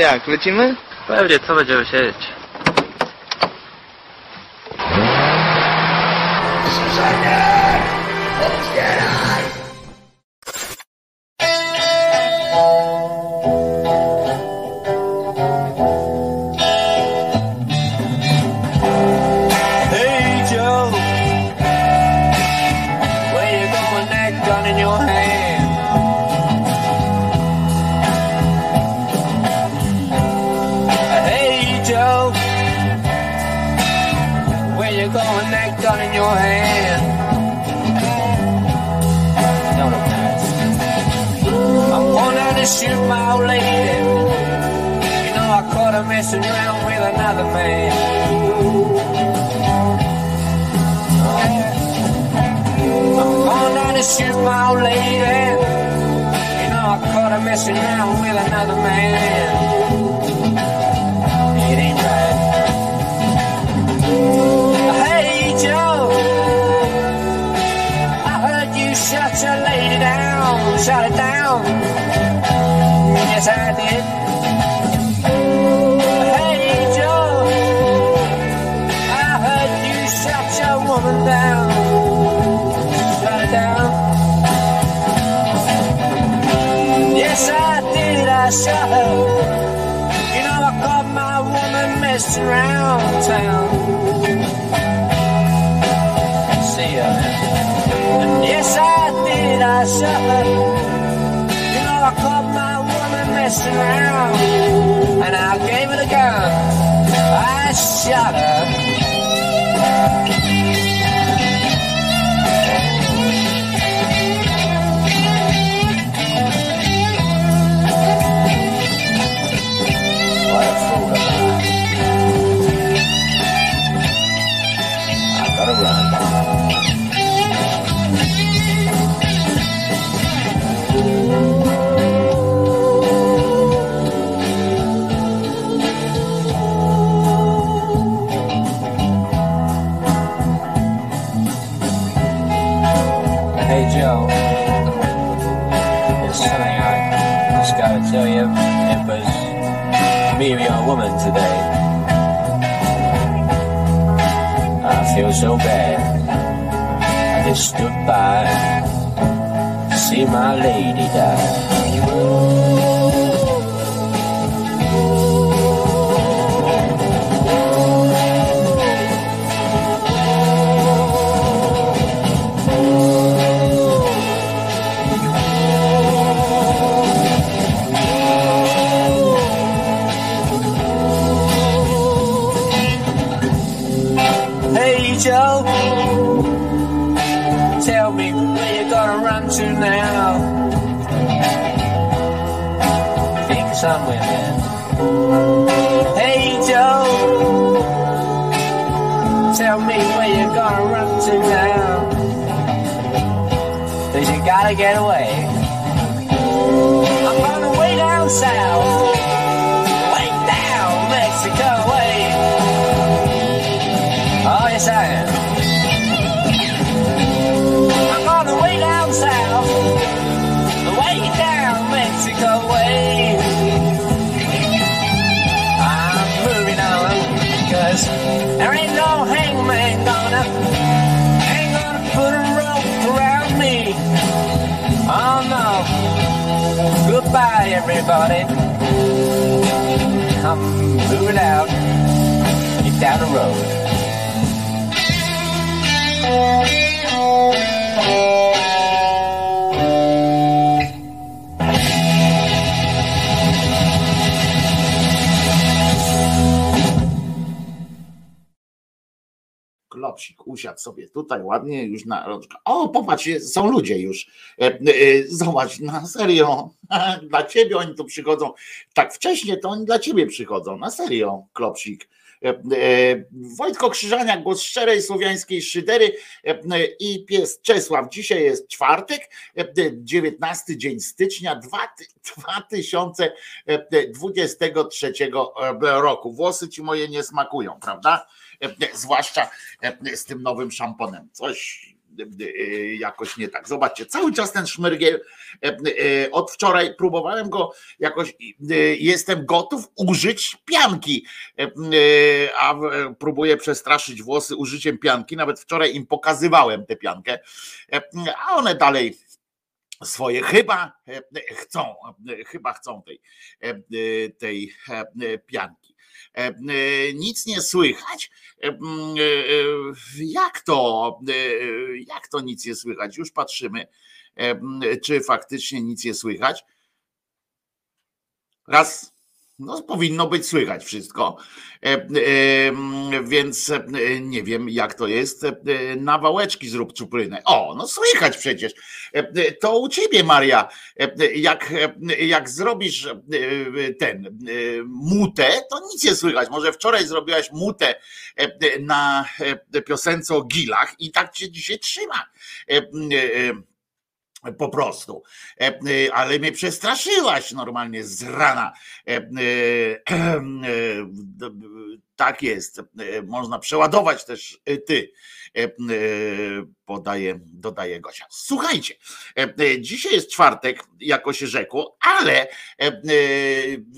jak, lecimy? Pewnie, co będziemy się? tutaj ładnie już na rączka. O, popatrz, są ludzie już. E, e, e, zobacz, na serio, tak, dla ciebie oni tu przychodzą. Tak wcześnie to oni dla ciebie przychodzą, na serio, klopsik. Wojtko Krzyżania, głos szczerej słowiańskiej szydery i pies Czesław. Dzisiaj jest czwartek, 19 dzień stycznia 2023 roku. Włosy ci moje nie smakują, prawda? E, zwłaszcza e, z tym nowym szamponem. Coś e, jakoś nie tak. Zobaczcie, cały czas ten szmyrgiel od wczoraj próbowałem go jakoś, jestem gotów użyć pianki, a próbuję przestraszyć włosy użyciem pianki. Nawet wczoraj im pokazywałem tę piankę, a one dalej swoje chyba chcą, chyba chcą tej, tej pianki. Nic nie słychać. Jak to? Jak to nic nie słychać? Już patrzymy, czy faktycznie nic nie słychać. Raz, no, powinno być słychać wszystko, e, e, więc e, nie wiem jak to jest. Na wałeczki zrób czuprynę. O, no słychać przecież. To u ciebie, Maria, jak, jak zrobisz ten mutę, to nic nie słychać. Może wczoraj zrobiłaś mutę na piosence o gilach i tak cię dzisiaj trzyma po prostu. E, e, ale mnie przestraszyłaś normalnie z rana. E, tak jest. Można przeładować też ty. Podaje, dodaje Gosia. Słuchajcie, dzisiaj jest czwartek, jako się rzekło, ale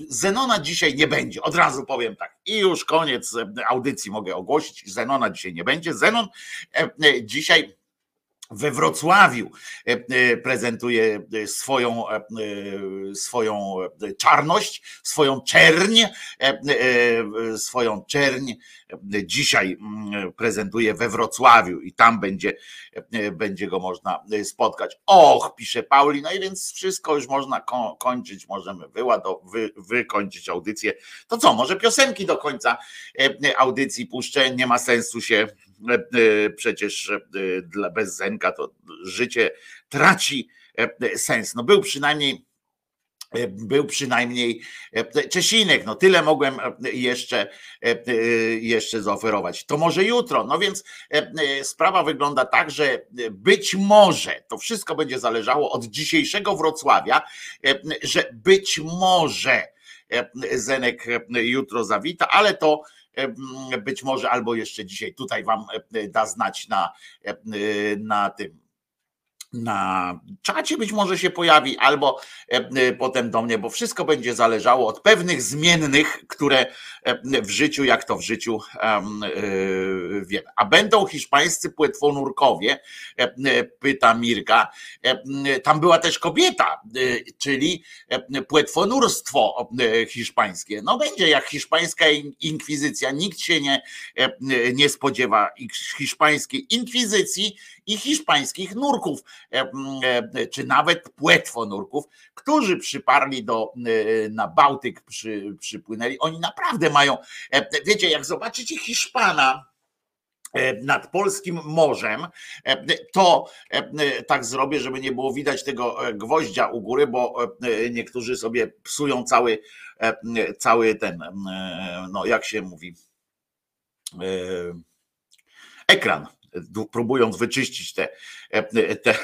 Zenona dzisiaj nie będzie. Od razu powiem tak. I już koniec audycji mogę ogłosić. Zenona dzisiaj nie będzie. Zenon dzisiaj we Wrocławiu e, e, prezentuje e, swoją, swoją czarność, swoją czerń, swoją czerń dzisiaj mm, prezentuje we Wrocławiu i tam będzie, będzie go można spotkać. Och, pisze Pauli, no i więc wszystko już można kończyć, możemy wyłado, wy, wykończyć audycję. To co, może piosenki do końca audycji puszczę, nie ma sensu się przecież e, dla bez Zenka to życie traci sens. No był przynajmniej był przynajmniej Czesinek, no tyle mogłem jeszcze, jeszcze zaoferować. To może jutro, no więc sprawa wygląda tak, że być może, to wszystko będzie zależało od dzisiejszego Wrocławia, że być może Zenek jutro zawita, ale to być może albo jeszcze dzisiaj tutaj Wam da znać na, na tym na czacie być może się pojawi, albo potem do mnie, bo wszystko będzie zależało od pewnych zmiennych, które w życiu, jak to w życiu wiemy. A będą hiszpańscy płetwonurkowie, pyta Mirka. Tam była też kobieta, czyli płetwonurstwo hiszpańskie. No będzie jak hiszpańska inkwizycja. Nikt się nie, nie spodziewa hiszpańskiej inkwizycji i hiszpańskich nurków, czy nawet płetwonurków, którzy przyparli do, na Bałtyk, przy, przypłynęli. Oni naprawdę mają, wiecie, jak zobaczycie Hiszpana, nad polskim morzem, to tak zrobię, żeby nie było widać tego gwoździa u góry, bo niektórzy sobie psują cały, cały ten, no jak się mówi, ekran próbując wyczyścić te, te,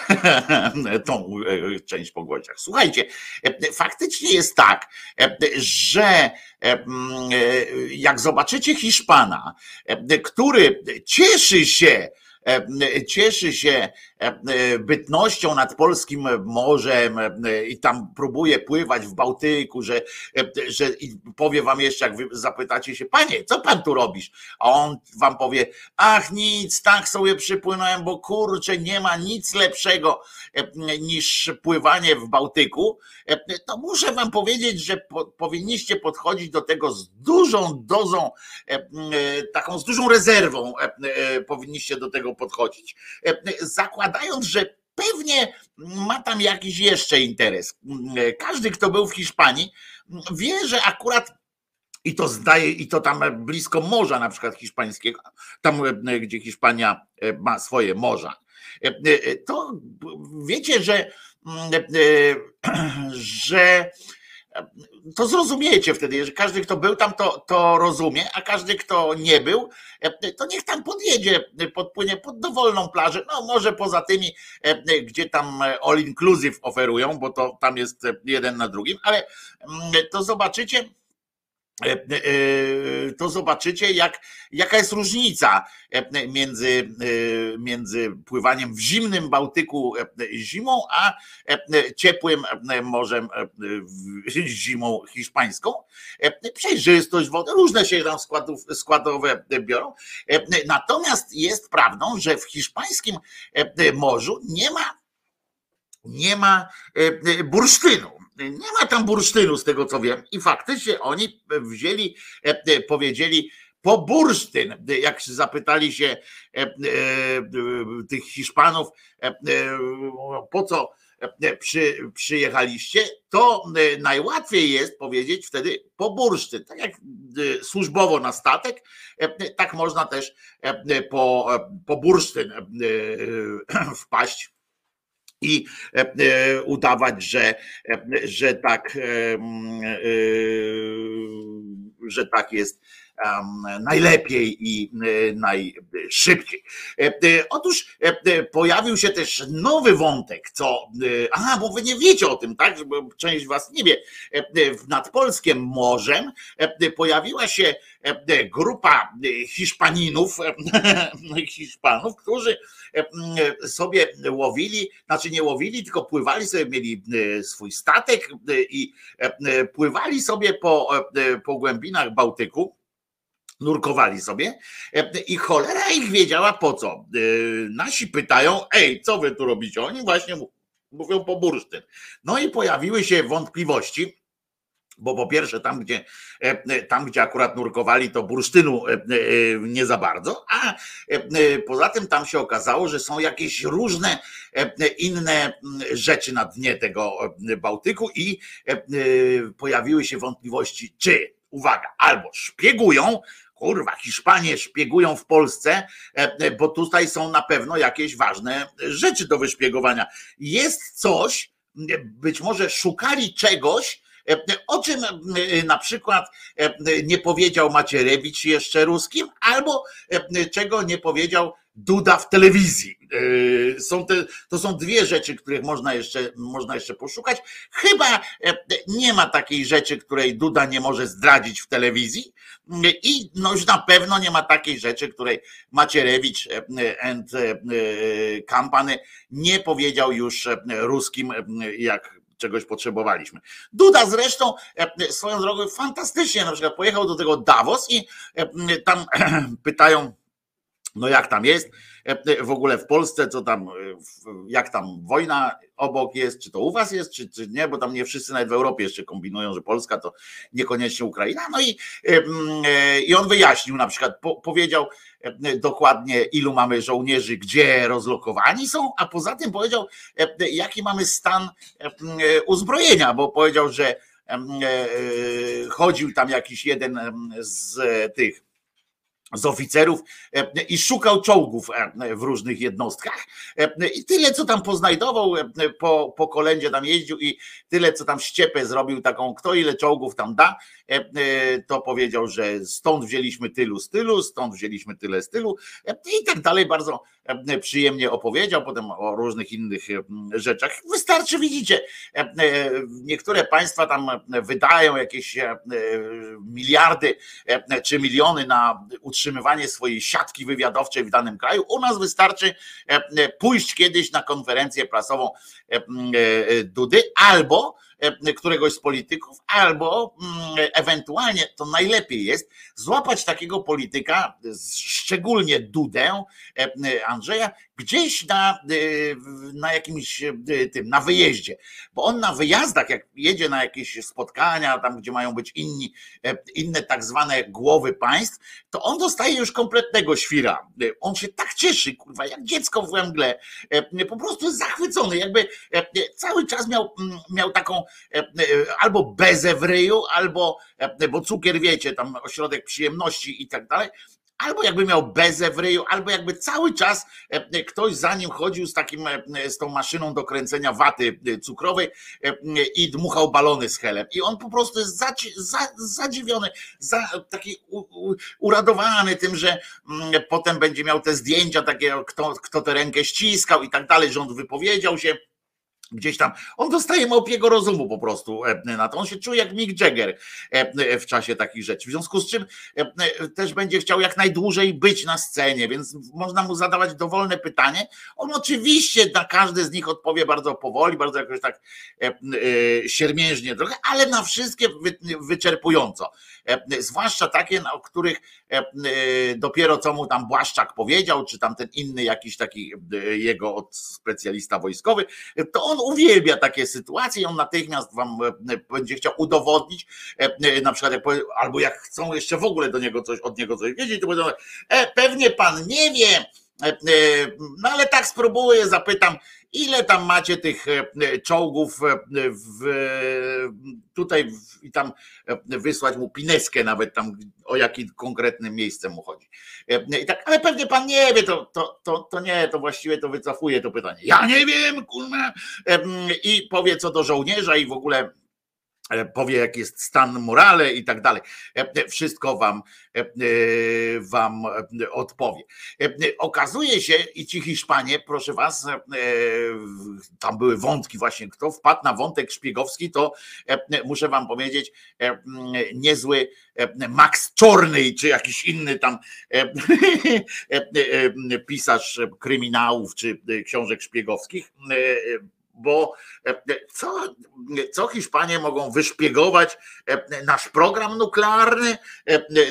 tą e, część po głodziach. Słuchajcie, faktycznie jest tak, że jak zobaczycie Hiszpana, który cieszy się, cieszy się bytnością nad polskim morzem i tam próbuje pływać w Bałtyku, że, że i powie wam jeszcze, jak wy zapytacie się, panie, co pan tu robisz? A on wam powie, ach nic, tak sobie przypłynąłem, bo kurczę, nie ma nic lepszego niż pływanie w Bałtyku, to muszę wam powiedzieć, że po, powinniście podchodzić do tego z dużą dozą, taką z dużą rezerwą powinniście do tego podchodzić. Zakładając, że pewnie ma tam jakiś jeszcze interes. Każdy, kto był w Hiszpanii, wie, że akurat i to zdaje, i to tam blisko morza, na przykład hiszpańskiego, tam gdzie Hiszpania ma swoje morza. To wiecie, że, że to zrozumiecie wtedy, że każdy, kto był tam, to, to rozumie, a każdy, kto nie był, to niech tam podjedzie, podpłynie pod dowolną plażę, no może poza tymi, gdzie tam all inclusive oferują, bo to tam jest jeden na drugim, ale to zobaczycie, to zobaczycie, jak, jaka jest różnica e, między, między pływaniem w zimnym Bałtyku zimą, a ciepłym morzem zimą hiszpańską. Przejrzystość wody, różne się tam składów, składowe biorą. Natomiast jest prawdą, że w hiszpańskim morzu nie ma, nie ma bursztynu nie ma tam bursztynu, z tego co wiem. I faktycznie oni wzięli, e, e, powiedzieli, po bursztyn, jak zapytali się e, tych Hiszpanów, po co przy, przyjechaliście, to najłatwiej jest powiedzieć wtedy po bursztyn. Tak jak służbowo na statek, tak można też po, po bursztyn wpaść i e, e, udawać, że, e, że tak, że tak jest najlepiej i najszybciej. Otóż pojawił się też nowy wątek, co. Aha, bo wy nie wiecie o tym, tak? Bo część was nie wie. Nad polskim morzem pojawiła się grupa Hiszpaninów, Hiszpanów, którzy sobie łowili, znaczy nie łowili, tylko pływali sobie, mieli swój statek i pływali sobie po, po głębinach Bałtyku nurkowali sobie i cholera ich wiedziała po co. Nasi pytają, ej, co wy tu robicie? Oni właśnie mówią po bursztyn. No i pojawiły się wątpliwości, bo po pierwsze tam gdzie, tam, gdzie akurat nurkowali, to bursztynu nie za bardzo, a poza tym tam się okazało, że są jakieś różne inne rzeczy na dnie tego Bałtyku i pojawiły się wątpliwości, czy, uwaga, albo szpiegują, kurwa, Hiszpanie szpiegują w Polsce, e, bo tutaj są na pewno jakieś ważne rzeczy do wyszpiegowania. Jest coś, być może szukali czegoś, e, o czym e, na przykład nie powiedział Macierewicz jeszcze ruskim, albo czego nie powiedział Duda w telewizji. Yy, są te, to są dwie rzeczy, których można jeszcze, można jeszcze poszukać. Chyba e, nie ma takiej rzeczy, której Duda nie może zdradzić w telewizji i no już na pewno nie ma takiej rzeczy, której Macierewicz e, and e, Kampany nie powiedział już ruskim, jak czegoś potrzebowaliśmy. Duda zresztą swoją drogą fantastycznie na przykład pojechał do tego Davos i tam pytają no jak tam jest? E, e, w ogóle w Polsce, co tam, e, jak tam wojna obok jest, czy to u was jest, czy, czy nie, bo tam nie wszyscy nawet w Europie jeszcze kombinują, że Polska to niekoniecznie Ukraina. No i, i on wyjaśnił na przykład, po, powiedział dokładnie, ilu mamy żołnierzy, gdzie rozlokowani są, a poza tym powiedział, jaki mamy stan uzbrojenia, bo powiedział, że chodził tam jakiś jeden z tych z oficerów e, i szukał czołgów e, w różnych jednostkach. E, I tyle, co tam poznajdował, po, po kolędzie tam jeździł i tyle, co tam ściepę zrobił, taką, kto ile czołgów tam da, to powiedział, że stąd wzięliśmy tylu z tylu, stąd wzięliśmy tyle z tylu i tak dalej. Bardzo przyjemnie opowiedział, potem o różnych innych rzeczach. Wystarczy, widzicie, niektóre państwa tam wydają jakieś miliardy czy miliony na utrzymywanie swojej siatki wywiadowczej w danym kraju. U nas wystarczy pójść kiedyś na konferencję prasową Dudy albo E, któregoś z polityków, albo mm, ewentualnie to najlepiej jest złapać takiego polityka, szczególnie Dudę e, Andrzeja, gdzieś na, e, na jakimś tym, na wyjeździe. Bo on na wyjazdach, jak jedzie na jakieś spotkania, tam gdzie mają być inni, inne tak zwane głowy państw, to on dostaje już kompletnego świra. On się tak cieszy, kurwa, jak dziecko w węgle. Po prostu jest zachwycony, jakby cały czas miał, miał taką E, e, albo bezę w ryju, albo, e, bo cukier wiecie, tam ośrodek przyjemności i tak dalej, albo jakby miał bezę w ryju, albo jakby cały czas ktoś za nim chodził z takim, z tą maszyną do kręcenia waty cukrowej i dmuchał balony z helem. I on po prostu jest zadziwiony, za, taki uradowany tym, że mm, potem będzie miał te zdjęcia takie, kto, kto tę rękę ściskał i tak dalej, on wypowiedział się gdzieś tam, on dostaje małpiego rozumu po prostu e, na to, on się czuje jak Mick Jagger e, w czasie takich rzeczy, w związku z czym e, też będzie chciał jak najdłużej być na scenie, więc można mu zadawać dowolne pytanie, on oczywiście na każde z nich odpowie bardzo powoli, bardzo jakoś tak siermiężnie trochę, ale na wszystkie wyczerpująco, zwłaszcza takie, o których dopiero co mu tam Błaszczak powiedział, czy tam ten inny jakiś taki jego specjalista wojskowy, to on uwielbia takie sytuacje, on natychmiast wam e, będzie chciał udowodnić, e, e, na przykład albo jak chcą jeszcze w ogóle do niego coś, od niego coś wiedzieć, to powiedzą, e, pewnie pan nie wie, no ale tak spróbuję, zapytam, ile tam macie tych czołgów w, tutaj i tam wysłać mu pineskę nawet tam, o jakie konkretne miejsce mu chodzi. I tak, ale pewnie pan nie wie, to, to, to, to nie, to właściwie to wycofuje to pytanie. Ja nie wiem, kurwa. I powie co do żołnierza i w ogóle E, powie, jaki jest stan morale i tak dalej. E, e, wszystko wam, wam odpowie. Okazuje się, i ci Hiszpanie, proszę was, tam były wątki właśnie, kto wpadł na wątek szpiegowski, to muszę wam powiedzieć, niezły Max Czorny, czy jakiś inny tam pisarz kryminałów, czy książek szpiegowskich, bo e, e, co, co Hiszpanie mogą wyszpiegować e, nasz program nuklearny,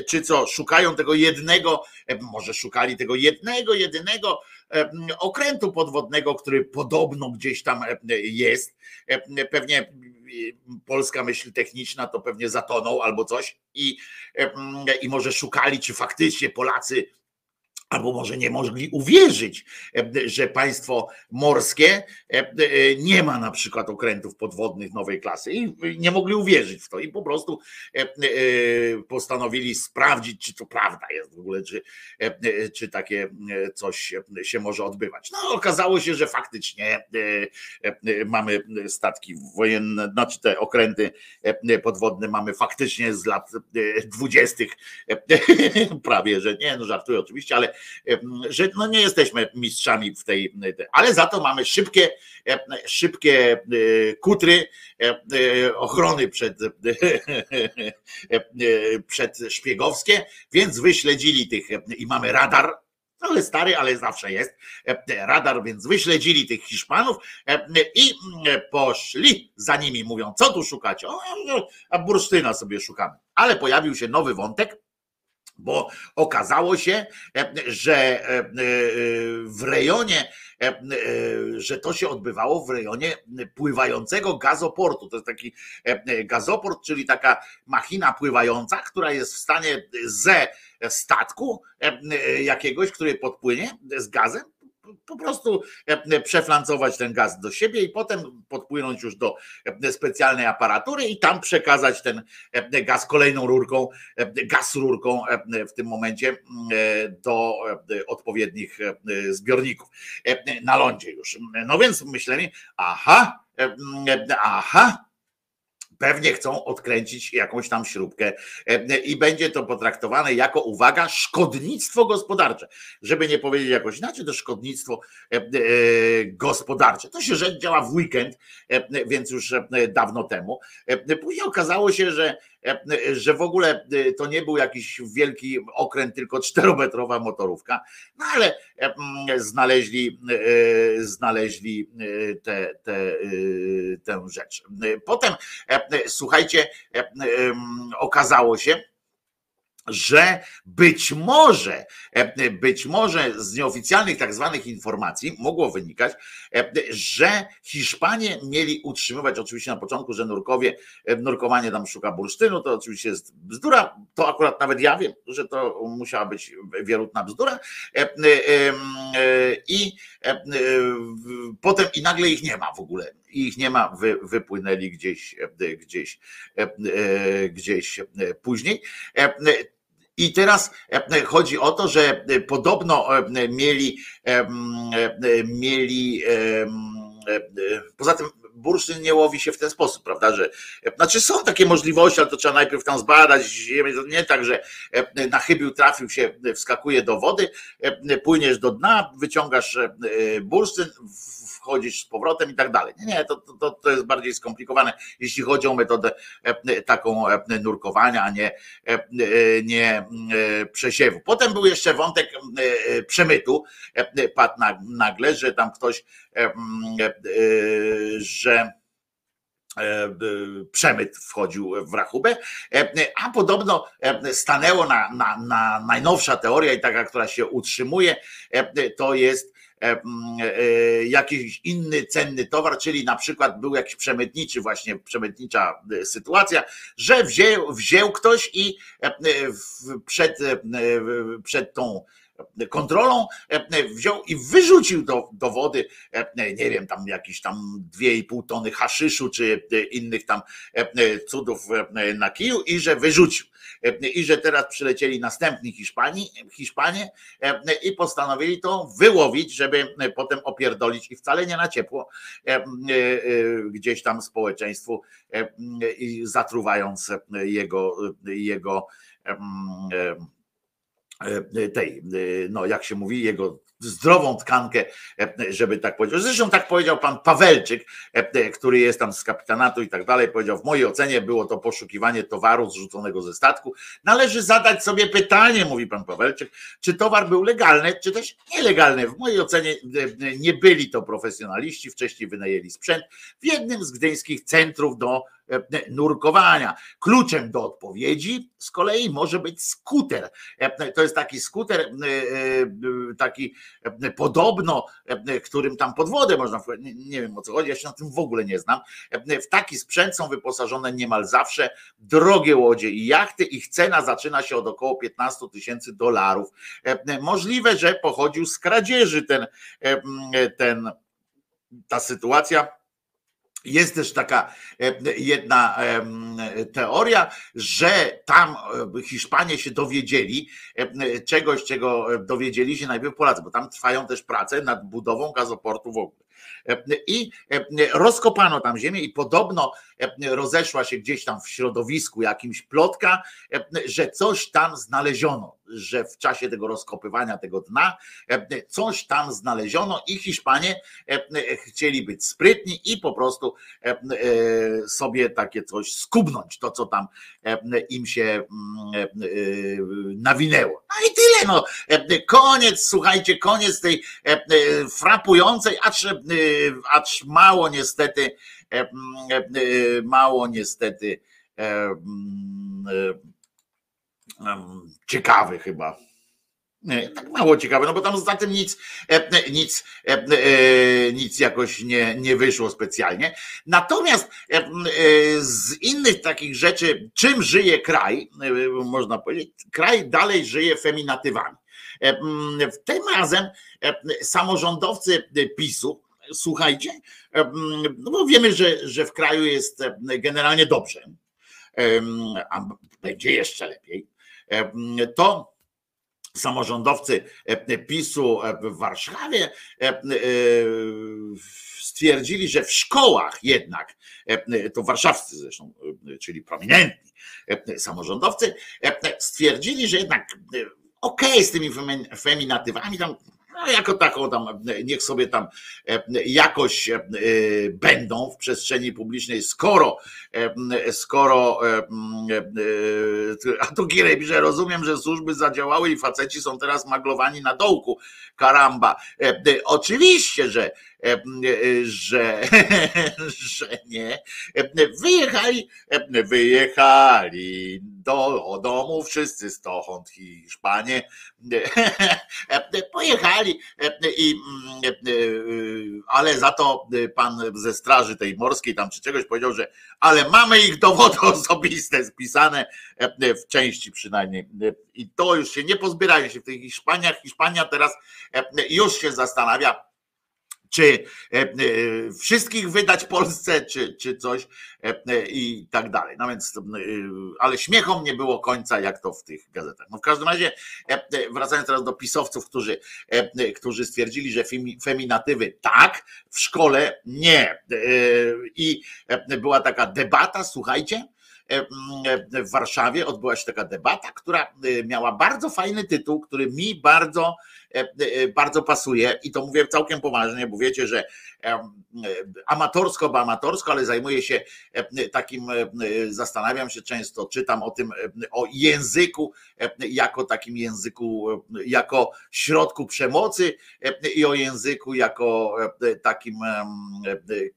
czy co, szukają tego jednego, może szukali tego jednego, jedynego okrętu podwodnego, który podobno gdzieś tam jest. Pewnie polska myśl techniczna to pewnie zatonął albo coś i, i może szukali, czy faktycznie Polacy albo może nie mogli uwierzyć, e, że państwo morskie e, e, nie ma na przykład okrętów podwodnych nowej klasy i nie mogli uwierzyć w to i po prostu postanowili sprawdzić, czy to prawda jest w ogóle, czy, czy takie coś się może odbywać. No okazało się, że faktycznie mamy statki wojenne, znaczy te okręty podwodne mamy faktycznie z lat dwudziestych prawie, że nie, no żartuję oczywiście, ale że no nie jesteśmy mistrzami w tej, ale za to mamy szybkie, szybkie e, kutry e, ochrony przed, przed szpiegowskie, więc wyśledzili tych i mamy radar, trochę stary, ale zawsze jest radar, więc wyśledzili tych Hiszpanów i poszli za nimi, mówią, co tu szukacie? A bursztyna sobie szukamy. Ale pojawił się nowy wątek, bo okazało się, e, że e, e, w rejonie, że to się odbywało w rejonie pływającego gazoportu. To jest taki gazoport, czyli taka machina pływająca, która jest w stanie ze statku jakiegoś, który podpłynie z gazem, po prostu e, przeflancować ten gaz do siebie i potem podpłynąć już do e, specjalnej aparatury i tam przekazać ten e, gaz kolejną rurką, gaz rurką w tym momencie do odpowiednich zbiorników na lądzie już. No więc myśleli, aha, aha, pewnie chcą odkręcić jakąś tam śrubkę e, i będzie to potraktowane jako, uwaga, szkodnictwo gospodarcze. Żeby nie powiedzieć jakoś inaczej, to szkodnictwo e, e, gospodarcze. To się rzecz działa w weekend, więc już dawno temu. Później okazało się, że że w ogóle to nie był jakiś wielki okręt, tylko czterometrowa motorówka, no ale znaleźli, znaleźli te, te, tę rzecz. Potem, słuchajcie, okazało się, że być może, e, być może z nieoficjalnych tak zwanych informacji mogło wynikać, e, że Hiszpanie mieli utrzymywać, oczywiście na początku, że nurkowie, e, nurkowanie tam szuka bursztynu, to oczywiście jest bzdura, to akurat nawet ja wiem, że to musiała być wierutna bzdura. I potem i nagle ich nie ma w ogóle. Ich nie ma, wy, wypłynęli gdzieś, gdzieś, gdzieś później. I teraz e, chodzi o to, że e, podobno e, mieli, mieli poza tym bursztyn nie łowi się w ten sposób, prawda, że znaczy są takie możliwości, ale to trzeba najpierw tam zbadać nie tak, że na chybił trafił się, wskakuje do wody, płyniesz do dna, wyciągasz bursztyn, wchodzisz z powrotem i tak dalej. Nie, nie to, to, to jest bardziej skomplikowane, jeśli chodzi o metodę taką nurkowania, a nie, nie przesiewu. Potem był jeszcze wątek przemytu, padł nagle, że tam ktoś, że przemyt wchodził w rachubę, a podobno stanęło na, na, na najnowsza teoria i taka, która się utrzymuje, to jest jakiś inny cenny towar, czyli na przykład był jakiś przemytniczy, właśnie przemytnicza sytuacja, że wziął, wziął ktoś i przed, przed tą kontrolą wziął i wyrzucił do, do wody, nie wiem, tam jakieś tam 2,5 tony haszyszu czy innych tam cudów na kiju i że wyrzucił. I że teraz przylecieli następni Hiszpanii, Hiszpanie i postanowili to wyłowić, żeby potem opierdolić i wcale nie na ciepło gdzieś tam społeczeństwu zatruwając jego, jego E, tej, e, no jak się mówi, jego zdrową tkankę, e, żeby tak powiedział. Zresztą tak powiedział pan Pawelczyk, który jest tam z kapitanatu i tak dalej, powiedział, w mojej ocenie było to poszukiwanie towaru zrzuconego ze statku. Należy zadać sobie pytanie, mówi pan Pawelczyk, czy towar był legalny, czy też nielegalny. W mojej ocenie nie byli to profesjonaliści, wcześniej wynajęli sprzęt w jednym z gdyńskich centrów do E, nurkowania. Kluczem do odpowiedzi z kolei może być skuter. E, to jest taki skuter, e, taki podobno, którym tam pod wodę można nie wiem o co chodzi, ja się na tym w ogóle nie znam. W taki sprzęt są wyposażone niemal zawsze drogie łodzie i jachty. Ich cena zaczyna się od około 15 tysięcy dolarów. Możliwe, że pochodził z kradzieży ten, ten ta sytuacja jest też taka e, jedna teoria, że tam e, Hiszpanie się dowiedzieli e, czegoś, czego dowiedzieli się najpierw Polacy, bo tam trwają też prace nad budową gazoportu w ogóle. I rozkopano tam ziemię i podobno rozeszła się gdzieś tam w środowisku jakimś plotka, że coś tam znaleziono, że w czasie tego rozkopywania tego dna coś tam znaleziono i Hiszpanie chcieli być sprytni i po prostu sobie takie coś skubnąć, to co tam im się nawinęło. No i tyle, no. Koniec, słuchajcie, koniec tej frapującej, acz, acz mało niestety E, e, e, mało niestety ciekawy chyba. Tak mało ciekawe, no bo tam za tym nic, nic, nic jakoś nie, nie wyszło specjalnie. Natomiast z innych takich rzeczy, czym żyje kraj, można powiedzieć, kraj dalej żyje feminatywami. Tym razem samorządowcy PiSu słuchajcie, no bo wiemy, że, że w kraju jest generalnie dobrze, a będzie jeszcze lepiej, to samorządowcy PiSu w Warszawie stwierdzili, że w szkołach jednak, to warszawscy zresztą, czyli prominentni samorządowcy, stwierdzili, że jednak okej okay z tymi feminatywami, tam no jako taką tam, niech sobie tam e, jakoś e, będą w przestrzeni publicznej, skoro, e, skoro, a tu Girej że rozumiem, że służby zadziałały i faceci są teraz maglowani na dołku, karamba. Oczywiście, że że, że nie. Wyjechali, wyjechali do domu wszyscy stąd Hiszpanie. Pojechali i ale za to pan ze straży tej morskiej tam czy czegoś powiedział, że ale mamy ich dowody osobiste spisane w części przynajmniej. I to już się nie pozbierają się w tych Hiszpaniach. Hiszpania teraz już się zastanawia, czy wszystkich wydać Polsce, czy, czy coś i tak dalej. No więc, ale śmiechom nie było końca, jak to w tych gazetach. No w każdym razie, wracając teraz do pisowców, którzy, którzy stwierdzili, że feminatywy tak, w szkole nie. I była taka debata, słuchajcie, w Warszawie odbyła się taka debata, która miała bardzo fajny tytuł, który mi bardzo, bardzo pasuje i to mówię całkiem poważnie, bo wiecie, że amatorsko, bo amatorsko, ale zajmuję się takim, zastanawiam się często, czytam o tym, o języku jako takim języku, jako środku przemocy i o języku jako takim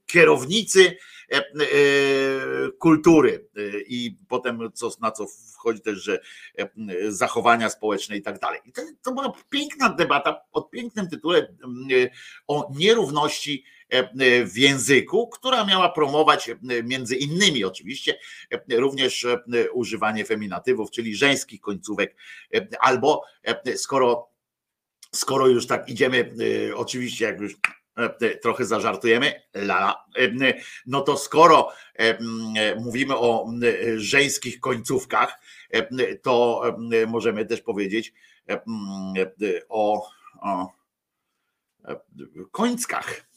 kierownicy kultury. I potem co, na co wchodzi też, że zachowania społeczne i tak dalej. I to, to była piękna debata pod pięknym tytułem o nierówności w języku, która miała promować między innymi oczywiście również używanie feminatywów, czyli żeńskich końcówek, albo skoro, skoro już tak idziemy, oczywiście jak już trochę zażartujemy, la, no to skoro mówimy o żeńskich końcówkach, to możemy też powiedzieć o, o końckach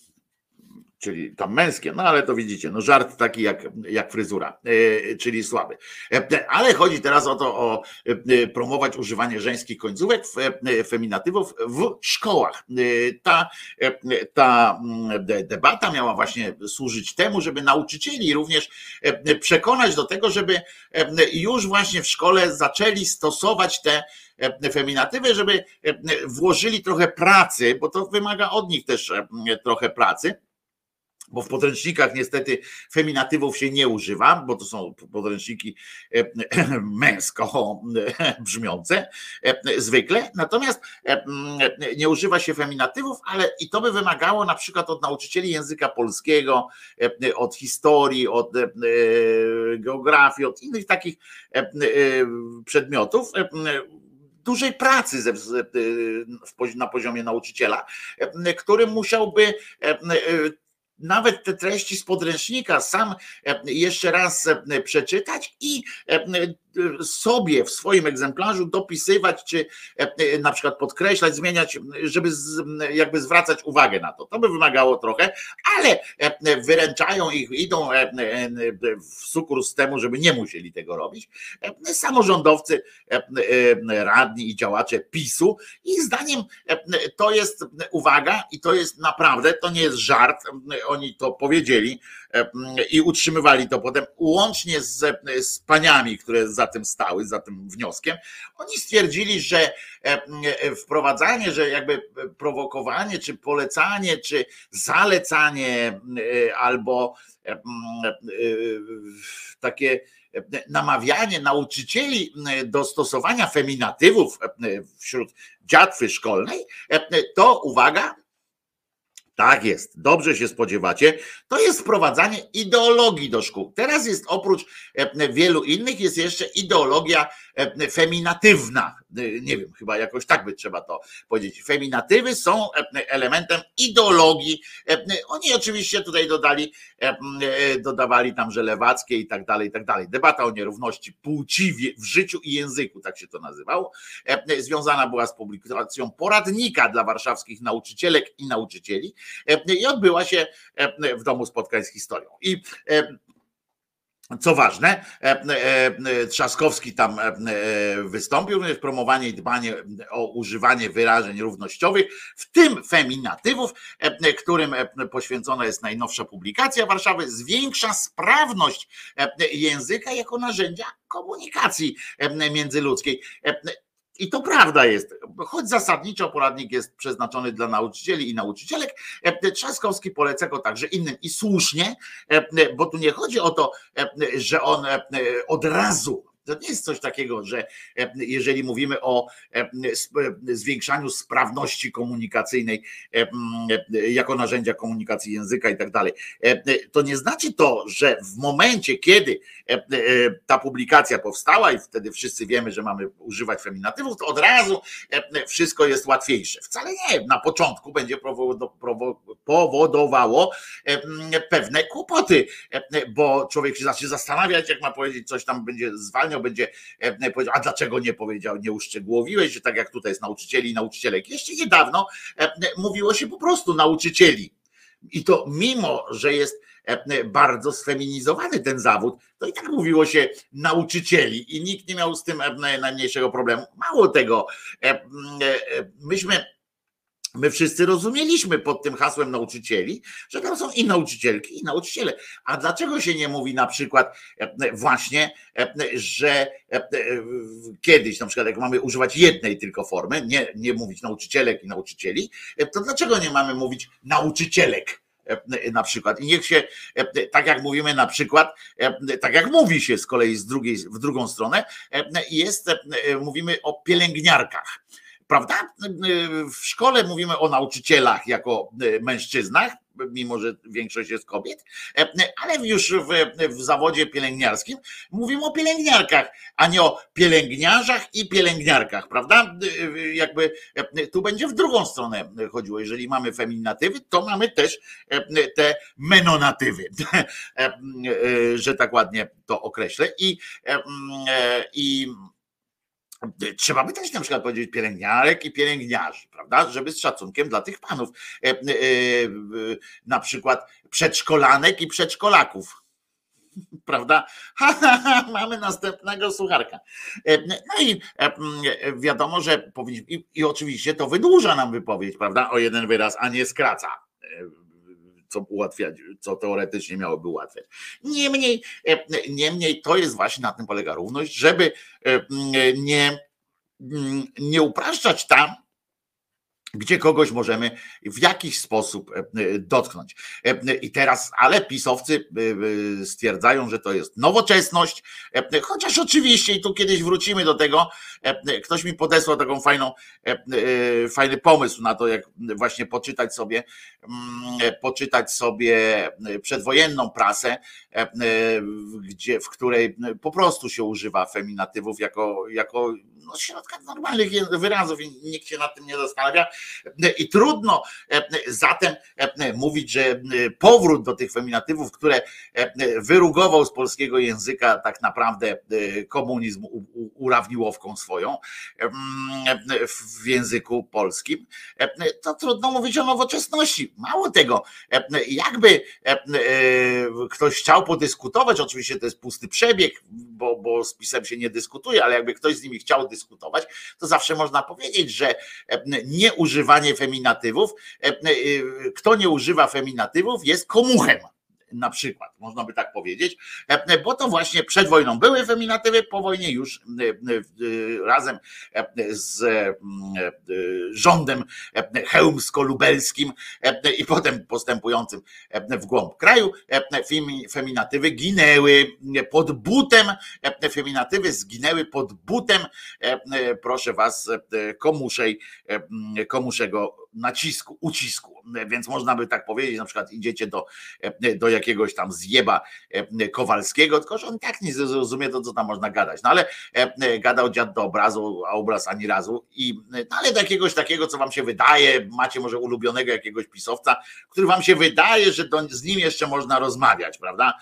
czyli tam męskie, no ale to widzicie, no żart taki jak, jak fryzura, e, czyli słaby. E, ale chodzi teraz o to, o e, promować używanie żeńskich końcówek, feminatywów w szkołach. Ta, ta mm, debata miała właśnie służyć temu, żeby nauczycieli również przekonać do tego, żeby już właśnie w szkole zaczęli stosować te feminatywy, żeby włożyli trochę pracy, bo to wymaga od nich też trochę pracy bo w podręcznikach niestety feminatywów się nie używa, bo to są podręczniki e, męsko brzmiące e, zwykle, natomiast e, nie używa się feminatywów, ale i to by wymagało na przykład od nauczycieli języka polskiego, od historii, od geografii, od innych takich przedmiotów, dużej pracy na poziomie nauczyciela, który musiałby nawet te treści z podręcznika sam e, jeszcze raz e, przeczytać i e, sobie w swoim egzemplarzu dopisywać, czy na przykład podkreślać, zmieniać, żeby jakby zwracać uwagę na to. To by wymagało trochę, ale wyręczają ich, idą w sukurs temu, żeby nie musieli tego robić. Samorządowcy, radni i działacze PiSu i zdaniem to jest uwaga i to jest naprawdę, to nie jest żart, oni to powiedzieli i utrzymywali to potem, łącznie z, z paniami, które za tym stały, za tym wnioskiem, oni stwierdzili, że wprowadzanie, że jakby prowokowanie, czy polecanie, czy zalecanie, albo takie namawianie nauczycieli do stosowania feminatywów wśród dziatwy szkolnej, to uwaga, tak jest, dobrze się spodziewacie. To jest wprowadzanie ideologii do szkół. Teraz jest oprócz e, wielu innych, jest jeszcze ideologia feminatywna. E, nie wiem, chyba jakoś tak by trzeba to powiedzieć. Feminatywy są elementem ideologii. Oni oczywiście tutaj dodali, dodawali tam, że lewackie i tak dalej, i tak dalej. Debata o nierówności płci w życiu i języku, tak się to nazywało, związana była z publikacją poradnika dla warszawskich nauczycielek i nauczycieli i odbyła się w Domu Spotkań z Historią. I co ważne, Trzaskowski tam wystąpił, również promowanie i dbanie o używanie wyrażeń równościowych, w tym feminatywów, którym poświęcona jest najnowsza publikacja Warszawy, zwiększa sprawność języka jako narzędzia komunikacji międzyludzkiej. I to prawda jest, choć zasadniczo poradnik jest przeznaczony dla nauczycieli i nauczycielek, e, Trzaskowski poleca go także innym. I słusznie, e, bo tu nie chodzi o to, e, że on od razu To nie jest coś takiego, że jeżeli mówimy o zwiększaniu sprawności komunikacyjnej jako narzędzia komunikacji języka i tak dalej, to nie znaczy to, że w momencie, kiedy ta publikacja powstała i wtedy wszyscy wiemy, że mamy używać feminatywów, to od razu wszystko jest łatwiejsze. Wcale nie. Na początku będzie powodowało pewne kłopoty, bo człowiek się zacznie zastanawiać, jak ma powiedzieć, coś tam będzie zwalniał, będzie powiedział, a dlaczego nie powiedział, nie uszczegółowiłeś, tak jak tutaj jest nauczycieli i nauczycielek. Jeszcze niedawno mówiło się po prostu nauczycieli. I to mimo, że jest bardzo sfeminizowany ten zawód, to i tak mówiło się nauczycieli i nikt nie miał z tym najmniejszego problemu. Mało tego, myśmy My wszyscy rozumieliśmy pod tym hasłem nauczycieli, że tam są i nauczycielki, i nauczyciele. A dlaczego się nie mówi na przykład właśnie, że kiedyś, na przykład, jak mamy używać jednej tylko formy, nie, nie mówić nauczycielek i nauczycieli, to dlaczego nie mamy mówić nauczycielek? na przykład. I niech się, tak jak mówimy na przykład, tak jak mówi się z kolei z drugiej, w drugą stronę, jest, mówimy o pielęgniarkach prawda? W szkole mówimy o nauczycielach jako mężczyznach, mimo że większość jest kobiet, ale już w, w, zawodzie pielęgniarskim mówimy o pielęgniarkach, a nie o pielęgniarzach i pielęgniarkach, prawda? Jakby tu będzie w drugą stronę chodziło. Jeżeli mamy feminatywy, to mamy też te menonatywy, że tak ładnie to określę. I, i Trzeba by też na przykład powiedzieć pielęgniarek i pielęgniarzy, prawda? Żeby z szacunkiem dla tych panów. E, e, na przykład przedszkolanek i przedszkolaków. Prawda? Ha, ha, ha, mamy następnego słucharka. E, no i wiadomo, że powinniśmy, i, i oczywiście to wydłuża nam wypowiedź, prawda? O jeden wyraz, a nie skraca co ułatwiać, co teoretycznie miałoby ułatwiać. Niemniej, e, niemniej to jest właśnie na tym polega równość, żeby e, nie, nie upraszczać tam, gdzie kogoś możemy w jakiś sposób e, dotknąć. I teraz, ale pisowcy stwierdzają, że to jest nowoczesność, chociaż oczywiście, i tu kiedyś wrócimy do tego, ktoś mi podesłał taką fajną, fajny pomysł na to, jak właśnie poczytać sobie, mm, poczytać sobie przedwojenną prasę, gdzie, w której po prostu się używa feminatywów jako, jako no, środka normalnych wyrazów i nikt się nad tym nie zastanawia. I trudno e, zatem e, mówić, że e, powrót do tych feminatywów, które wyrugował z polskiego języka tak naprawdę komunizm urawniłowką swoją w języku polskim, to trudno mówić o nowoczesności. Mało tego, jakby ktoś chciał podyskutować, oczywiście to jest pusty przebieg, bo, bo z pisem się nie dyskutuje, ale jakby ktoś z nimi chciał dyskutować, to zawsze można powiedzieć, że nieużywanie feminatywów, kto nie używa feminatywów, jest komuchem na przykład, można by tak powiedzieć, bo to właśnie przed wojną były feminatywy, po wojnie już razem z rządem chełmsko-lubelskim i potem postępującym w głąb kraju, feminatywy ginęły pod butem, feminatywy zginęły pod butem, proszę was, komuszej, komuszego nacisku, ucisku. Więc można by tak powiedzieć, na przykład idziecie do, do jakiegoś tam zjeba Kowalskiego, tylko że on tak nie zrozumie to, co tam można gadać. No ale gadał dziad do obrazu, a obraz ani razu. I, no ale do jakiegoś takiego, co wam się wydaje, macie może ulubionego jakiegoś pisowca, który wam się wydaje, że do, z nim jeszcze można rozmawiać, prawda?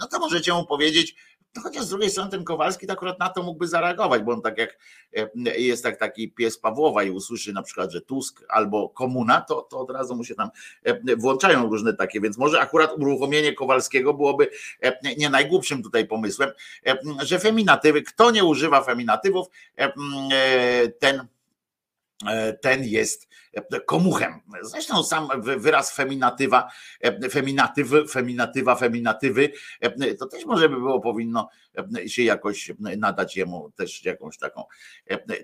No to możecie mu powiedzieć, no chociaż z drugiej strony ten Kowalski to akurat na to mógłby zareagować, bo on tak jak e, jest tak taki pies Pawłowa i usłyszy na przykład, że Tusk albo komuna, to, to od razu mu się tam e, włączają różne takie, więc może akurat uruchomienie Kowalskiego byłoby e, nie najgłupszym tutaj pomysłem, że feminatywy, kto nie używa feminatywów, ten ten jest komuchem. Zresztą sam wyraz feminatywa, feminatywy, feminatywa, feminatywy, to też może by było powinno się jakoś nadać jemu też jakąś taką,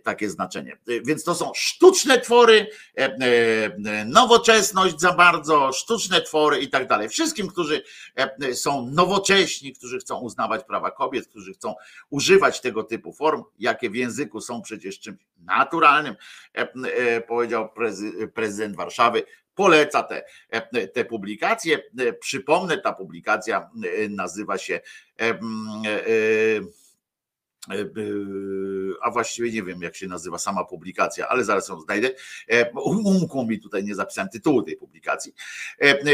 takie znaczenie. Więc to są sztuczne twory, nowoczesność za bardzo, sztuczne twory i tak dalej. Wszystkim, którzy są nowocześni, którzy chcą uznawać prawa kobiet, którzy chcą używać tego typu form, jakie w języku są przecież czymś naturalnym, powiedział prezydent Warszawy, poleca te, te publikacje. Przypomnę, ta publikacja nazywa się E, e, a właściwie nie wiem, jak się nazywa sama publikacja, ale zaraz ją znajdę. E, umkło mi tutaj, nie zapisałem tytułu tej publikacji.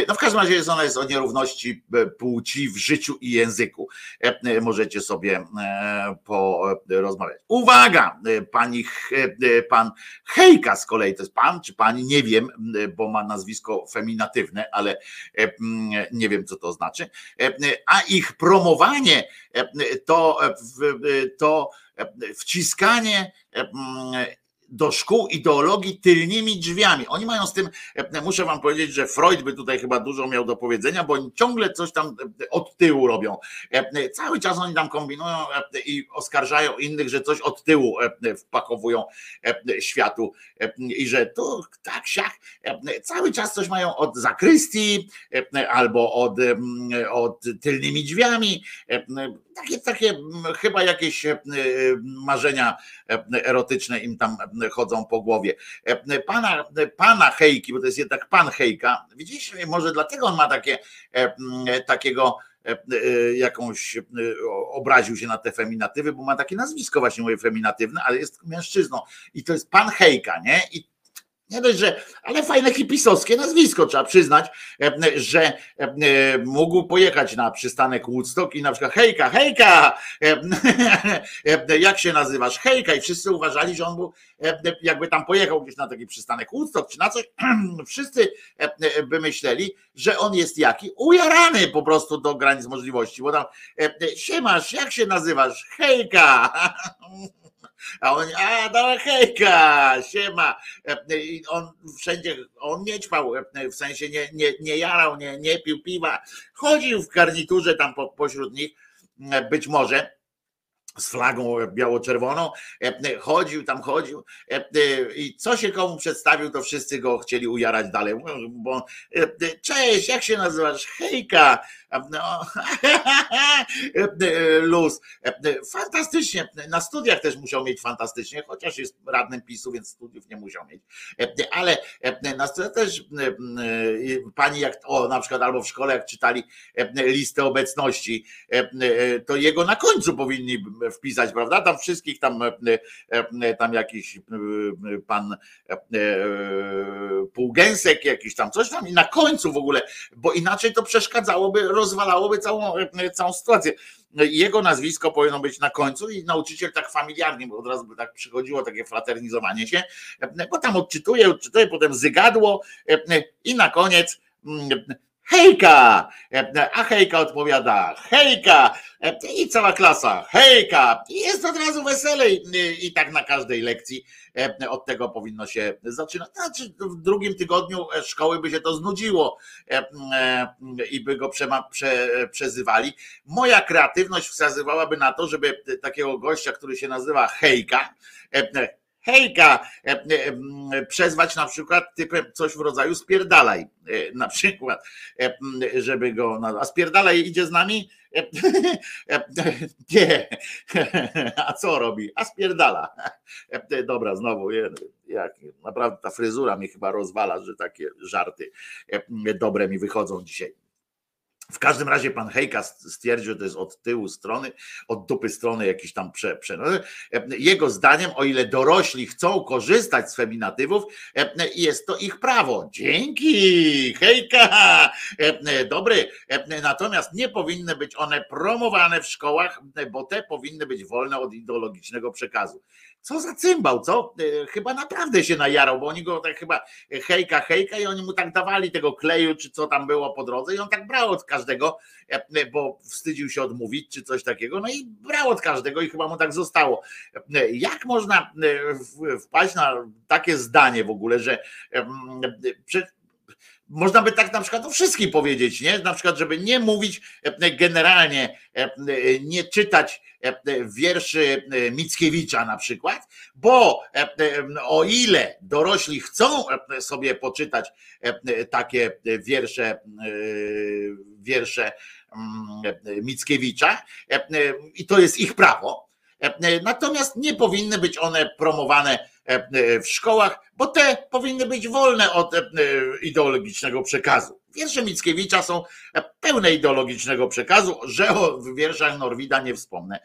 No w każdym razie jest ona jest o nierówności płci w życiu i języku. Możecie sobie porozmawiać. Uwaga, pani, pan Hejka z kolei, to jest pan czy pani, nie wiem, bo ma nazwisko feminatywne, ale nie wiem, co to znaczy. A ich promowanie to to wciskanie do szkół ideologii tylnymi drzwiami. Oni mają z tym, muszę wam powiedzieć, że Freud by tutaj chyba dużo miał do powiedzenia, bo oni ciągle coś tam od tyłu robią. Cały czas oni tam kombinują i oskarżają innych, że coś od tyłu wpakowują światu i że tu tak, siak. Cały czas coś mają od zakrystii albo od, od tylnymi drzwiami. Takie, takie chyba jakieś marzenia erotyczne im tam chodzą po głowie. E, pana, pana Hejki, bo to jest jednak pan Hejka, widzicie, może dlatego on ma takie, e, takiego e, jakąś obraził się na te feminatywy, bo ma takie nazwisko właśnie moje feminatywne, ale jest mężczyzną i to jest pan Hejka, nie? I nie dość, że, ale fajne hipisowskie nazwisko, trzeba przyznać, e, że e, mógł pojechać na przystanek Woodstock i na przykład hejka, hejka, e, jak się nazywasz, hejka. I wszyscy uważali, że on był, jakby tam pojechał gdzieś na taki przystanek Woodstock czy na coś, wszyscy by myśleli, że on jest jaki? Ujarany po prostu do granic możliwości, bo tam siemasz, jak się nazywasz, hejka, A on, a dobra hejka, siema. I on wszędzie, on nie ćpał, w sensie nie, nie, nie jarał, nie, nie pił piwa. Chodził w garniturze tam po, pośród nich, być może z flagą biało-czerwoną, chodził tam, chodził i co się komu przedstawił, to wszyscy go chcieli ujarać dalej, bo cześć, jak się nazywasz? Hejka, no, luz. Fantastycznie. Na studiach też musiał mieć fantastycznie, chociaż jest radnym PiSu, więc studiów nie musiał mieć. Ale na studiach też pani jak, o na przykład albo w szkole jak czytali listę obecności, to jego na końcu powinni wpisać, prawda? Tam wszystkich tam tam jakiś pan półgęsek, jakiś tam coś tam i na końcu w ogóle, bo inaczej to przeszkadzałoby rozwalałoby całą, całą sytuację. Jego nazwisko powinno być na końcu i nauczyciel tak familiarnie, bo od razu by tak przychodziło takie fraternizowanie się, bo tam odczytuje, odczytuje, potem zygadło i na koniec hejka, a hejka odpowiada hejka i cała klasa hejka i jest od razu weselej i tak na każdej lekcji od tego powinno się zaczynać. Znaczy w drugim tygodniu szkoły by się to znudziło i by go prze, przezywali. Moja kreatywność wskazywałaby na to, żeby takiego gościa, który się nazywa hejka, hejka, e, e, przezwać na przykład typem coś w rodzaju spierdalaj, e, na przykład, żeby go, a spierdalaj idzie z nami? Nie, a co robi? A spierdala. Dobra, znowu, jak, naprawdę ta fryzura mi chyba rozwala, że takie żarty dobre mi wychodzą dzisiaj. W każdym razie pan Hejka stwierdził, że to jest od tyłu strony, od dupy strony jakiś tam prze, prze. Jego zdaniem, o ile dorośli chcą korzystać z feminatywów, jest to ich prawo. Dzięki, Hejka! Dobry. Natomiast nie powinny być one promowane w szkołach, bo te powinny być wolne od ideologicznego przekazu co za cymbał, co? E, chyba naprawdę się najarał, bo oni go tak chyba hejka, hejka i oni mu tak dawali tego kleju, czy co tam było po drodze i on tak brał od każdego, e, bo wstydził się odmówić, czy coś takiego, no i brał od każdego i chyba mu tak zostało. E, jak można wpaść na takie zdanie w ogóle, że można by tak na przykład o wszystkim powiedzieć, nie? Na przykład, żeby nie mówić generalnie, nie czytać wierszy Mickiewicza na przykład, bo o ile dorośli chcą sobie poczytać takie wiersze, wiersze mm, Mickiewicza i to jest ich prawo, natomiast nie powinny być one promowane w szkołach, bo te powinny być wolne od ideologicznego przekazu. Wiersze Mickiewicza są pełne ideologicznego przekazu, że o wierszach Norwida nie wspomnę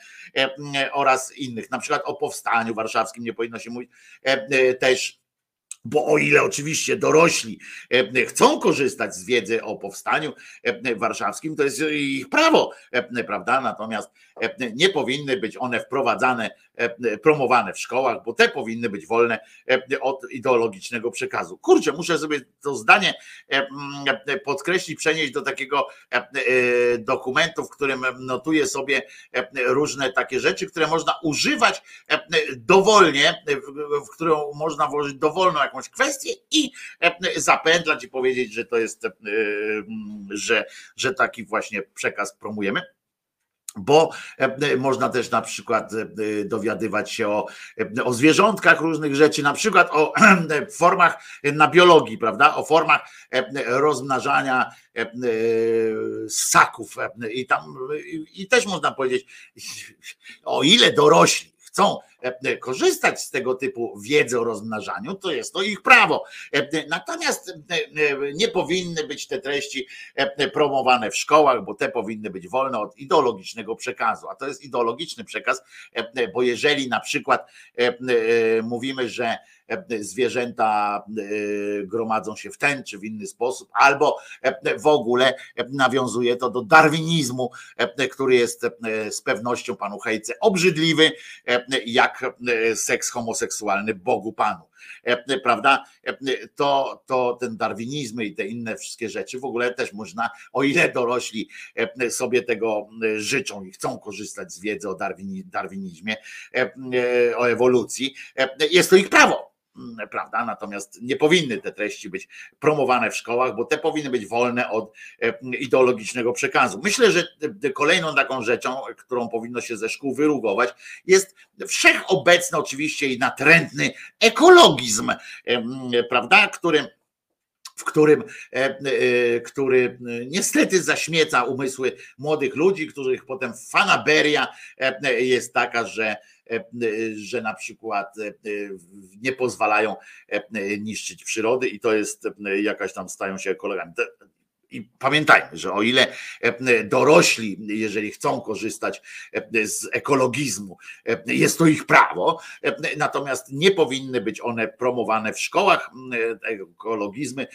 oraz innych, na przykład o powstaniu warszawskim nie powinno się mówić też bo o ile oczywiście dorośli e, chcą korzystać z wiedzy o powstaniu e, warszawskim, to jest ich prawo, e, prawda? Natomiast nie powinny być one wprowadzane, promowane w szkołach, bo te powinny być wolne od ideologicznego przekazu. Kurczę, muszę sobie to zdanie podkreślić, przenieść do takiego dokumentu, w którym notuję sobie różne takie rzeczy, które można używać dowolnie, w którą można włożyć dowolną jakąś kwestię i zapędlać i powiedzieć, że to jest, że, że taki właśnie przekaz promujemy bo można też na przykład dowiadywać się o, o zwierzątkach różnych rzeczy, na przykład o formach na biologii, prawda? O formach rozmnażania ssaków i tam i też można powiedzieć, o ile dorośli chcą e, korzystać z tego typu wiedzy o rozmnażaniu, to jest to ich prawo. E, natomiast e, nie powinny być te treści promowane w szkołach, bo te powinny być wolne od ideologicznego przekazu. A to jest ideologiczny przekaz, bo jeżeli na przykład mówimy, że zwierzęta gromadzą się w ten czy w inny sposób, albo w ogóle nawiązuje to do darwinizmu, który jest z pewnością panu Hejce obrzydliwy, jak seks homoseksualny Bogu Panu. Prawda? To, to ten darwinizm i te inne wszystkie rzeczy w ogóle też można, o ile dorośli sobie tego życzą i chcą korzystać z wiedzy o darwinizmie, o ewolucji, jest to ich prawo prawda? Natomiast nie powinny te treści być promowane w szkołach, bo te powinny być wolne od e, ideologicznego przekazu. Myślę, że kolejną taką rzeczą, którą powinno się ze szkół wyrugować, jest wszechobecny oczywiście i natrętny ekologizm, prawda? Który w którym, e, e, który niestety zaśmieca umysły młodych ludzi, których potem fanaberia jest taka, że E, że na przykład e, nie pozwalają e, niszczyć przyrody i to jest jakaś tam stają się ekologami. I pamiętajmy, że o ile dorośli, jeżeli chcą korzystać z ekologizmu, jest to ich prawo, natomiast nie powinny być one promowane w szkołach, ekologizmy,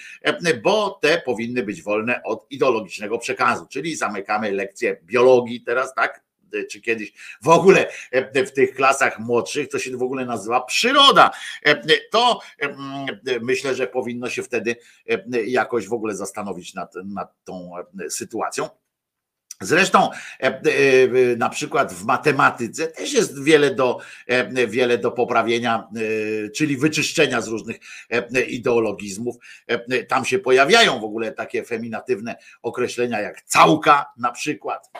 bo te powinny być wolne od ideologicznego przekazu, czyli zamykamy lekcje biologii teraz, tak? Czy kiedyś w ogóle e, w tych klasach młodszych, to się w ogóle nazywa przyroda. E, to e, myślę, że powinno się wtedy jakoś w ogóle zastanowić nad, nad tą sytuacją. Zresztą e, e, na przykład w matematyce też jest wiele do, e, wiele do poprawienia, czyli wyczyszczenia z różnych ideologizmów. Tam się pojawiają w ogóle takie feminatywne określenia jak całka na przykład.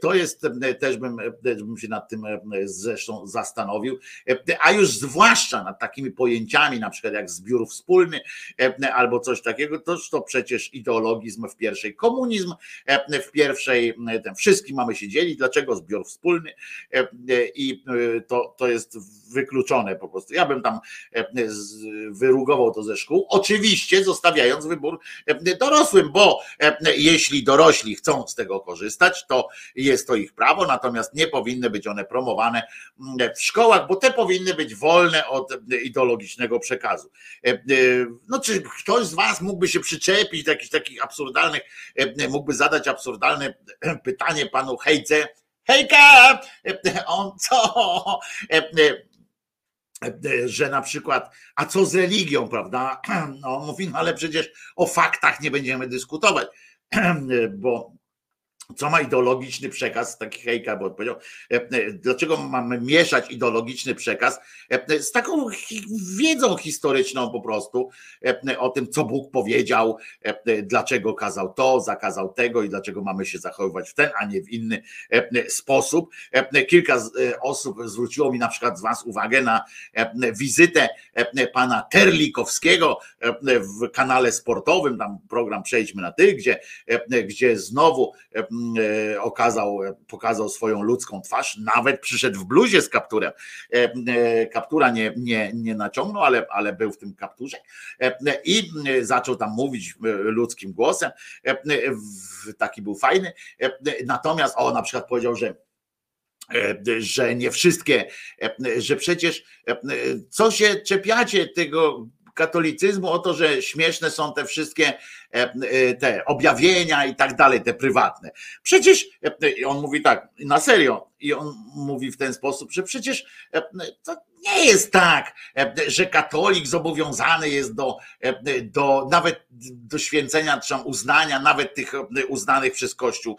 To jest, też bym, też bym się nad tym zresztą zastanowił, a już zwłaszcza nad takimi pojęciami, na przykład jak zbiór wspólny albo coś takiego, to, to przecież ideologizm w pierwszej komunizm, w w pierwszej, ten wszystkim mamy się dzielić, dlaczego zbiór wspólny e, e, i e, to, to jest wykluczone po prostu. Ja bym tam wyrugował to ze szkół, oczywiście zostawiając wybór dorosłym, bo jeśli dorośli chcą z tego korzystać, to jest to ich prawo, natomiast nie powinny być one promowane w szkołach, bo te powinny być wolne od ideologicznego przekazu. No, czy ktoś z Was mógłby się przyczepić do jakichś takich absurdalnych, mógłby zadać absurdalnych absurdalne pytanie panu Hejce. Hejka! On co? że na przykład, a co z religią, prawda? No, mówi, no ale przecież o faktach nie będziemy dyskutować, bo co ma ideologiczny przekaz, taki hejka, bo powiedział, e, e, dlaczego mamy mieszać ideologiczny przekaz e, z taką wiedzą historyczną po prostu o tym, co Bóg powiedział, dlaczego kazał to, zakazał tego i dlaczego mamy się zachowywać w ten, a nie w inny sposób. Kilka osób zwróciło mi na przykład z Was uwagę na wizytę pana Terlikowskiego w kanale sportowym, tam program Przejdźmy na Ty, gdzie, gdzie znowu okazał, pokazał swoją ludzką twarz, nawet przyszedł w bluzie z kapturem. E, e, kaptura nie, nie, nie naciągnął, ale, ale był w tym kapturze i zaczął tam mówić ludzkim głosem. Taki był fajny. Natomiast, o, na przykład powiedział, że że nie wszystkie, że przecież co się czepiacie tego katolicyzmu o to, że śmieszne są te wszystkie e, e, te objawienia i tak dalej, te prywatne. Przecież e, on mówi tak, na serio, i on mówi w ten sposób, że przecież to nie jest tak, że katolik zobowiązany jest do, do nawet do święcenia, czy uznania, nawet tych uznanych przez Kościół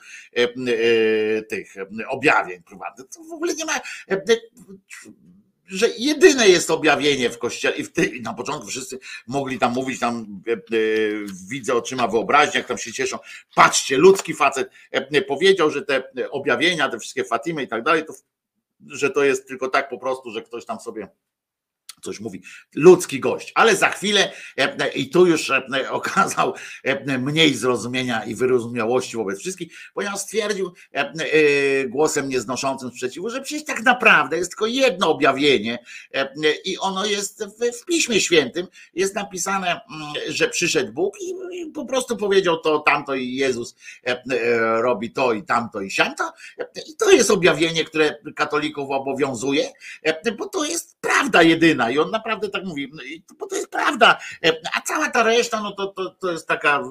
tych objawień prywatnych. To w ogóle nie ma że jedyne jest objawienie w kościele i w ty, na początku wszyscy mogli tam mówić, tam e, e, widzę oczyma wyobraźni, jak tam się cieszą. Patrzcie, ludzki facet e, powiedział, że te objawienia, te wszystkie Fatimy i tak dalej, to, że to jest tylko tak po prostu, że ktoś tam sobie coś mówi, ludzki gość, ale za chwilę e, i tu już e, okazał e, mniej zrozumienia i wyrozumiałości wobec wszystkich, ponieważ stwierdził głosem nieznoszącym sprzeciwu, że przecież tak naprawdę jest tylko jedno objawienie i ono jest w Piśmie Świętym, jest napisane, mm, że przyszedł Bóg i po prostu powiedział to, tamto i Jezus robi to i tamto i siamto. I to jest objawienie, które katolików obowiązuje, bo to jest prawda jedyna. I on naprawdę tak mówi, no bo to jest prawda, e, a cała ta reszta, no to, to, to jest taka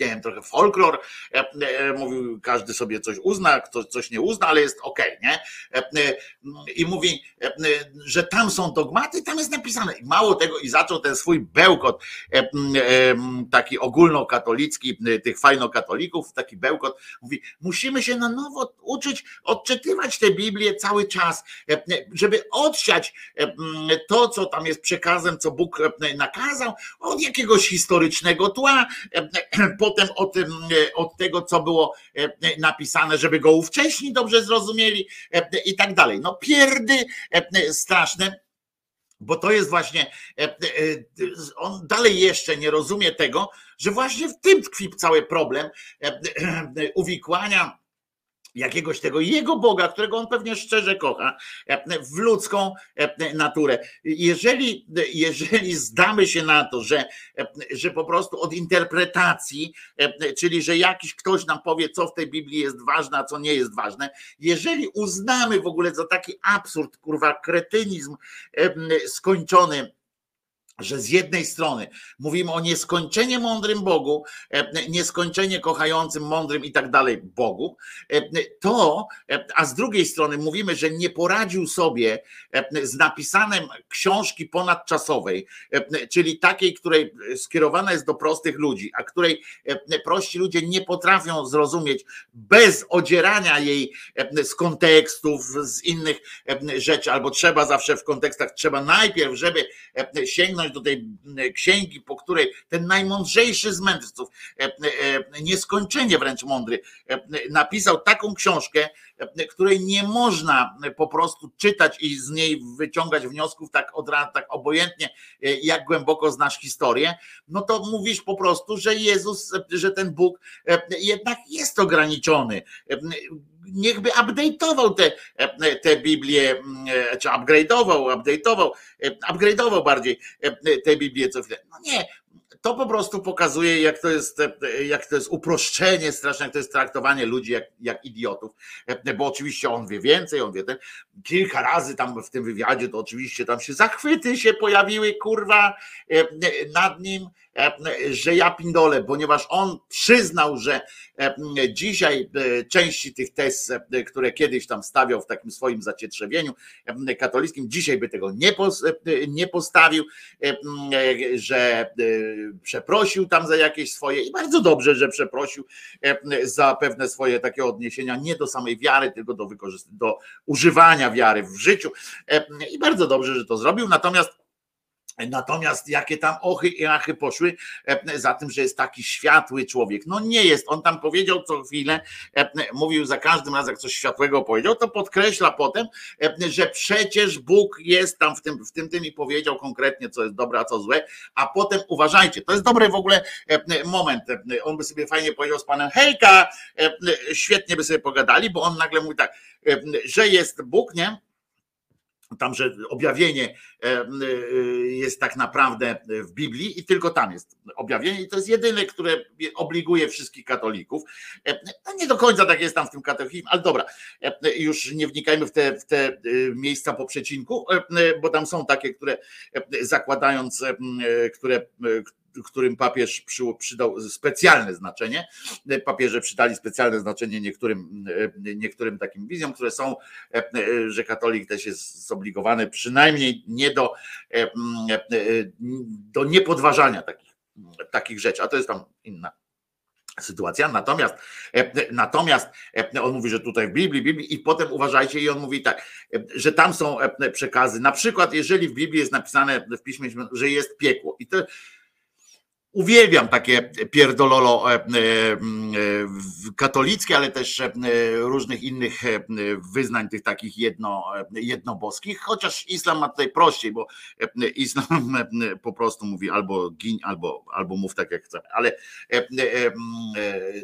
nie wiem, trochę folklor, e, e, mówił, każdy sobie coś uzna, ktoś coś nie uzna, ale jest okej, okay, nie? I mówi, że tam są dogmaty, tam jest napisane. I mało tego, i zaczął ten swój bełkot, taki ogólnokatolicki, tych fajnokatolików, taki bełkot, mówi, musimy się na nowo uczyć odczytywać tę Biblię cały czas, żeby odsiać to, co tam jest przekazem, co Bóg nakazał, od jakiegoś historycznego tła, po potem o tym, e, od tego, co było e, napisane, żeby go ówcześni dobrze zrozumieli e, i tak dalej. No pierdy straszne. Bo to jest właśnie, on dalej jeszcze nie rozumie tego, że właśnie w tym tkwi cały problem uwikłania jakiegoś tego jego Boga, którego on pewnie szczerze kocha, e, w ludzką e, naturę. Jeżeli, jeżeli zdamy się na to, że, e, że po prostu od interpretacji, czyli że jakiś ktoś nam powie, co w tej Biblii jest ważne, a co nie jest ważne, jeżeli uznamy w ogóle za taki absurd, kurwa, kretynizm skończony, że z jednej strony mówimy o nieskończenie mądrym Bogu, e, nieskończenie kochającym, mądrym i tak dalej Bogu, e, to, e, a z drugiej strony mówimy, że nie poradził sobie z napisanem książki ponadczasowej, czyli takiej, której skierowana jest do prostych ludzi, a której prości ludzie nie potrafią zrozumieć bez odzierania jej z kontekstów, z innych rzeczy, albo trzeba zawsze w kontekstach, trzeba najpierw, żeby sięgnąć do tej e, księgi, po której ten najmądrzejszy z mędrców, e, e, nieskończenie wręcz mądry, napisał taką książkę, której nie można po prostu czytać i z niej wyciągać wniosków tak od razu, tak obojętnie, jak głęboko znasz historię, no to mówisz po prostu, że Jezus, że ten Bóg jednak jest ograniczony niechby update'ował te, te Biblię, mm, czy upgrade'ował, update'ował, upgrade'ował bardziej te Biblię co chwilę. No nie, to po prostu pokazuje, jak to jest, jak to jest uproszczenie straszne, jak to jest traktowanie ludzi jak, jak idiotów, bo oczywiście on wie więcej, on wie ten. Kilka razy tam w tym wywiadzie to oczywiście tam się zachwyty się pojawiły, kurwa, nad nim, że ja pindolę, ponieważ on przyznał, że dzisiaj e, części tych tez, które kiedyś tam stawiał w takim swoim zacietrzewieniu katolickim, dzisiaj by tego nie postawił, że przeprosił tam za jakieś swoje i bardzo dobrze, że przeprosił za pewne swoje takie odniesienia, nie do samej wiary, tylko do, do używania wiary w życiu. I bardzo dobrze, że to zrobił. Natomiast Natomiast jakie tam ochy i achy poszły e, za tym, że jest taki światły człowiek. No nie jest. On tam powiedział co chwilę, e, mówił za każdym razem, jak coś światłego powiedział, to podkreśla potem, e, że przecież Bóg jest tam w tym, w tym, tym i powiedział konkretnie, co jest dobre, a co złe. A potem uważajcie, to jest dobry w ogóle moment. On by sobie fajnie powiedział z panem Hejka, świetnie by sobie pogadali, bo on nagle mówi tak, że jest Bóg, nie? Tam, że objawienie e, e, jest tak naprawdę w Biblii i tylko tam jest objawienie i to jest jedyne, które obliguje wszystkich katolików. E, no nie do końca tak jest tam w tym katechizmie, ale dobra, już nie wnikajmy w te, w te miejsca po przecinku, bo tam są takie, które zakładając, które którym papież przydał specjalne znaczenie. Papieże przydali specjalne znaczenie niektórym, niektórym takim wizjom, które są, że katolik też jest zobligowany przynajmniej nie do, do niepodważania takich, takich rzeczy, a to jest tam inna sytuacja. Natomiast, natomiast on mówi, że tutaj w Biblii, Biblii i potem uważajcie i on mówi tak, że tam są przekazy. Na przykład, jeżeli w Biblii jest napisane w piśmie, że jest piekło i to Uwielbiam takie pierdololo e, e, katolickie, ale też e, różnych innych wyznań, tych takich jedno, jednoboskich, chociaż islam ma tutaj prościej, bo islam po prostu mówi albo gin, albo, albo mów tak jak chce. Ale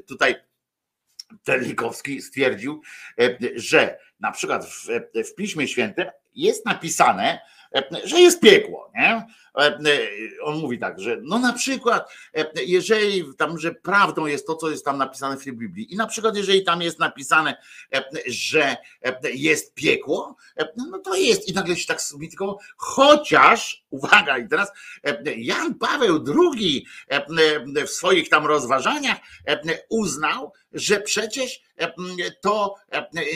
tutaj Terlikowski stwierdził, że na przykład w, w Piśmie Świętym jest napisane, że jest piekło, nie? On mówi tak, że no na przykład, jeżeli tam, że prawdą jest to, co jest tam napisane w tej Biblii, i na przykład, jeżeli tam jest napisane, że jest piekło, no to jest, i nagle się tak sobie tylko, chociaż, uwaga, i teraz Jan Paweł II w swoich tam rozważaniach uznał, że przecież to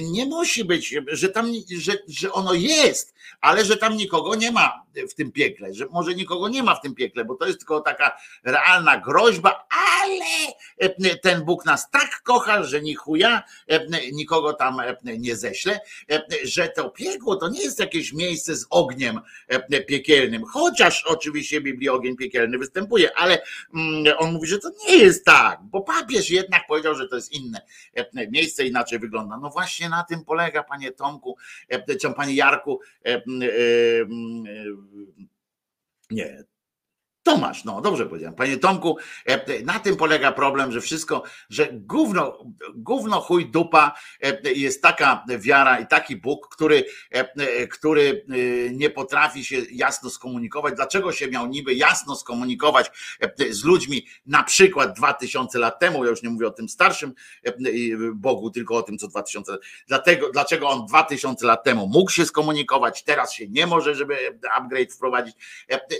nie musi być, że tam, że, że ono jest, ale że tam nikogo nie ma w tym piekle, że może nikogo nie ma w tym piekle, bo to jest tylko taka realna groźba, ale ten Bóg nas tak kocha, że ni chuja nikogo tam nie ześle, że to piekło to nie jest jakieś miejsce z ogniem piekielnym, chociaż oczywiście w Biblii ogień piekielny występuje, ale mm, on mówi, że to nie jest tak, bo papież jednak powiedział, że to jest inne miejsce, inaczej wygląda. No właśnie na tym polega, panie Tomku, czy panie Jarku, nie, Tomasz, no dobrze powiedziałem. Panie Tomku, e, na tym polega problem, że wszystko, że gówno, gówno chuj dupa e, jest taka wiara i taki Bóg, który, e, który nie potrafi się jasno skomunikować. Dlaczego się miał niby jasno skomunikować z ludźmi na przykład dwa tysiące lat temu, ja już nie mówię o tym starszym Bogu, tylko o tym, co dwa tysiące. Dlatego, dlaczego on dwa tysiące lat temu mógł się skomunikować, teraz się nie może, żeby upgrade wprowadzić.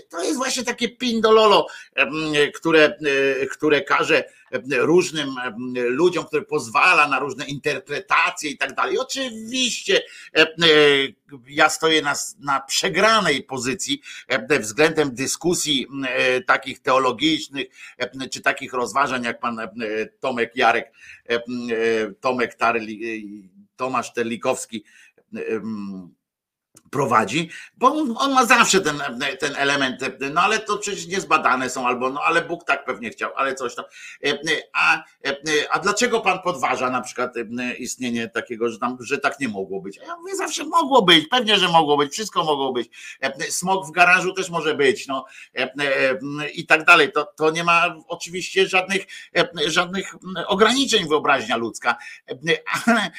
To jest właśnie takie pin Indololo, które, e, które każe różnym ludziom, które pozwala na różne interpretacje i tak dalej. Oczywiście e, ja stoję na, na przegranej pozycji względem dyskusji takich teologicznych, czy takich rozważań, jak pan Tomek Jarek, Tomek Tarli, Tomasz Terlikowski prowadzi, bo on ma zawsze ten, ten element, no ale to przecież niezbadane są, albo no ale Bóg tak pewnie chciał, ale coś tam. A, a dlaczego pan podważa na przykład istnienie takiego, że, tam, że tak nie mogło być? Ja mówię, zawsze mogło być, pewnie, że mogło być, wszystko mogło być. Smog w garażu też może być, no i tak dalej. To, to nie ma oczywiście żadnych, żadnych ograniczeń wyobraźnia ludzka, ale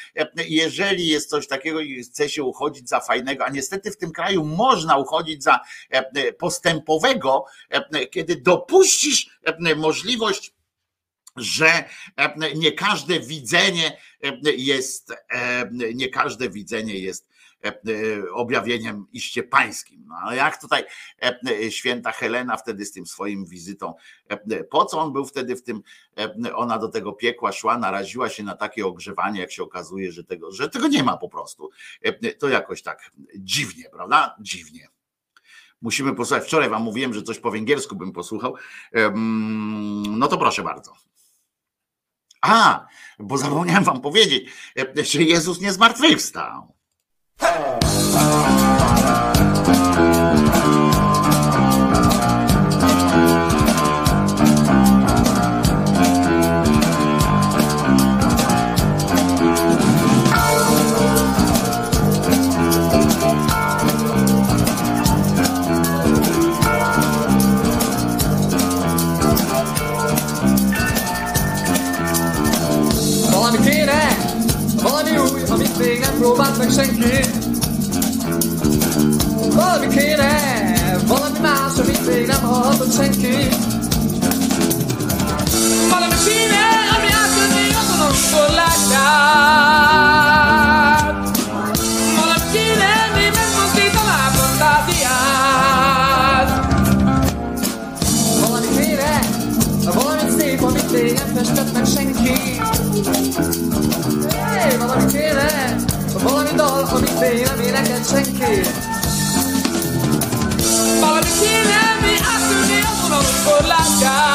jeżeli jest coś takiego i chce się uchodzić za fajnego, a nie niestety w tym kraju można uchodzić za e, e, postępowego, e, kiedy dopuścisz możliwość że nie każde widzenie jest, nie każde widzenie jest objawieniem iście pańskim. No, jak tutaj święta Helena wtedy z tym swoim wizytą, po co on był wtedy w tym, ona do tego piekła szła, naraziła się na takie ogrzewanie, jak się okazuje, że tego, że tego nie ma po prostu. To jakoś tak dziwnie, prawda? Dziwnie. Musimy posłuchać. Wczoraj wam mówiłem, że coś po węgiersku bym posłuchał. No to proszę bardzo. A, bo zapomniałem wam powiedzieć, e, że Jezus nie zmartwychwstał. Hey! Meg senki. Valami kéne, valami más, amit még nem hallhatott senki. Valami kéne, ami átjönni azon a korlátját Valami kéne, mi megmozdít a lábrontádiát Valami kéne, valami szép, amit még nem festett meg senki. Hey, valami kéne, Valami dal, ami félelmi neked senki Valami kérelmi átülni a vonalon korlátját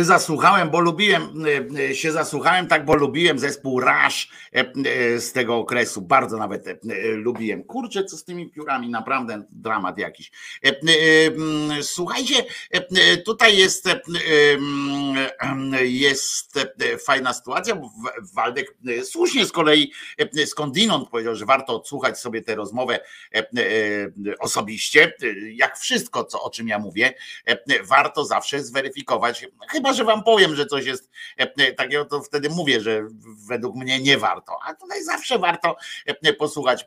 się zasłuchałem, bo lubiłem, e, się zasłuchałem tak, bo lubiłem zespół Rush z tego okresu, bardzo nawet lubiłem. Kurczę, co z tymi piórami, naprawdę dramat jakiś. Słuchajcie, tutaj jest, jest fajna sytuacja, bo Waldek słusznie z kolei skądinąd powiedział, że warto odsłuchać sobie tę rozmowę osobiście, jak wszystko, co, o czym ja mówię, warto zawsze zweryfikować Chyba, że wam powiem, że coś jest e, e, takiego, to wtedy mówię, że według mnie nie warto. A tutaj zawsze warto e, posłuchać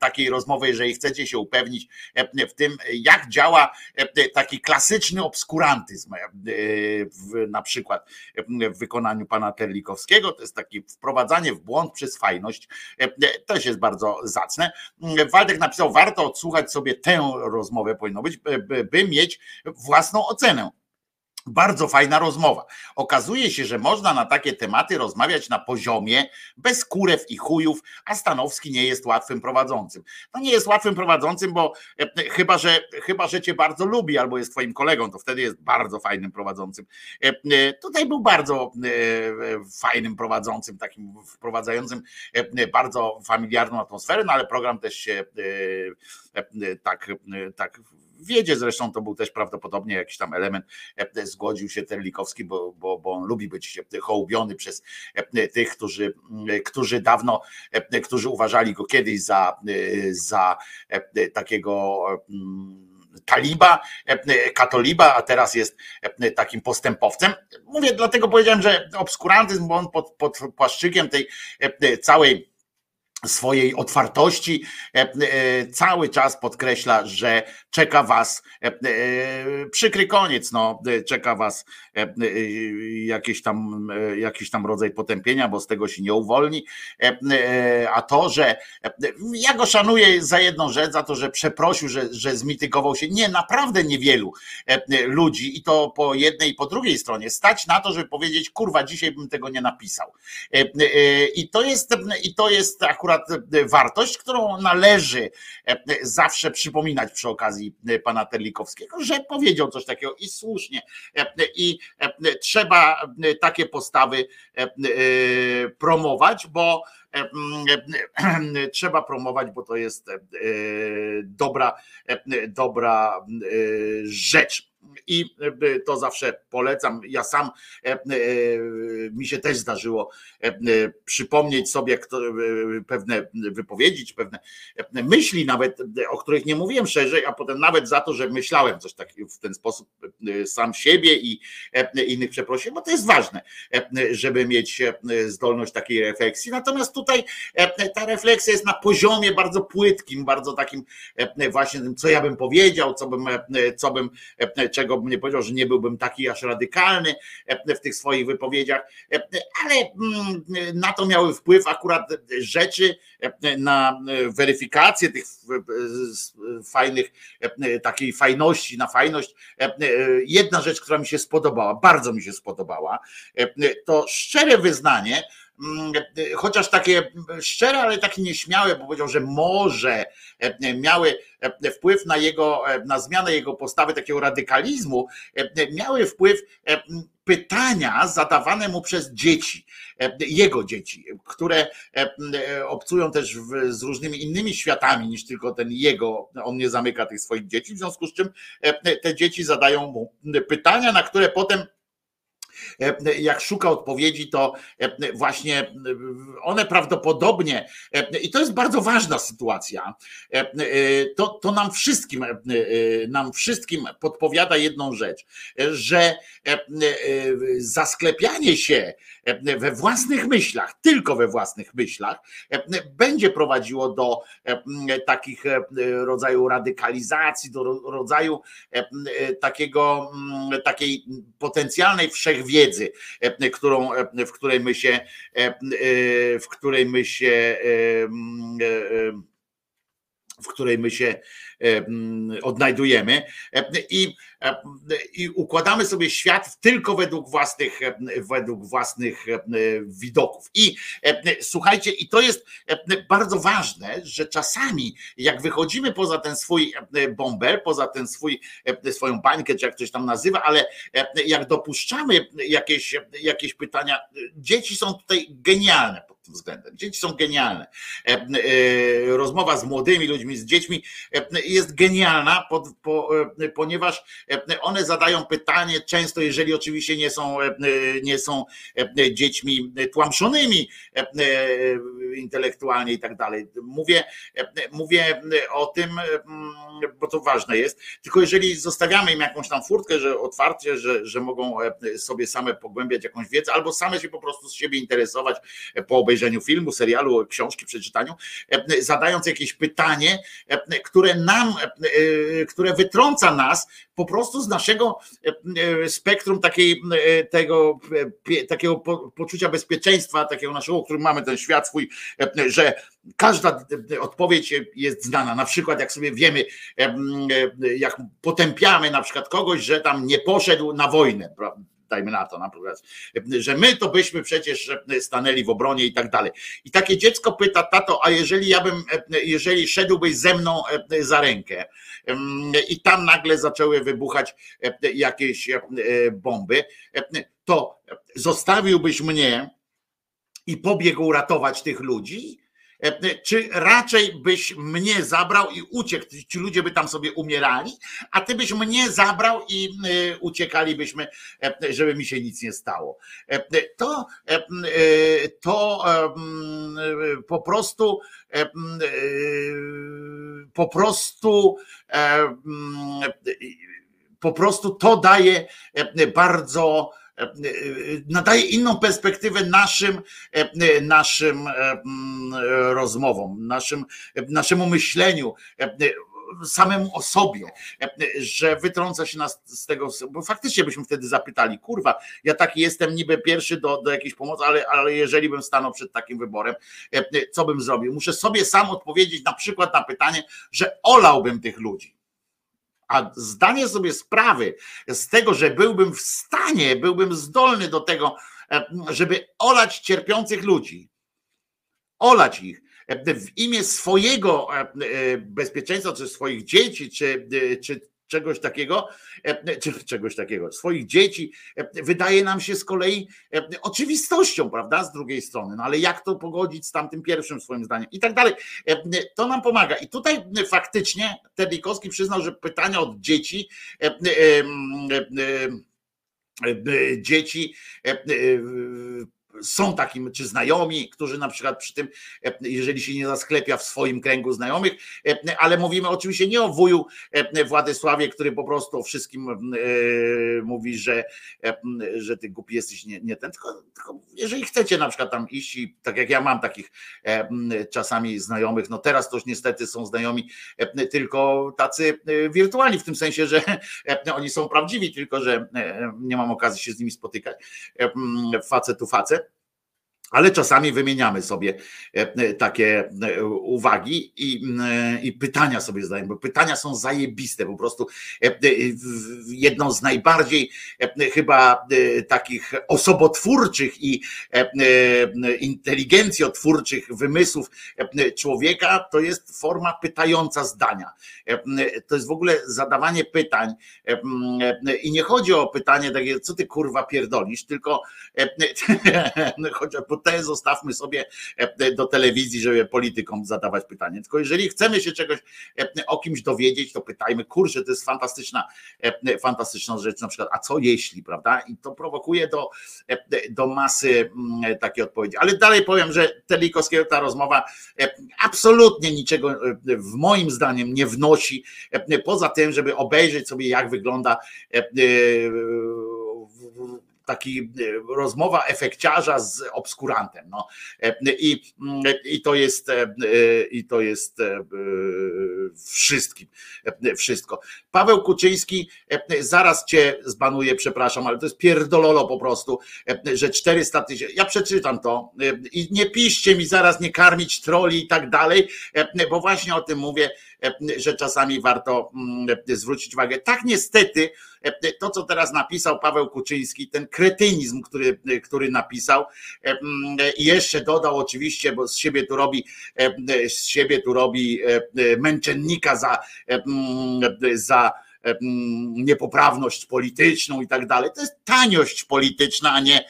takiej rozmowy, jeżeli chcecie się upewnić w tym, jak działa taki klasyczny obskurantyzm, na przykład w wykonaniu pana Terlikowskiego. To jest takie wprowadzanie w błąd przez fajność. Też jest bardzo zacne. Waldek napisał, warto odsłuchać sobie tę rozmowę, powinno być, by mieć własną ocenę. Bardzo fajna rozmowa. Okazuje się, że można na takie tematy rozmawiać na poziomie bez kurew i chujów, a Stanowski nie jest łatwym prowadzącym. No nie jest łatwym prowadzącym, bo e, chyba, że, chyba, że cię bardzo lubi albo jest twoim kolegą, to wtedy jest bardzo fajnym prowadzącym. E, e, tutaj był bardzo fajnym prowadzącym, takim wprowadzającym bardzo familiarną atmosferę, no ale program też się tak, tak wiedzie, zresztą to był też prawdopodobnie jakiś tam element, e, zgodził się Terlikowski, bo, bo, bo on lubi być hołubiony przez e, tych, którzy, którzy dawno, e, którzy uważali go kiedyś za, za takiego taliba, katoliba, a teraz jest takim postępowcem. Mówię, dlatego powiedziałem, że obskurantyzm, bo on pod, pod płaszczykiem tej całej swojej otwartości. E, e, cały czas podkreśla, że czeka was e, przykry koniec, no, czeka was jakiś tam, jakiś tam rodzaj potępienia, bo z tego się nie uwolni, a to, że ja go szanuję za jedną rzecz, za to, że przeprosił, że, że zmitygował się, nie, naprawdę niewielu ludzi i to po jednej i po drugiej stronie, stać na to, żeby powiedzieć, kurwa, dzisiaj bym tego nie napisał. I to jest, i to jest akurat akurat e, wartość, którą należy e, zawsze przypominać przy okazji e, pana Terlikowskiego, że powiedział coś takiego i słusznie. I trzeba takie postawy promować, bo trzeba promować, bo to jest dobra, dobra rzecz i e, to zawsze polecam. Ja sam e, e, mi się też zdarzyło przypomnieć sobie pewne wypowiedzi, pewne myśli nawet, o których nie mówiłem szerzej, a potem nawet za to, że myślałem coś takiego w ten sposób sam siebie i innych przeprosiłem, bo to jest ważne, żeby mieć zdolność takiej refleksji. Natomiast tutaj ta refleksja jest na poziomie bardzo płytkim, bardzo takim właśnie tym, co ja bym powiedział, co bym, co bym czego bym nie powiedział, że nie byłbym taki aż radykalny e, w tych swoich wypowiedziach, e, ale mm, na to miały wpływ akurat rzeczy e, na weryfikację tych fajnych, takiej fajności, na fajność. Jedna rzecz, która mi się spodobała, bardzo mi się spodobała, to szczere wyznanie, chociaż takie szczere, ale takie nieśmiałe, bo powiedział, że może e, miały e, wpływ na jego, e, na zmianę jego postawy takiego radykalizmu, miały wpływ pytania zadawane mu przez dzieci, jego dzieci, które obcują też z różnymi innymi światami niż tylko ten jego, on nie zamyka tych swoich dzieci, w związku z czym te dzieci zadają mu pytania, na które potem jak szuka odpowiedzi, to e, właśnie one prawdopodobnie, e, i to jest bardzo ważna sytuacja, to, to nam wszystkim, nam wszystkim podpowiada jedną rzecz, że zasklepianie się we własnych myślach, tylko we własnych myślach, będzie prowadziło do takich rodzaju radykalizacji, do rodzaju takiego, takiej potencjalnej wszechwiedzy, którą, w której my się, w której my się w której my się odnajdujemy i, i układamy sobie świat tylko według własnych, według własnych widoków. I słuchajcie, i to jest bardzo ważne, że czasami jak wychodzimy poza ten swój bomber, poza ten swój, swoją bańkę, czy jak ktoś tam nazywa, ale jak dopuszczamy jakieś, jakieś pytania, dzieci są tutaj genialne tym względem. Dzieci są genialne. E, e, rozmowa z młodymi ludźmi, z dziećmi e, jest genialna, ponieważ one zadają pytanie, często jeżeli oczywiście nie są, nie są dziećmi tłamszonymi intelektualnie i tak dalej. Mówię, mówię o tym, bo to ważne jest, tylko jeżeli zostawiamy im jakąś tam furtkę, że otwarcie, że, że mogą sobie same pogłębiać jakąś wiedzę, albo same się po prostu z siebie interesować po obejrzeniu obejrzeniu filmu, serialu, książki, przeczytaniu, e, zadając jakieś pytanie, e, które nam, e, które wytrąca nas po prostu z naszego spektrum takiej, tego, takiego poczucia bezpieczeństwa, takiego naszego, którym mamy ten świat swój, że każda odpowiedź jest znana. Na przykład, jak sobie wiemy, jak potępiamy na przykład kogoś, że tam nie poszedł na wojnę, dajmy na to, na przykład, że my to byśmy przecież stanęli w obronie i tak dalej. I takie dziecko pyta, tato, a jeżeli ja bym, jeżeli szedłbyś ze mną za rękę i tam nagle zaczęły wybuchać jakieś bomby, to zostawiłbyś mnie i pobiegł ratować tych ludzi? E, czy raczej byś mnie zabrał i uciekł, ci ludzie by tam sobie umierali, a ty byś mnie zabrał i e, uciekalibyśmy, e, żeby mi się nic nie stało. To, to po prostu po prostu po prostu to daje bardzo nadaje inną perspektywę naszym, naszym rozmowom, naszym, naszemu myśleniu samemu o sobie, że wytrąca się nas z tego, bo faktycznie byśmy wtedy zapytali, kurwa, ja taki jestem niby pierwszy do, do jakiejś pomocy, ale, ale jeżeli bym stanął przed takim wyborem, co bym zrobił? Muszę sobie sam odpowiedzieć na przykład na pytanie, że olałbym tych ludzi a zdanie sobie sprawy z tego, że byłbym w stanie, byłbym zdolny do tego, e, żeby olać cierpiących ludzi, olać ich e, w imię swojego e, bezpieczeństwa, czy swoich dzieci, czy, czy czegoś takiego, e, czy czegoś takiego, swoich dzieci, e, wydaje nam się z kolei e, oczywistością, prawda, z drugiej strony, no ale jak to pogodzić z tamtym pierwszym swoim zdaniem i tak dalej. To nam pomaga. I tutaj faktycznie Terlikowski przyznał, że pytania od dzieci dzieci są takim, czy znajomi, którzy na przykład przy tym, e, jeżeli się nie zasklepia w swoim kręgu znajomych, e, ale mówimy oczywiście nie o wuju e, Władysławie, który po prostu o wszystkim mówi, że, że ty głupi jesteś nie, nie ten, tylko, tylko jeżeli chcecie na przykład tam iść i tak jak ja mam takich czasami znajomych, no teraz to już niestety są znajomi tylko tacy wirtualni, w tym sensie, że oni są prawdziwi, tylko że nie mam okazji się z nimi spotykać, facet tu facet, ale czasami wymieniamy sobie e, e, takie e, uwagi i, i, pytania sobie zadajemy, bo pytania są zajebiste, po prostu jedną z najbardziej chyba takich osobotwórczych i inteligencjotwórczych wymysłów człowieka to jest forma pytająca zdania. To jest w ogóle zadawanie pytań i nie chodzi o pytanie takie, co ty kurwa pierdolisz, tylko chodzi o te zostawmy sobie e, do telewizji, żeby politykom zadawać pytanie. Tylko jeżeli chcemy się czegoś e, o kimś dowiedzieć, to pytajmy, kurczę, to jest fantastyczna, e, fantastyczna rzecz, na przykład, a co jeśli, prawda? I to prowokuje do, do masy mm, takiej odpowiedzi. Ale dalej powiem, że Telikowskiego ta rozmowa absolutnie niczego w moim zdaniem nie wnosi, poza tym, żeby obejrzeć sobie, jak wygląda taki rozmowa efekciarza z obskurantem. No. I, i to jest i to jest wszystkim, wszystko. Paweł Kuczyński, zaraz cię zbanuje, przepraszam, ale to jest pierdololo po prostu, że 400 tysięcy, ja przeczytam to i nie piszcie mi zaraz nie karmić troli i tak dalej, bo właśnie o tym mówię, że czasami warto mm, zwrócić uwagę. Tak niestety, to co teraz napisał Paweł Kuczyński, ten kretynizm, który, który napisał i jeszcze dodał oczywiście, bo z siebie tu robi, z siebie tu robi męczennika za, za niepoprawność polityczną i tak dalej. To jest taniość polityczna, a nie,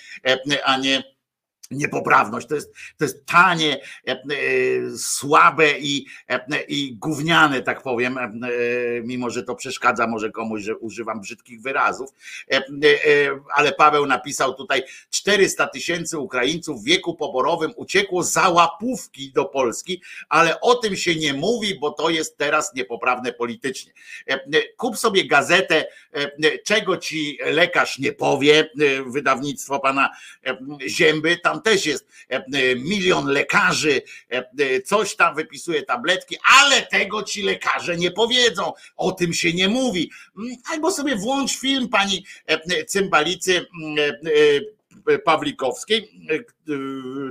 a nie niepoprawność. To jest, to jest tanie, e, e, słabe i, e, i gówniane, tak powiem, mimo że to przeszkadza może komuś, że używam brzydkich wyrazów. Ale Paweł napisał tutaj 400 tysięcy Ukraińców w wieku poborowym uciekło za łapówki do Polski, ale o tym się nie mówi, bo to jest teraz niepoprawne politycznie. Kup sobie gazetę, czego ci lekarz nie powie, wydawnictwo pana Zięby, tam tam też jest e, e, milion lekarzy, e, coś tam wypisuje tabletki, ale tego ci lekarze nie powiedzą, o tym się nie mówi. Mm, albo sobie włącz film pani cymbalicy mm, Pawlikowskiej,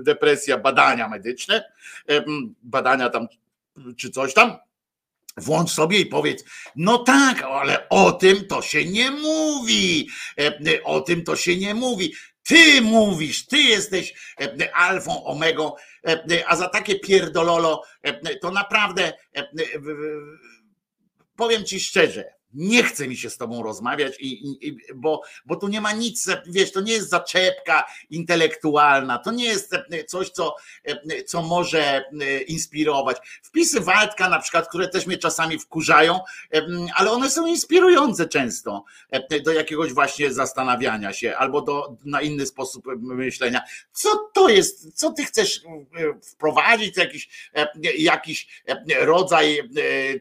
depresja, badania medyczne, badania tam czy coś tam, Włącz sobie i powiedz, no tak, ale o tym to się nie mówi. O tym to się nie mówi. Ty mówisz, ty jesteś e, alfą, omegą, e, a za takie pierdololo e, to naprawdę powiem ci szczerze, nie chce mi się z tobą rozmawiać, i, i, bo, bo tu nie ma nic, wiesz, to nie jest zaczepka intelektualna, to nie jest coś, co, co może inspirować. Wpisy Waldka na przykład, które też mnie czasami wkurzają, ale one są inspirujące często do jakiegoś właśnie zastanawiania się albo do, na inny sposób myślenia. Co to jest, co ty chcesz wprowadzić, jakiś, jakiś rodzaj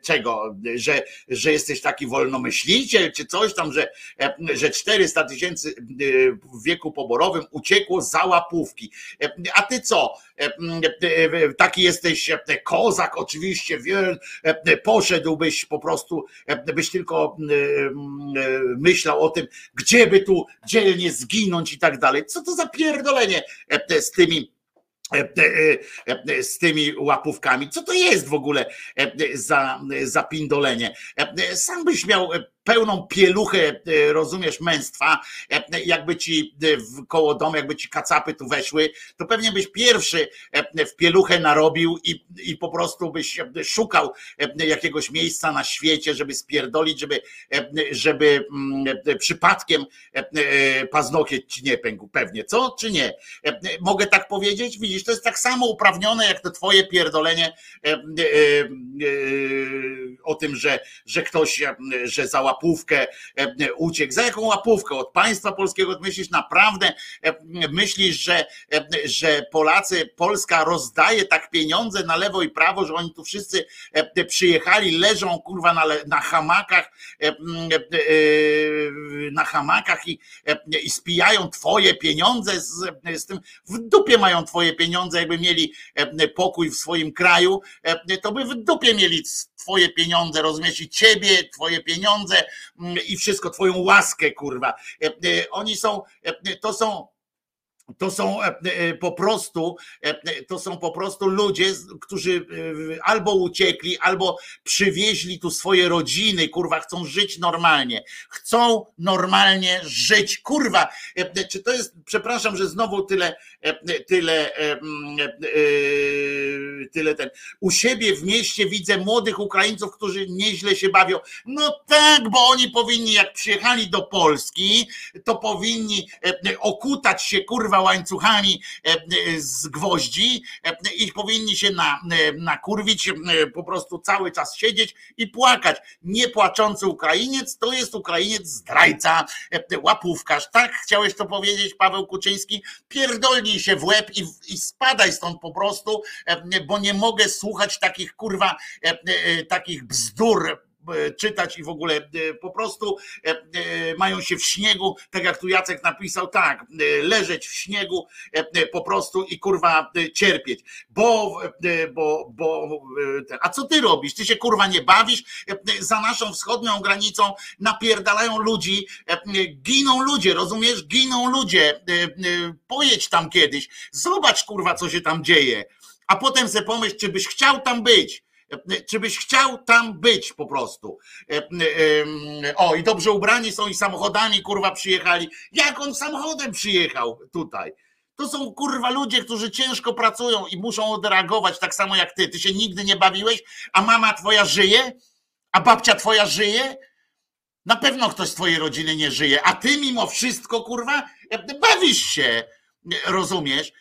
czego, że, że jesteś taki wolny wolnomyśliciel, czy coś tam, że, e, że 400 tysięcy e, w wieku poborowym uciekło za łapówki. E, a ty co? Taki jesteś kozak, oczywiście, poszedłbyś po prostu, byś tylko myślał o tym, gdzie by tu dzielnie zginąć i tak dalej. Co to za pierdolenie z tymi z tymi łapówkami. Co to jest w ogóle za, za pindolenie? Sam byś miał pełną pieluchę, e, rozumiesz, męstwa, e, jakby ci e, koło domu, jakby ci kacapy tu weszły, to pewnie byś pierwszy w pieluchę narobił i, i po prostu byś szukał jakiegoś miejsca na świecie, żeby spierdolić, żeby, żeby mm, przypadkiem paznokieć ci nie pękł, pewnie, co, czy nie? Mogę tak powiedzieć? Widzisz, to jest tak samo uprawnione, jak to twoje pierdolenie o tym, że, że ktoś, że załapał łapówkę e, uciekł. Za jaką łapówkę? Od państwa polskiego myślisz naprawdę, e, myślisz, że, e, że Polacy, Polska rozdaje tak pieniądze na lewo i prawo, że oni tu wszyscy przyjechali, leżą kurwa na, na hamakach, na hamakach i, i spijają twoje pieniądze z, z tym, w dupie mają twoje pieniądze, jakby mieli pokój w swoim kraju, to by w dupie mieli twoje pieniądze, rozumiesz, i ciebie, twoje pieniądze i wszystko, twoją łaskę, kurwa. E, e, oni są, e, to są to są po prostu to są po prostu ludzie, którzy albo uciekli, albo przywieźli tu swoje rodziny, kurwa, chcą żyć normalnie. Chcą normalnie żyć. Kurwa, czy to jest, przepraszam, że znowu tyle tyle tyle ten. U siebie w mieście widzę młodych Ukraińców, którzy nieźle się bawią. No tak, bo oni powinni, jak przyjechali do Polski, to powinni okutać się kurwa łańcuchami z gwoździ i powinni się na, nakurwić, po prostu cały czas siedzieć i płakać. Niepłaczący Ukrainiec to jest Ukrainiec zdrajca, łapówkarz. Tak chciałeś to powiedzieć, Paweł Kuczyński? Pierdolnij się w łeb i, i spadaj stąd po prostu, bo nie mogę słuchać takich kurwa, takich bzdur czytać i w ogóle po prostu mają się w śniegu, tak jak tu Jacek napisał, tak, leżeć w śniegu po prostu i kurwa cierpieć, bo, bo, bo, a co ty robisz? Ty się kurwa nie bawisz? Za naszą wschodnią granicą napierdalają ludzi, giną ludzie, rozumiesz? Giną ludzie, pojedź tam kiedyś, zobacz kurwa co się tam dzieje, a potem sobie pomyśl, czy byś chciał tam być, czy byś chciał tam być po prostu. O, i dobrze ubrani są i samochodami, kurwa, przyjechali. Jak on samochodem przyjechał tutaj? To są kurwa ludzie, którzy ciężko pracują i muszą odreagować tak samo jak ty. Ty się nigdy nie bawiłeś, a mama twoja żyje, a babcia twoja żyje. Na pewno ktoś z twojej rodziny nie żyje, a ty mimo wszystko, kurwa, bawisz się rozumiesz,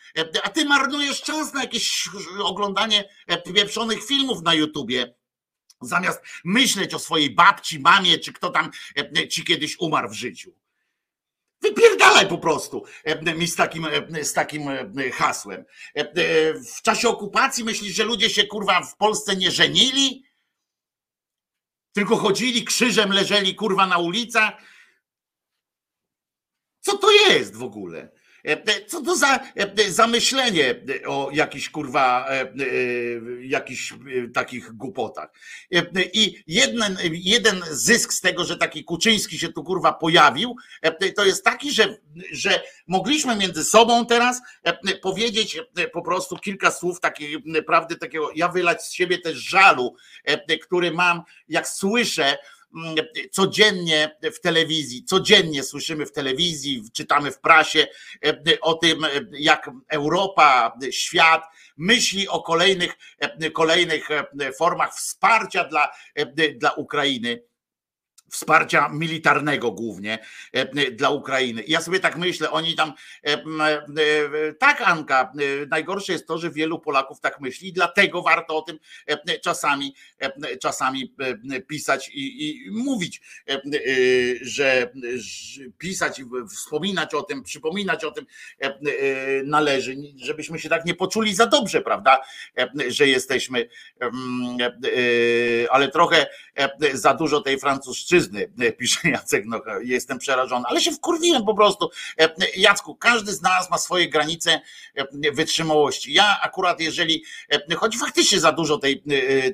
a ty marnujesz czas na jakieś oglądanie pieprzonych filmów na YouTubie. Zamiast myśleć o swojej babci, mamie, czy kto tam ci kiedyś umarł w życiu. Wypierdalaj po prostu mi z takim, z takim hasłem. W czasie okupacji myślisz, że ludzie się kurwa w Polsce nie żenili? Tylko chodzili krzyżem, leżeli kurwa na ulicach? Co to jest w ogóle? E, e, co to za e, zamyślenie o jakichś kurwa, jakichś takich głupotach. I jeden, jeden zysk z tego, że taki Kuczyński się tu kurwa pojawił, to jest taki, że, że mogliśmy między sobą teraz powiedzieć po prostu kilka słów takiej prawdy, takiego, ja wylać z siebie też żalu, który mam, jak słyszę, codziennie w telewizji, codziennie słyszymy w telewizji, czytamy w prasie e, o tym, e, jak Europa, świat myśli o kolejnych, e, kolejnych formach wsparcia dla, dla Ukrainy wsparcia militarnego głównie e, dla Ukrainy. Ja sobie tak myślę, oni tam, e, e, tak Anka, najgorsze jest to, że wielu Polaków tak myśli, dlatego warto o tym czasami, czasami pisać i, i mówić, że pisać, wspominać o tym, przypominać o tym należy, żebyśmy się tak nie poczuli za dobrze, prawda, że jesteśmy, ale trochę za dużo tej francuszczyzny E, pisze Jacek, no jestem przerażony, ale się wkurwiłem po prostu. E, Jacku, każdy z nas ma swoje granice e, wytrzymałości. Ja akurat jeżeli, choć faktycznie za dużo tej,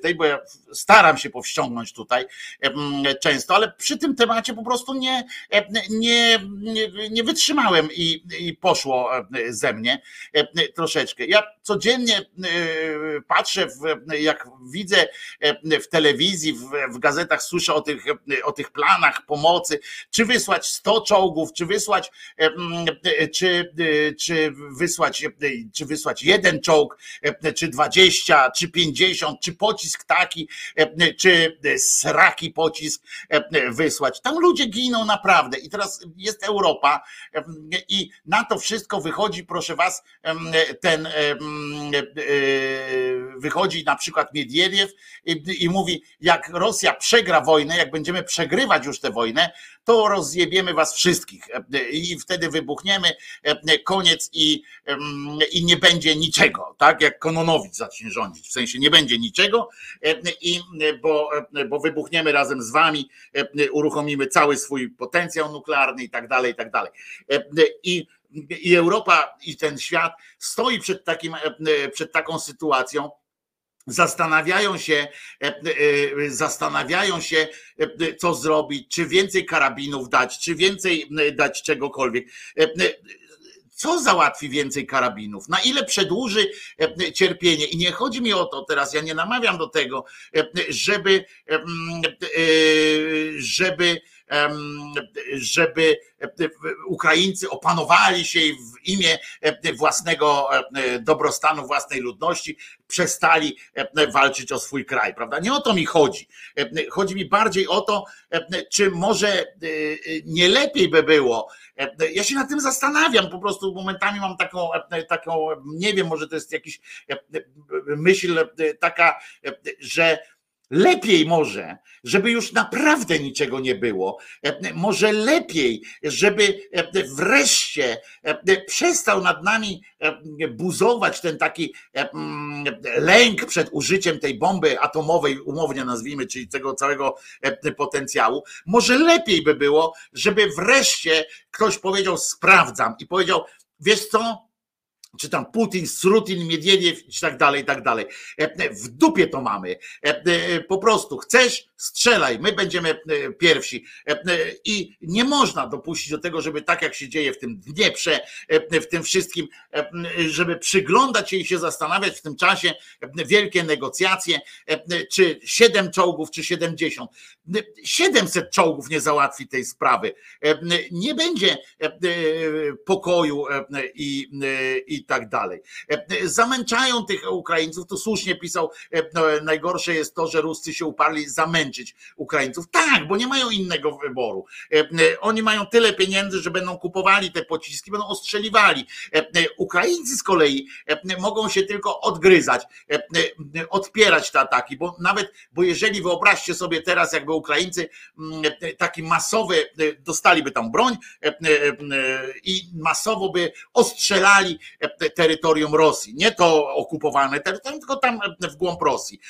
tej bo ja staram się powściągnąć tutaj często, ale przy tym temacie po prostu nie, nie, nie, nie wytrzymałem i, i poszło ze mnie troszeczkę. Ja codziennie patrzę, w, jak widzę w telewizji, w, w gazetach, słyszę o tych, o tych tych planach pomocy, czy wysłać 100 czołgów, czy wysłać, czy, czy wysłać, czy wysłać jeden czołg, czy 20, czy 50, czy pocisk taki, czy sraki pocisk wysłać. Tam ludzie giną naprawdę. I teraz jest Europa i na to wszystko wychodzi, proszę was, ten wychodzi na przykład Miedwiediew i, mówi, jak Rosja przegra wojnę, jak będziemy przegrywać przegrywać już tę wojnę, to rozjebiemy was wszystkich. I wtedy wybuchniemy, koniec i, i nie będzie niczego, tak? Jak Kononowicz zacznie rządzić, w sensie nie będzie niczego, i, bo, bo wybuchniemy razem z wami, uruchomimy cały swój potencjał nuklearny i tak dalej, i tak dalej. I i Europa i ten świat stoi przed, takim, przed taką sytuacją, zastanawiają się, e, e, zastanawiają się, e, co zrobić, czy więcej karabinów dać, czy więcej dać czegokolwiek. Co załatwi więcej karabinów? Na ile przedłuży cierpienie? I nie chodzi mi o to teraz, ja nie namawiam do tego, żeby, żeby żeby Ukraińcy opanowali się i w imię własnego dobrostanu własnej ludności przestali walczyć o swój kraj, prawda? Nie o to mi chodzi. Chodzi mi bardziej o to, czy może nie lepiej by było. Ja się nad tym zastanawiam, po prostu momentami mam taką, taką nie wiem, może to jest jakiś myśl taka, że Lepiej może, żeby już naprawdę niczego nie było. Może lepiej, żeby wreszcie przestał nad nami buzować ten taki mm, lęk przed użyciem tej bomby atomowej, umownie nazwijmy, czyli tego całego potencjału. Może lepiej by było, żeby wreszcie ktoś powiedział: Sprawdzam i powiedział: Wiesz co? Czy tam Putin, Srutin, Miedwiediew i tak dalej, i tak dalej. E, w dupie to mamy. E, e, po prostu chcesz, strzelaj, my będziemy pierwsi. I nie można dopuścić do tego, żeby tak jak się dzieje w tym Dnieprze, w tym wszystkim, żeby przyglądać się i się zastanawiać w tym czasie wielkie negocjacje, czy 7 czołgów, czy 70. 700 czołgów nie załatwi tej sprawy. Nie będzie pokoju i, i tak dalej. E, e, zamęczają tych Ukraińców, tu słusznie pisał, e, najgorsze jest to, że Ruscy się uparli zamęczyć Ukraińców. Tak, bo nie mają innego wyboru. Oni mają tyle pieniędzy, że będą kupowali te pociski, będą ostrzeliwali. Ukraińcy z kolei mogą się tylko odgryzać, odpierać te ataki, bo nawet, bo jeżeli wyobraźcie sobie teraz, jakby Ukraińcy mm, taki masowy, dostaliby tam broń i masowo by ostrzelali terytorium Rosji. Nie to okupowane terytorium, tylko tam w głąb Rosji.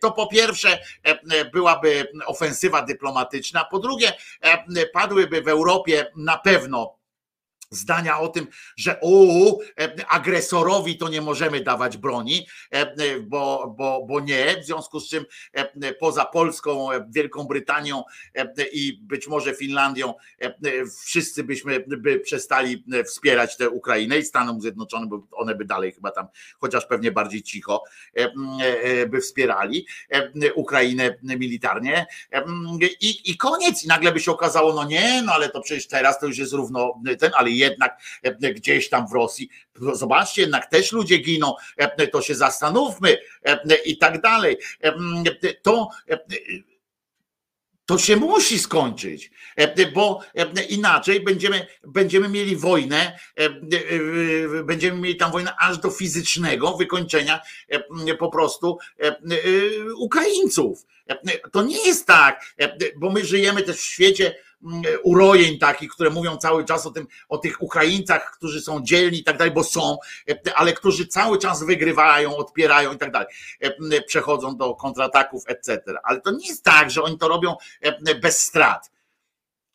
To po pierwsze byłaby ofensywa dyplomatyczna, po drugie padłyby w Europie na pewno zdania o tym, że u agresorowi to nie możemy dawać broni, bo, bo, bo nie, w związku z czym poza Polską, Wielką Brytanią i być może Finlandią wszyscy byśmy by przestali wspierać tę Ukrainę i Stanom Zjednoczonym, bo one by dalej chyba tam, chociaż pewnie bardziej cicho, by wspierali Ukrainę militarnie i, i koniec. I nagle by się okazało, no nie, no ale to przecież teraz to już jest równo ten, ale jednak e, gdzieś tam w Rosji. Zobaczcie, jednak też ludzie giną, e, to się zastanówmy e, i tak dalej. To to się musi skończyć, bo inaczej będziemy, będziemy mieli wojnę, będziemy mieli tam wojnę aż do fizycznego wykończenia po prostu Ukraińców. To nie jest tak, bo my żyjemy też w świecie urojeń takich, które mówią cały czas o tym, o tych Ukraińcach, którzy są dzielni i tak dalej, bo są, e, ale którzy cały czas wygrywają, odpierają i tak dalej, e, przechodzą do kontrataków, etc. Ale to nie jest tak, że oni to robią e, bez strat.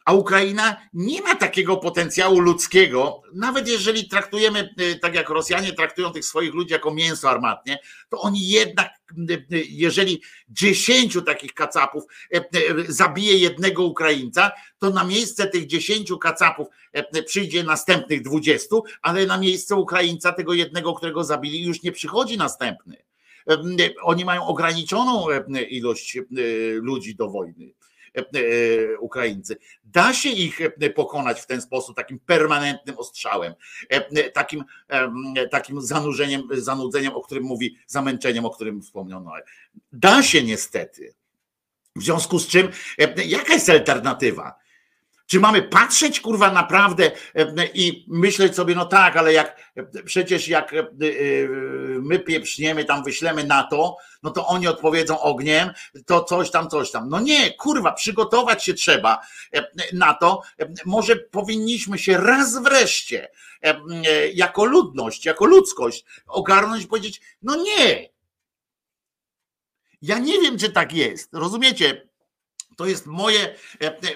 A Ukraina nie ma takiego potencjału ludzkiego, nawet jeżeli traktujemy, tak jak Rosjanie traktują tych swoich ludzi jako mięso armatnie, to oni jednak, jeżeli dziesięciu takich kacapów zabije jednego Ukraińca, to na miejsce tych dziesięciu kacapów przyjdzie następnych dwudziestu, ale na miejsce Ukraińca, tego jednego, którego zabili, już nie przychodzi następny. Oni mają ograniczoną ilość ludzi do wojny. E, e, Ukraińcy. Da się ich e, pokonać w ten sposób, takim permanentnym ostrzałem, takim, takim zanurzeniem, zanudzeniem, o którym mówi, zamęczeniem, o którym wspomniano. Da się niestety. W związku z czym, jaka jest alternatywa? Czy mamy patrzeć, kurwa, naprawdę i myśleć sobie, no tak, ale jak przecież jak my pieprzniemy, tam wyślemy NATO, no to oni odpowiedzą ogniem, to coś tam, coś tam. No nie, kurwa, przygotować się trzeba na to. Może powinniśmy się raz wreszcie jako ludność, jako ludzkość ogarnąć i powiedzieć, no nie. Ja nie wiem, czy tak jest. Rozumiecie? To jest moje,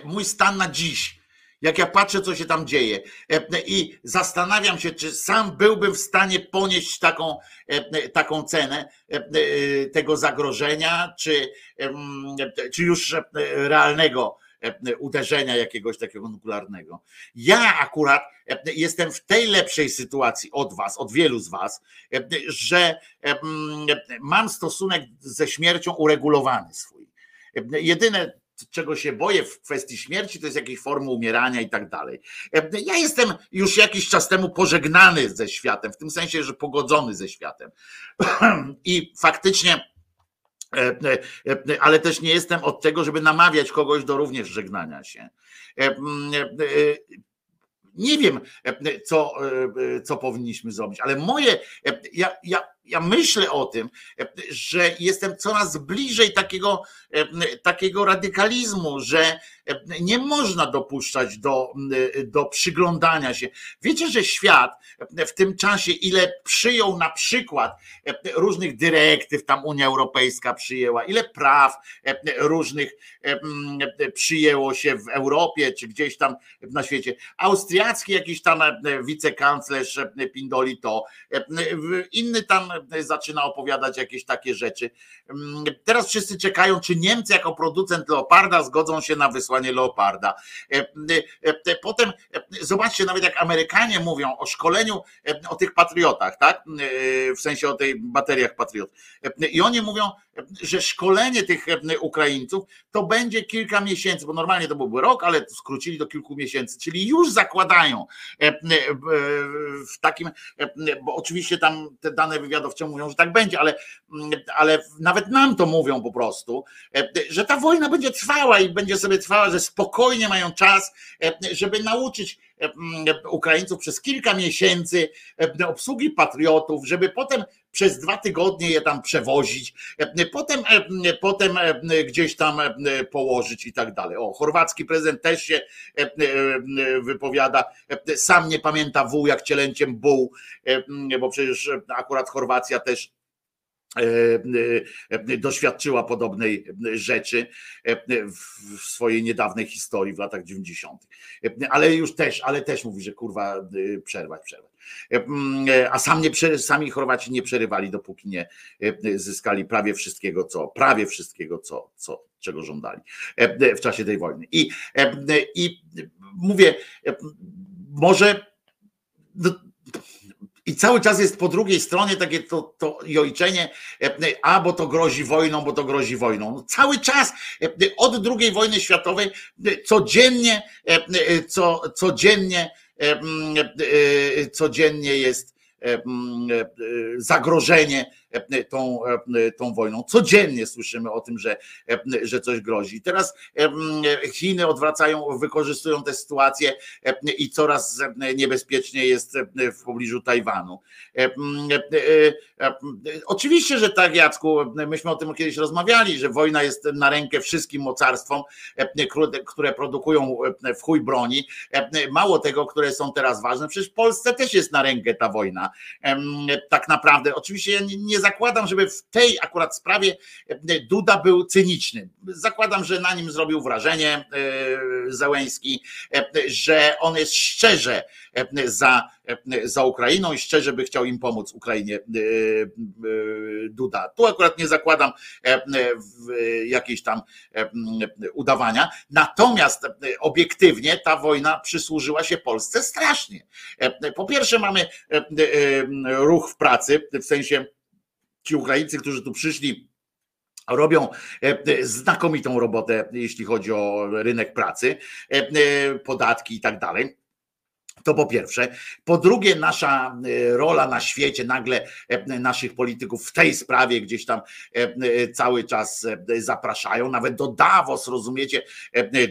mój stan na dziś jak ja patrzę, co się tam dzieje i zastanawiam się, czy sam byłbym w stanie ponieść taką, taką cenę tego zagrożenia, czy, czy już realnego uderzenia jakiegoś takiego nuklearnego. Ja akurat jestem w tej lepszej sytuacji od Was, od wielu z Was, że mam stosunek ze śmiercią uregulowany swój. Jedyne, czego się boję w kwestii śmierci, to jest jakieś formy umierania i tak dalej. Ja jestem już jakiś czas temu pożegnany ze światem, w tym sensie, że pogodzony ze światem. I faktycznie ale też nie jestem od tego, żeby namawiać kogoś do również żegnania się. Nie wiem, co, co powinniśmy zrobić, ale moje, ja, ja ja myślę o tym, że jestem coraz bliżej takiego, takiego radykalizmu, że nie można dopuszczać do, do przyglądania się. Wiecie, że świat w tym czasie, ile przyjął na przykład różnych dyrektyw, tam Unia Europejska przyjęła, ile praw różnych przyjęło się w Europie, czy gdzieś tam na świecie. Austriacki jakiś tam wicekanclerz Pindoli to, inny tam zaczyna opowiadać jakieś takie rzeczy. Teraz wszyscy czekają, czy Niemcy jako producent Leoparda zgodzą się na wysłanie leoparda. E, e, e, potem zobaczcie, nawet jak Amerykanie mówią o szkoleniu, o tych patriotach, tak? W sensie o tej bateriach patriot. I oni mówią, że szkolenie tych Ukraińców to będzie kilka miesięcy, bo normalnie to byłby rok, ale skrócili do kilku miesięcy, czyli już zakładają w takim, bo oczywiście tam te dane wywiadowcze mówią, że tak będzie, ale, ale nawet nam to mówią po prostu, że ta wojna będzie trwała i będzie sobie trwała że spokojnie mają czas, e, żeby nauczyć e, Ukraińców przez kilka miesięcy e, obsługi patriotów, żeby potem przez dwa tygodnie je tam przewozić, potem, potem gdzieś tam położyć i tak dalej. O, chorwacki prezydent też się wypowiada, sam nie pamięta wół jak cielęciem buł, bo przecież akurat Chorwacja też E, e, doświadczyła podobnej rzeczy e, w swojej niedawnej historii w latach 90. Ale już też, ale też mówi, że kurwa przerwać, przerwać. A sam nie, sami Chorwaci nie przerywali, dopóki nie zyskali prawie wszystkiego, co prawie wszystkiego, co, co, czego żądali w czasie tej wojny. I, i mówię, może no, i cały czas jest po drugiej stronie takie to, to jojczenie, e, a bo to grozi wojną, bo to grozi wojną. No cały czas e, od II wojny światowej e, codziennie, co, codziennie, codziennie jest zagrożenie tą, tą wojną. Codziennie słyszymy o tym, że, że coś grozi. Teraz Chiny odwracają, wykorzystują tę sytuację i coraz niebezpieczniej jest w pobliżu Tajwanu. Oczywiście, że tak, Jacku, myśmy o tym kiedyś rozmawiali, że wojna jest na rękę wszystkim mocarstwom, które produkują w chuj broni. Mało tego, które są teraz ważne, przecież w Polsce też jest na rękę ta wojna. Tak naprawdę, oczywiście ja nie zakładam, żeby w tej akurat sprawie e, Duda był cyniczny. Zakładam, że na nim zrobił wrażenie e, Zełęński, e, że on jest szczerze za, za Ukrainą i szczerze by chciał im pomóc Ukrainie Duda. Tu akurat nie zakładam jakiejś tam udawania. Natomiast obiektywnie ta wojna przysłużyła się Polsce strasznie. Po pierwsze mamy ruch w pracy, w sensie ci Ukraińcy, którzy tu przyszli, robią e, znakomitą robotę, jeśli chodzi o rynek pracy, e, e, podatki i tak dalej. To po pierwsze. Po drugie, nasza rola na świecie, nagle naszych polityków w tej sprawie gdzieś tam cały czas zapraszają, nawet do Davos, rozumiecie,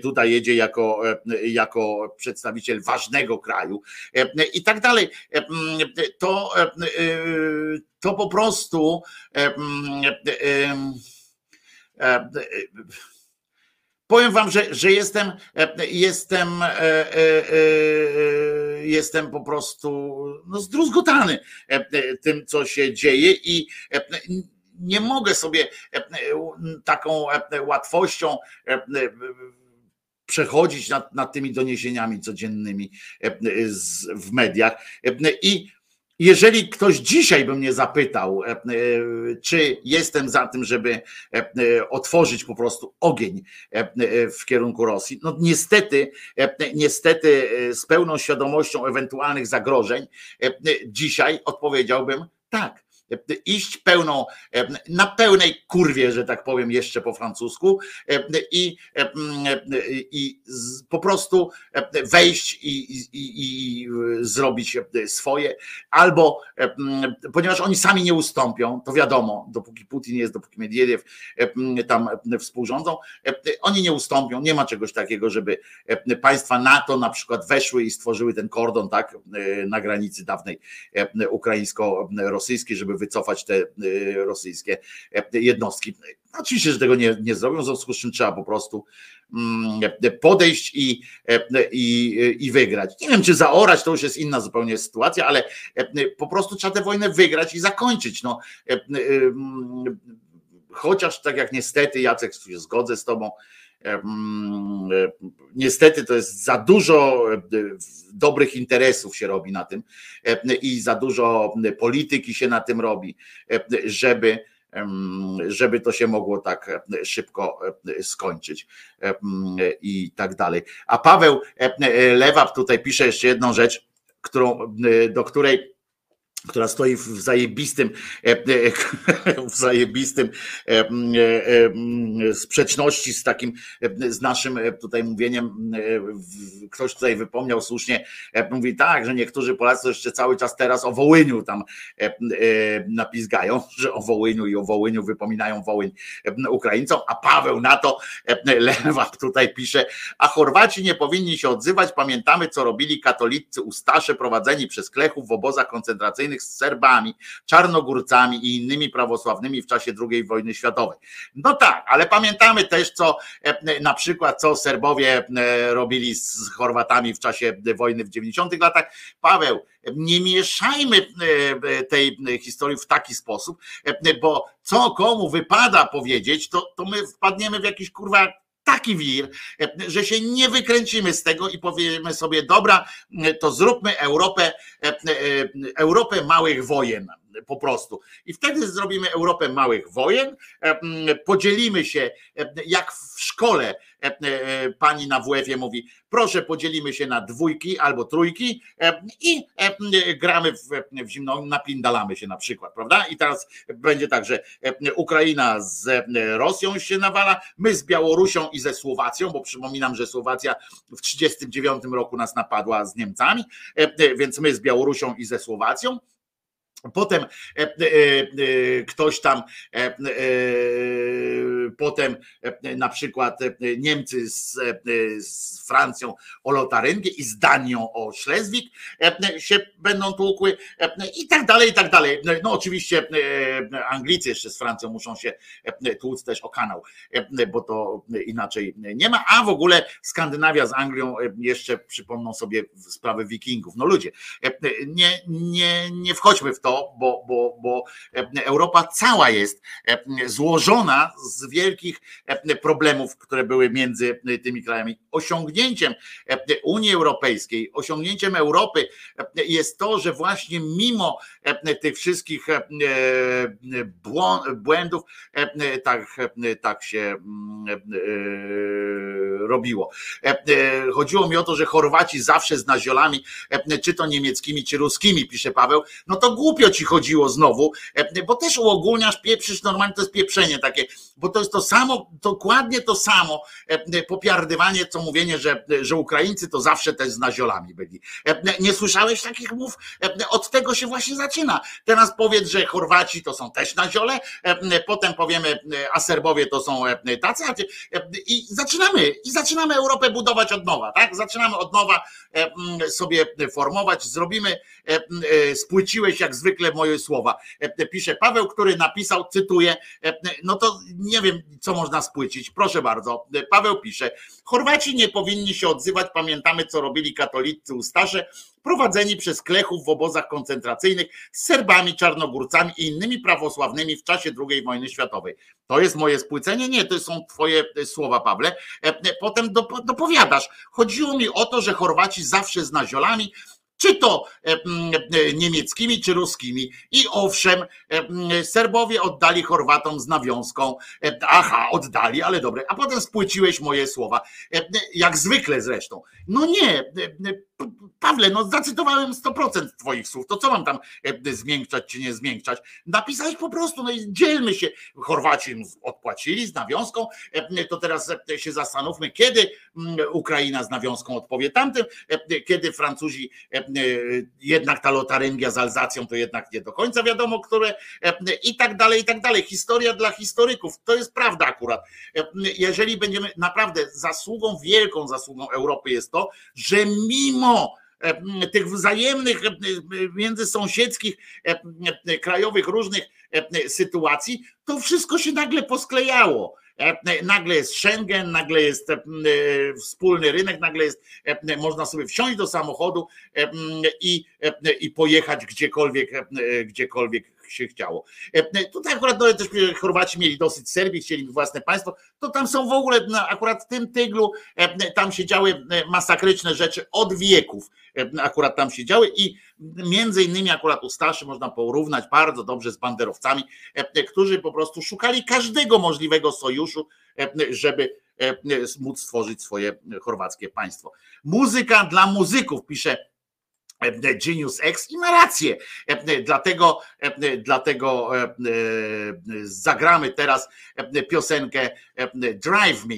Duda jedzie jako, jako przedstawiciel ważnego kraju i tak dalej. To, to po prostu powiem wam, że, że jestem, jestem, jestem po prostu no, zdruzgotany tym, co się dzieje i nie mogę sobie taką łatwością przechodzić nad, nad tymi doniesieniami codziennymi w mediach. I jeżeli ktoś dzisiaj by mnie zapytał, e, e, czy jestem za tym, żeby e, otworzyć po prostu ogień w kierunku Rosji, no niestety, niestety z pełną świadomością ewentualnych zagrożeń, dzisiaj odpowiedziałbym tak iść pełną, na pełnej kurwie, że tak powiem jeszcze po francusku i, i po prostu wejść i, i, i zrobić swoje, albo ponieważ oni sami nie ustąpią, to wiadomo, dopóki Putin jest, dopóki Medwiediew tam współrządzą, oni nie ustąpią, nie ma czegoś takiego, żeby państwa NATO na przykład weszły i stworzyły ten kordon tak na granicy dawnej ukraińsko-rosyjskiej, żeby wycofać te rosyjskie jednostki. Oczywiście, że tego nie, nie zrobią, w związku z czym trzeba po prostu mm, podejść i, i, i wygrać. Nie wiem, czy zaorać, to już jest inna zupełnie sytuacja, ale po prostu trzeba tę wojnę wygrać i zakończyć. No, mm, chociaż tak jak niestety, Jacek, się zgodzę z tobą, niestety to jest za dużo dobrych interesów się robi na tym i za dużo polityki się na tym robi, żeby żeby to się mogło tak szybko skończyć i tak dalej. A Paweł Lewap tutaj pisze jeszcze jedną rzecz, którą, do której która stoi w zajebistym, e, e, w zajebistym e, sprzeczności z takim, z naszym tutaj mówieniem. Ktoś tutaj wypomniał słusznie, mówi tak, że niektórzy Polacy jeszcze cały czas teraz o Wołyniu tam napizgają, że o Wołyniu i o Wołyniu wypominają Wołyń Ukraińcom, a Paweł na to Lewak tutaj pisze, a Chorwaci nie powinni się odzywać, pamiętamy co robili katolicy ustasze prowadzeni przez Klechów w obozach koncentracyjnych z Serbami, Czarnogórcami i innymi prawosławnymi w czasie II wojny światowej. No tak, ale pamiętamy też, co e, na przykład, co Serbowie e, robili z Chorwatami w czasie wojny w 90 latach. Paweł, nie mieszajmy e, tej historii w taki sposób, bo co komu wypada powiedzieć, to, to my wpadniemy w jakiś kurwa taki wir, że się nie wykręcimy z tego i powiemy sobie, dobra, to zróbmy Europę, Europę małych wojen po prostu. I wtedy zrobimy Europę małych wojen, podzielimy się, jak w szkole pani na WF-ie mówi, proszę podzielimy się na dwójki albo trójki i gramy w, w zimno, napindalamy się na przykład, prawda? I teraz będzie tak, że Ukraina z Rosją się nawala, my z Białorusią i ze Słowacją, bo przypominam, że Słowacja w 1939 roku nas napadła z Niemcami, więc my z Białorusią i ze Słowacją. Potem e, e, e, ktoś tam, potem na przykład Niemcy z, z Francją o Lotaryngę i z Danią o Szlezwik się będą tłukły i tak dalej, i tak dalej. No oczywiście Anglicy jeszcze z Francją muszą się tłuc też o kanał, bo to inaczej nie ma, a w ogóle Skandynawia z Anglią jeszcze przypomną sobie sprawy wikingów. No ludzie, nie, nie, nie wchodźmy w to, bo, bo, bo Europa cała jest złożona z wielkich problemów, które były między tymi krajami. Osiągnięciem Unii Europejskiej, osiągnięciem Europy jest to, że właśnie mimo tych wszystkich błędów tak, tak się mm, robiło. Chodziło mi o to, że Chorwaci zawsze z naziolami, czy to niemieckimi, czy ruskimi, pisze Paweł, no to głupio ci chodziło znowu, e, bo też uogólniasz, pieprzysz, normalnie to jest pieprzenie takie, bo to jest to samo, dokładnie to samo e, popiardywanie, co mówienie, że, że Ukraińcy to zawsze też z naziolami byli. E, nie słyszałeś takich mów? Od tego się właśnie zaczyna. Teraz powiedz, że Chorwaci to są też naziole, potem powiemy, a Serbowie to są tacy, i zaczynamy, i zaczynamy Europę budować od nowa, tak? Zaczynamy od nowa sobie formować, zrobimy, spłyciłeś jak zwykle moje słowa. E, pisze Paweł, który napisał, cytuję, e, no to nie wiem, co można spłycić. Proszę bardzo. E, Paweł pisze, Chorwaci nie powinni się odzywać, pamiętamy, co robili katolicy ustasze, prowadzeni przez klechów w obozach koncentracyjnych z Serbami, Czarnogórcami i innymi prawosławnymi w czasie II wojny światowej. To jest moje spłycenie? Nie, to są twoje słowa, Pawle. Potem dopowiadasz. Chodziło mi o to, że Chorwaci zawsze z naziolami czy to e, e, niemieckimi, czy ruskimi. I owszem, e, Serbowie oddali Chorwatom z nawiązką. Aha, oddali, ale dobre. A potem spłyciłeś moje słowa. Jak zwykle zresztą. No nie, Pawle, no zacytowałem 100% twoich słów, to co mam tam e, zmiękczać czy nie zmiękczać? Napisałeś po prostu, no i dzielmy się. Chorwaci odpłacili z nawiązką, e, to teraz e, się zastanówmy, kiedy mm, Ukraina z nawiązką odpowie tamtym, kiedy Francuzi jednak ta lotaryngia z Alzacją to jednak nie do końca wiadomo, które i tak dalej, i tak dalej. Historia dla historyków, to jest prawda akurat. Jeżeli będziemy naprawdę zasługą, wielką zasługą Europy jest to, że mimo tych wzajemnych, międzysąsiedzkich, krajowych różnych sytuacji, to wszystko się nagle posklejało. Nagle jest Schengen, nagle jest wspólny rynek, nagle jest, można sobie wsiąść do samochodu i, i pojechać gdziekolwiek, gdziekolwiek się chciało. E, tutaj akurat no, też Chorwaci mieli dosyć Serbii, chcieli własne państwo, to tam są w ogóle, no, akurat w tym tyglu, e, tam się działy e, masakryczne rzeczy od wieków, akurat tam się działy i między innymi akurat u starszy można porównać bardzo dobrze z banderowcami, którzy po prostu szukali każdego możliwego sojuszu, żeby móc stworzyć swoje chorwackie państwo. Muzyka dla muzyków, pisze Genius X i ma rację. Dlatego, dlatego zagramy teraz piosenkę Drive Me.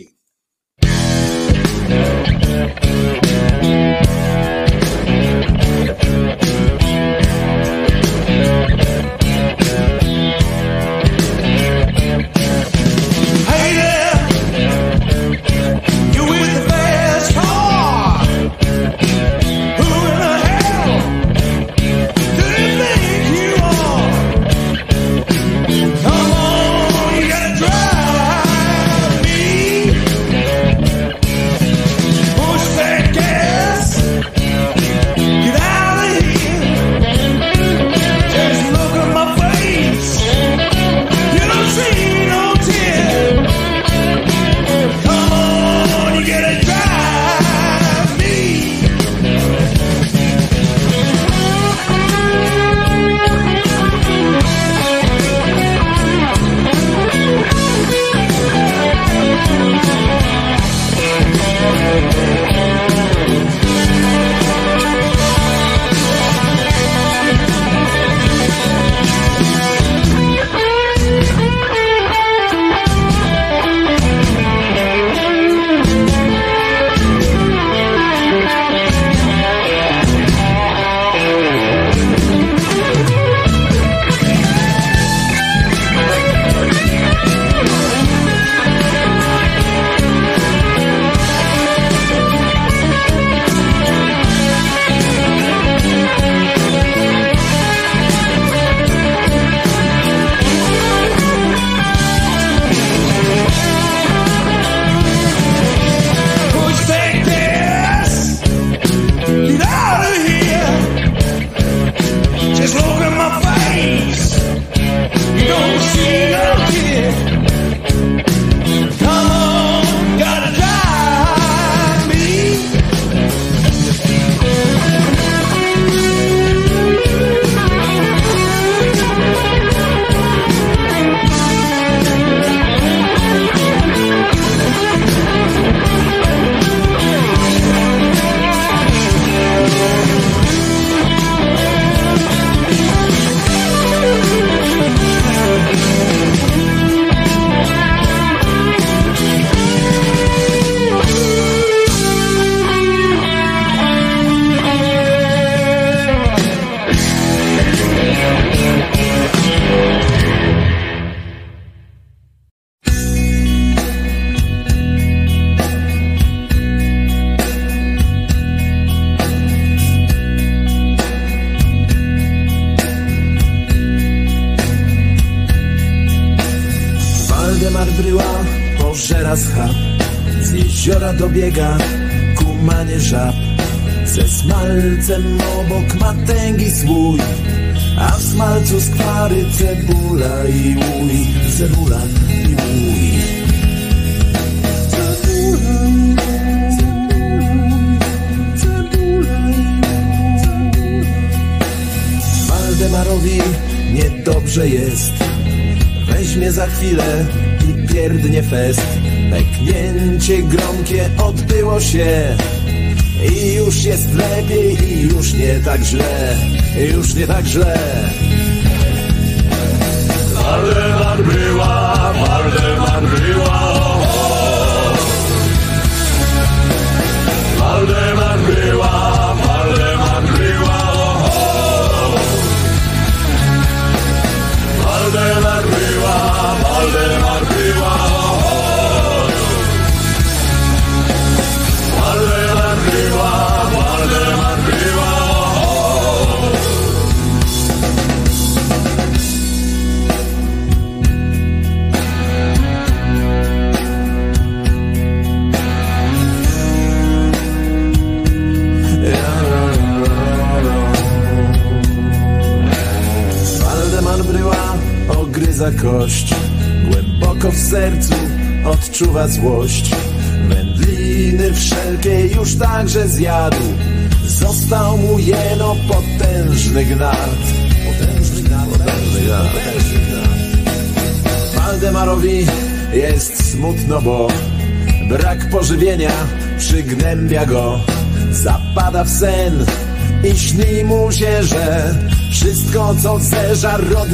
Co zeżar od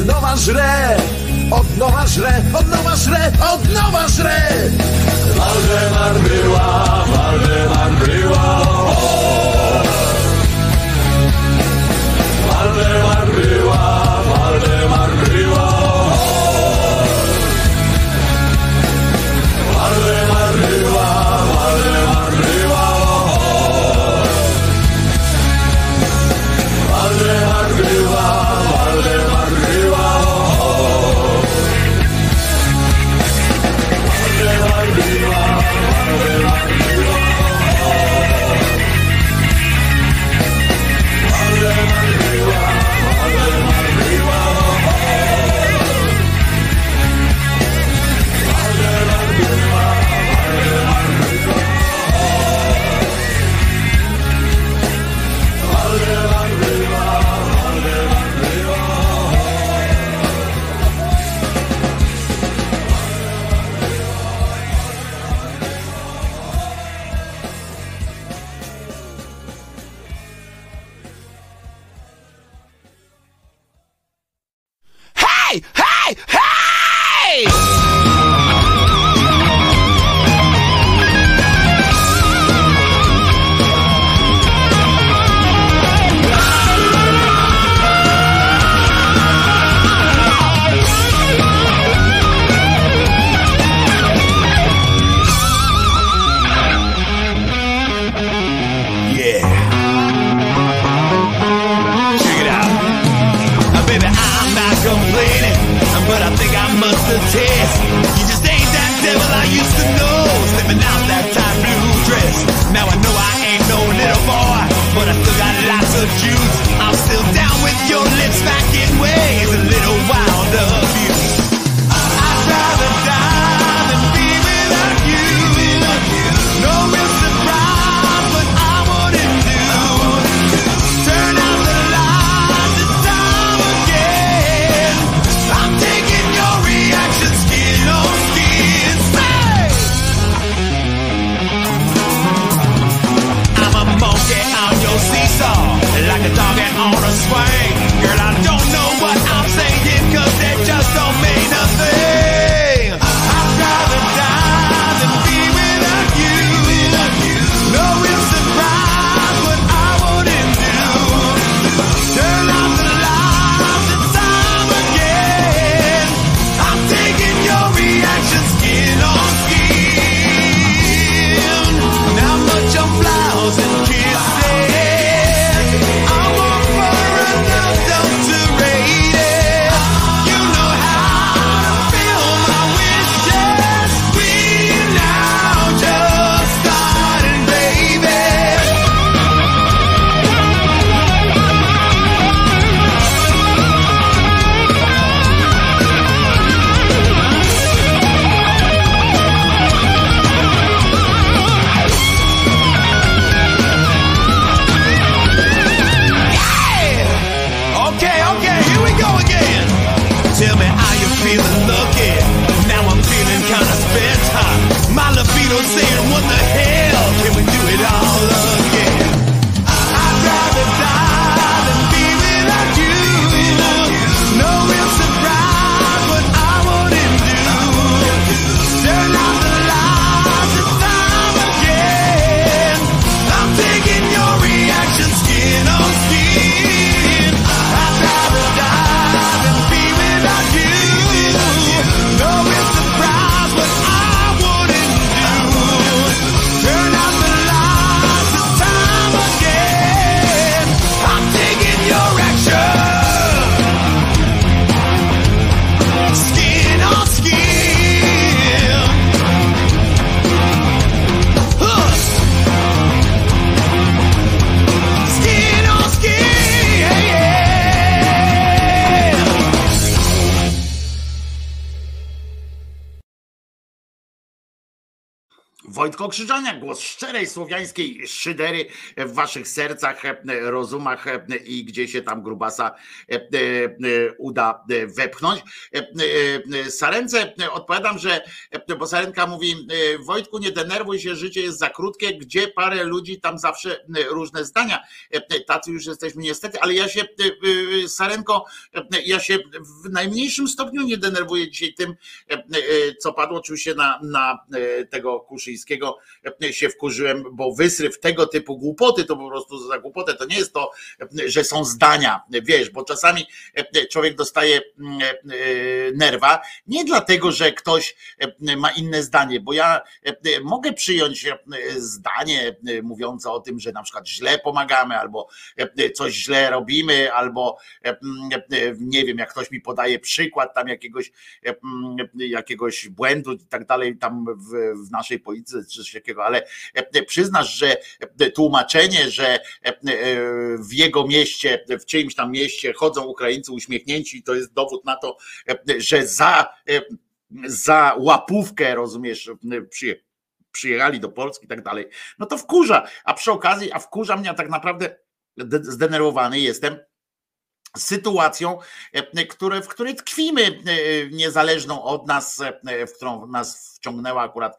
Krzyżania, głos szczerej słowiańskiej szydery w waszych sercach, rozumach i gdzie się tam grubasa uda wepchnąć. Sarence odpowiadam, że, bo Sarenka mówi, Wojtku nie denerwuj się, życie jest za krótkie, gdzie parę ludzi, tam zawsze różne zdania. Tacy już jesteśmy niestety, ale ja się, Sarenko, ja się w najmniejszym stopniu nie denerwuję dzisiaj tym, co padło oczywiście na, na tego Kuszyńskiego się wkurzyłem, bo wysryw tego typu głupoty to po prostu za głupotę. To nie jest to, że są zdania, wiesz, bo czasami człowiek dostaje nerwa nie dlatego, że ktoś ma inne zdanie, bo ja mogę przyjąć zdanie mówiące o tym, że na przykład źle pomagamy, albo coś źle robimy, albo nie wiem, jak ktoś mi podaje przykład tam jakiegoś, jakiegoś błędu i tak dalej, tam w, w naszej polityce czy coś takiego, ale przyznasz, że tłumaczenie, że w jego mieście, w czyimś tam mieście chodzą Ukraińcy uśmiechnięci, to jest dowód na to, że za, za łapówkę, rozumiesz, przyjechali do Polski i tak dalej, no to wkurza, a przy okazji, a wkurza mnie tak naprawdę zdenerwowany jestem sytuacją, e, które, w której tkwimy, e, niezależną od nas, e, w którą nas wciągnęła akurat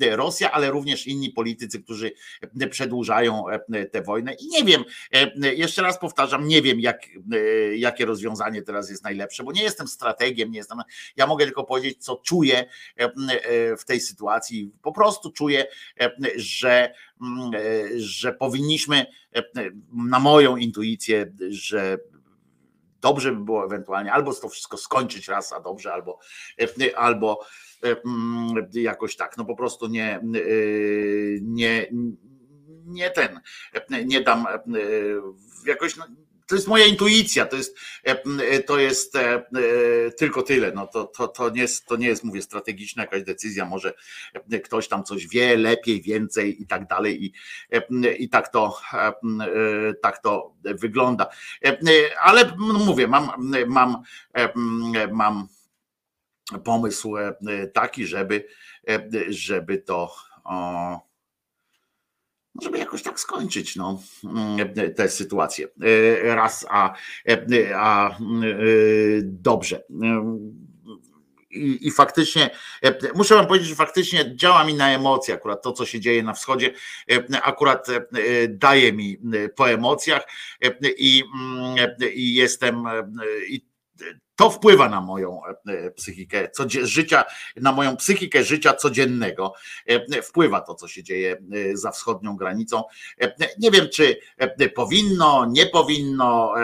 Rosja, ale również inni politycy, którzy przedłużają tę wojnę. I nie wiem, jeszcze raz powtarzam, nie wiem, jak, jakie rozwiązanie teraz jest najlepsze, bo nie jestem strategiem, nie jestem. Ja mogę tylko powiedzieć, co czuję w tej sytuacji. Po prostu czuję, że, że powinniśmy, na moją intuicję, że dobrze by było ewentualnie albo to wszystko skończyć raz, a dobrze, albo, e, albo e, mm, jakoś tak, no po prostu nie, e, nie, nie ten, nie dam jakoś, no, to jest moja intuicja, to jest, to jest tylko tyle. No to, to, to, nie jest, to nie jest, mówię, strategiczna jakaś decyzja, może ktoś tam coś wie lepiej, więcej i tak dalej i, i tak, to, tak to wygląda. Ale no mówię, mam, mam, mam pomysł taki, żeby, żeby to o, żeby jakoś tak skończyć no, mm, tę sytuację. E, raz, a, e, a e, dobrze. I, I, faktycznie, muszę Wam powiedzieć, że faktycznie działa mi na emocje, akurat to, co się dzieje na wschodzie, akurat daje mi po emocjach i, mm, i jestem, i to wpływa na moją e, psychikę życia, na moją psychikę życia codziennego. E, wpływa to, co się dzieje e, za wschodnią granicą. Nie wiem, czy powinno, nie powinno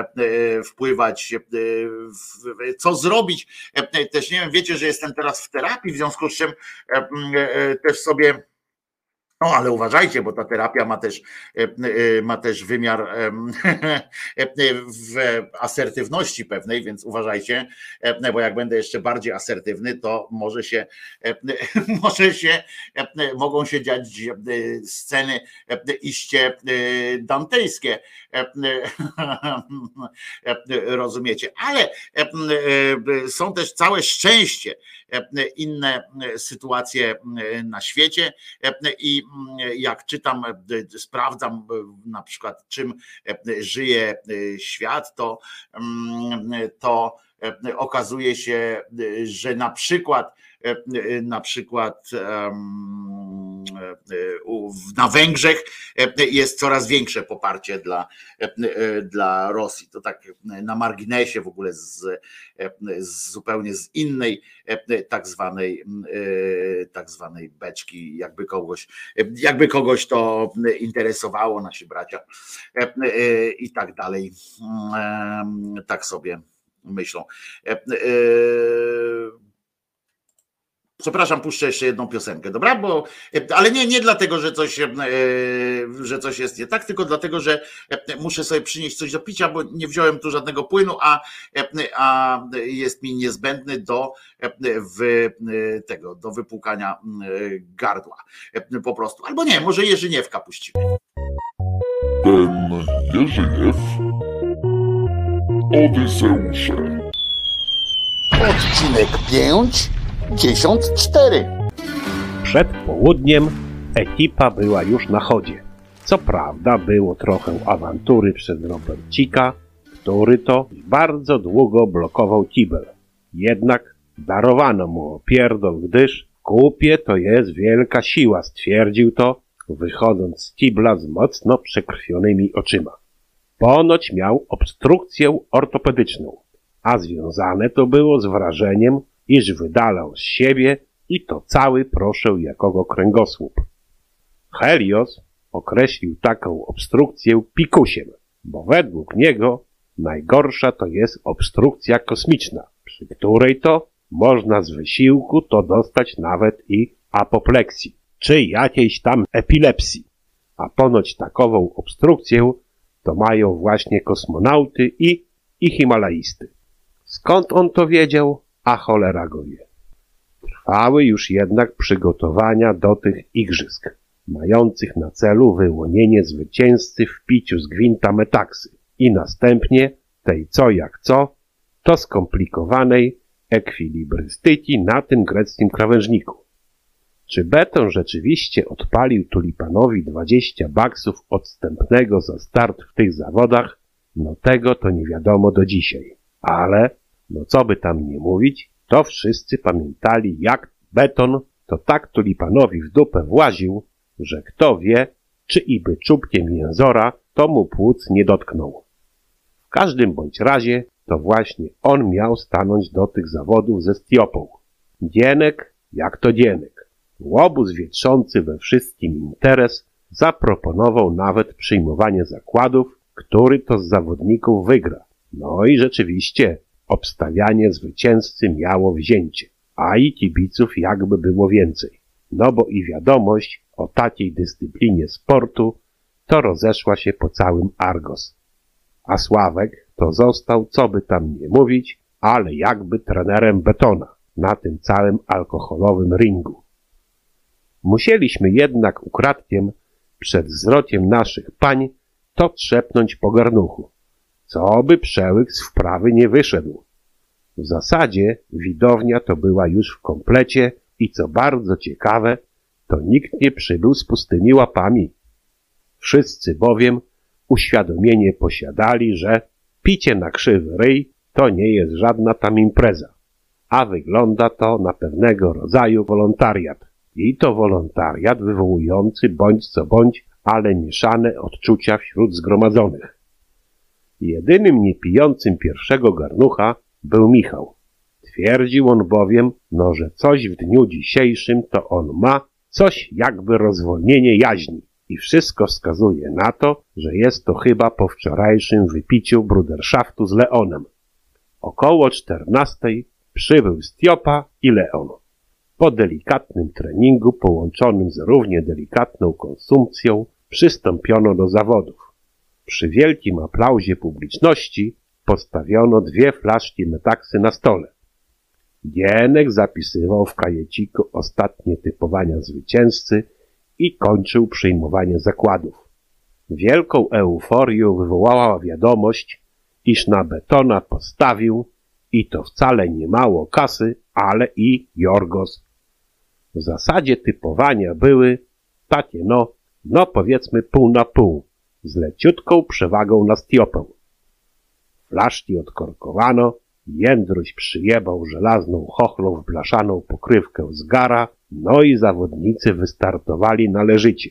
wpływać, co zrobić. Też nie wiem, wiecie, że jestem teraz w terapii, w związku z czym też sobie no ale uważajcie, bo ta terapia ma też, e, e, ma też wymiar e, w asertywności pewnej, więc uważajcie, bo jak będę jeszcze bardziej asertywny, to może się, może się, mogą się dziać sceny iście dantejskie. Rozumiecie? Ale są też całe szczęście inne sytuacje na świecie. I jak czytam, sprawdzam na przykład czym żyje świat, to, to okazuje się, że na przykład na przykład na Węgrzech jest coraz większe poparcie dla, dla Rosji. To tak na marginesie w ogóle z, z zupełnie z innej tak zwanej tak zwanej beczki, jakby kogoś, jakby kogoś to interesowało, nasi bracia i tak dalej. Tak sobie myślą. Przepraszam, puszczę jeszcze jedną piosenkę, dobra? Bo, ale nie, nie dlatego, że coś, e, że coś jest nie tak, tylko dlatego, że muszę sobie przynieść coś do picia, bo nie wziąłem tu żadnego płynu, a, a jest mi niezbędny do w, tego, do wypłukania gardła. Po prostu. Albo nie, może Jerzyniewka puścimy. Ten Jerzyniew Odyseusze. Odcinek 5 54. Przed południem ekipa była już na chodzie. Co prawda było trochę awantury przez Robercika, który to bardzo długo blokował kibel. Jednak darowano mu opierdol, gdyż w kupie to jest wielka siła, stwierdził to, wychodząc z kibla z mocno przekrwionymi oczyma. Ponoć miał obstrukcję ortopedyczną, a związane to było z wrażeniem, iż wydalał z siebie i to cały proszę jakogo kręgosłup. Helios określił taką obstrukcję pikusiem, bo według niego najgorsza to jest obstrukcja kosmiczna, przy której to można z wysiłku to dostać nawet i apopleksji, czy jakiejś tam epilepsji. A ponoć takową obstrukcję to mają właśnie kosmonauty i, i himalaisty. Skąd on to wiedział? A cholera go wie. Trwały już jednak przygotowania do tych igrzysk, mających na celu wyłonienie zwycięzcy w piciu z gwinta metaksy i następnie tej co jak co, to skomplikowanej ekwilibrystyki na tym greckim krawężniku. Czy beton rzeczywiście odpalił tulipanowi 20 baksów odstępnego za start w tych zawodach? No tego to nie wiadomo do dzisiaj. Ale, no co by tam nie mówić, to wszyscy pamiętali jak beton to tak tulipanowi w dupę właził, że kto wie, czy i by czubkiem jęzora to mu płuc nie dotknął. W każdym bądź razie to właśnie on miał stanąć do tych zawodów ze Stiopą. Dzienek jak to dzienek. Łobuz wietrzący we wszystkim interes zaproponował nawet przyjmowanie zakładów, który to z zawodników wygra. No i rzeczywiście obstawianie zwycięzcy miało wzięcie, a i kibiców jakby było więcej. No bo i wiadomość o takiej dyscyplinie sportu to rozeszła się po całym Argos. A Sławek to został, co by tam nie mówić, ale jakby trenerem betona na tym całym alkoholowym ringu. Musieliśmy jednak ukradkiem przed wzrokiem naszych pań to trzepnąć po garnuchu, co by przełyk z wprawy nie wyszedł. W zasadzie widownia to była już w komplecie i co bardzo ciekawe, to nikt nie przybył z pustymi łapami. Wszyscy bowiem uświadomienie posiadali, że picie na krzywy ryj to nie jest żadna tam impreza, a wygląda to na pewnego rodzaju wolontariat. I to wolontariat wywołujący bądź co bądź, ale mieszane odczucia wśród zgromadzonych. Jedynym niepijącym pierwszego garnucha był Michał. Twierdził on bowiem, no że coś w dniu dzisiejszym to on ma, coś jakby rozwolnienie jaźni. I wszystko wskazuje na to, że jest to chyba po wczorajszym wypiciu bruderszaftu z Leonem. Około czternastej przybył Stiopa i Leon. Po delikatnym treningu połączonym z równie delikatną konsumpcją przystąpiono do zawodów. Przy wielkim aplauzie publiczności postawiono dwie flaszki metaksy na stole. Gienek zapisywał w kajeciku ostatnie typowania zwycięzcy i kończył przyjmowanie zakładów. Wielką euforię wywołała wiadomość, iż na betona postawił i to wcale nie mało kasy, ale i Jorgos. W zasadzie typowania były takie no, no powiedzmy pół na pół, z leciutką przewagą na Stiopę. Flaszki odkorkowano, Jędruś przyjebał żelazną chochlą w blaszaną pokrywkę z gara, no i zawodnicy wystartowali należycie.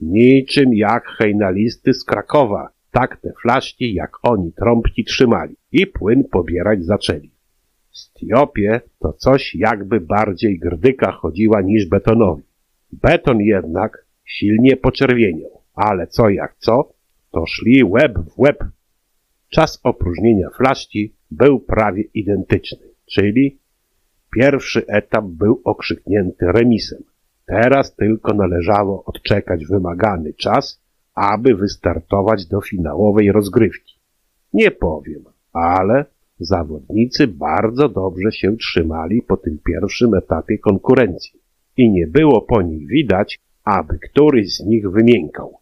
Niczym jak hejnalisty z Krakowa, tak te flaszki jak oni trąbki trzymali i płyn pobierać zaczęli. Stiopie to coś jakby bardziej grdyka chodziła niż betonowi. Beton jednak silnie poczerwieniał, ale co jak co, to szli łeb w łeb. Czas opróżnienia flaszki był prawie identyczny, czyli pierwszy etap był okrzyknięty remisem. Teraz tylko należało odczekać wymagany czas, aby wystartować do finałowej rozgrywki. Nie powiem, ale zawodnicy bardzo dobrze się trzymali po tym pierwszym etapie konkurencji i nie było po nich widać, aby któryś z nich wymiękał.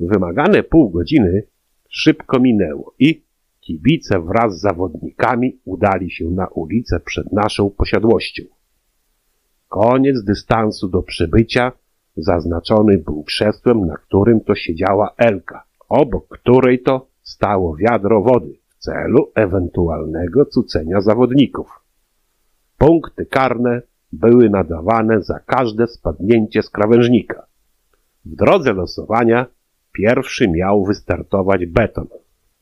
Wymagane pół godziny szybko minęło i kibice wraz z zawodnikami udali się na ulicę przed naszą posiadłością. Koniec dystansu do przybycia zaznaczony był krzesłem, na którym to siedziała Elka, obok której to stało wiadro wody w celu ewentualnego cucenia zawodników. Punkty karne były nadawane za każde spadnięcie z krawężnika. W drodze losowania pierwszy miał wystartować beton.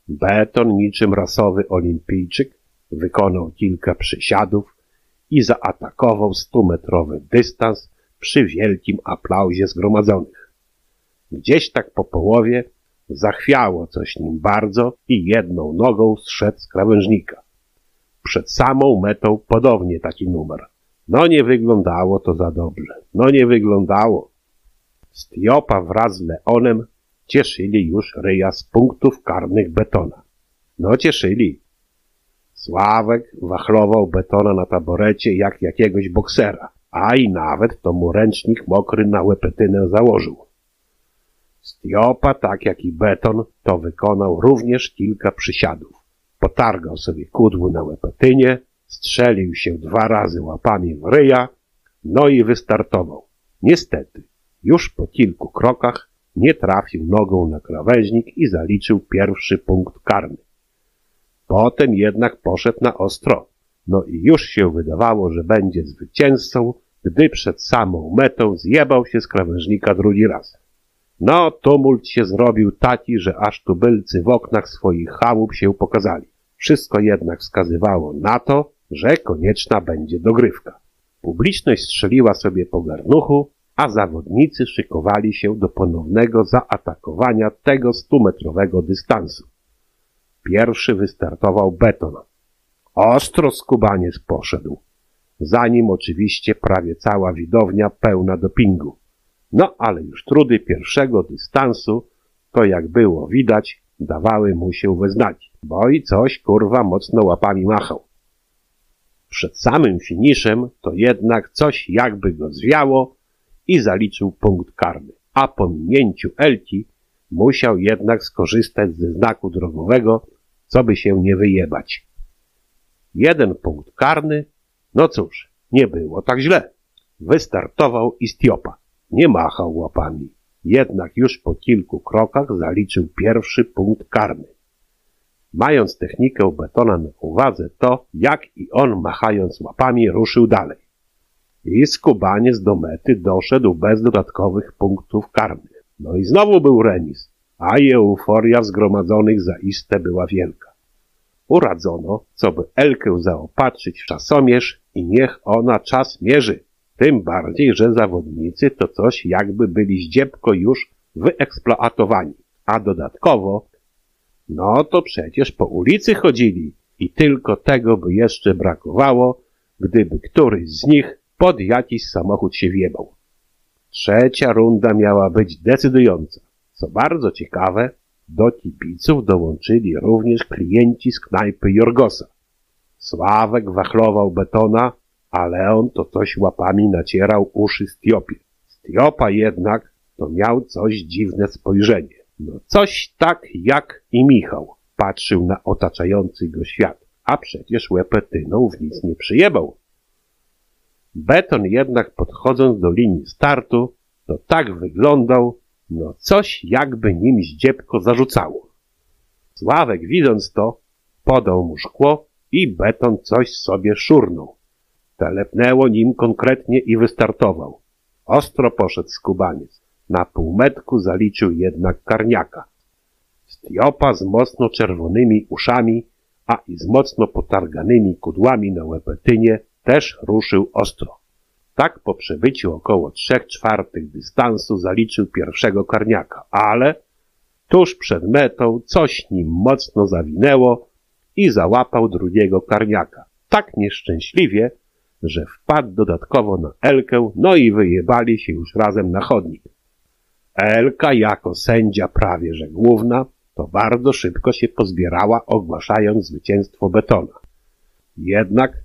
Beton niczym rasowy olimpijczyk wykonał kilka przysiadów i zaatakował stumetrowy dystans przy wielkim aplauzie zgromadzonych. Gdzieś tak po połowie zachwiało coś nim bardzo i jedną nogą zszedł z krawężnika. Przed samą metą podobnie taki numer. No nie wyglądało to za dobrze. No nie wyglądało. Stiopa wraz z Leonem cieszyli już ryja z punktów karnych betona. No cieszyli. Sławek wachlował betona na taborecie jak jakiegoś boksera, a i nawet to mu ręcznik mokry na łepetynę założył. Stiopa, tak jak i beton, to wykonał również kilka przysiadów. Potargał sobie kudły na łepetynie, strzelił się dwa razy łapami w ryja, no i wystartował. Niestety, już po kilku krokach nie trafił nogą na krawężnik i zaliczył pierwszy punkt karny. Potem jednak poszedł na ostro. No i już się wydawało, że będzie zwycięzcą, gdy przed samą metą zjebał się z krawężnika drugi raz. No, tumult się zrobił taki, że aż tubylcy w oknach swoich chałup się pokazali. Wszystko jednak wskazywało na to, że konieczna będzie dogrywka. Publiczność strzeliła sobie po garnuchu, a zawodnicy szykowali się do ponownego zaatakowania tego stumetrowego dystansu. Pierwszy wystartował beton. Ostro skubaniec poszedł. Za nim oczywiście prawie cała widownia pełna dopingu. No ale już trudy pierwszego dystansu, to jak było widać, dawały mu się we znaki, bo i coś kurwa mocno łapami machał. Przed samym finiszem to jednak coś jakby go zwiało i zaliczył punkt karny, a po minięciu Elki musiał jednak skorzystać ze znaku drogowego, co by się nie wyjebać. Jeden punkt karny, no cóż, nie było tak źle. Wystartował Istiopa. Nie machał łapami. Jednak już po kilku krokach zaliczył pierwszy punkt karny. Mając technikę betona na uwadze to, jak i on machając łapami ruszył dalej. I skubaniec do mety doszedł bez dodatkowych punktów karnych. No i znowu był remis, a euforia zgromadzonych zaiste była wielka. Uradzono, co by Elkę zaopatrzyć w czasomierz i niech ona czas mierzy. Tym bardziej, że zawodnicy to coś jakby byli zdziepko już wyeksploatowani. A dodatkowo, no to przecież po ulicy chodzili i tylko tego by jeszcze brakowało, gdyby któryś z nich pod jakiś samochód się wjebał. Trzecia runda miała być decydująca. Co bardzo ciekawe, do kibiców dołączyli również klienci z knajpy Jorgosa. Sławek wachlował betona, a Leon to coś łapami nacierał uszy Stiopie. Stiopa jednak to miał coś dziwne spojrzenie. No coś tak jak i Michał patrzył na otaczający go świat, a przecież łepetyną w nic nie przyjebał. Beton jednak podchodząc do linii startu, to tak wyglądał, no coś jakby nim zdziebko zarzucało. Sławek widząc to, podał mu szkło i beton coś sobie szurnął. Telepnęło nim konkretnie i wystartował. Ostro poszedł skubaniec. Na półmetku zaliczył jednak karniaka. Stiopa z mocno czerwonymi uszami, a i z mocno potarganymi kudłami na łepetynie też ruszył ostro. Tak po przebyciu około trzech czwartych dystansu zaliczył pierwszego karniaka, ale tuż przed metą coś nim mocno zawinęło i załapał drugiego karniaka. Tak nieszczęśliwie, że wpadł dodatkowo na Elkę, no i wyjebali się już razem na chodnik. Elka jako sędzia prawie że główna, to bardzo szybko się pozbierała, ogłaszając zwycięstwo betona. Jednak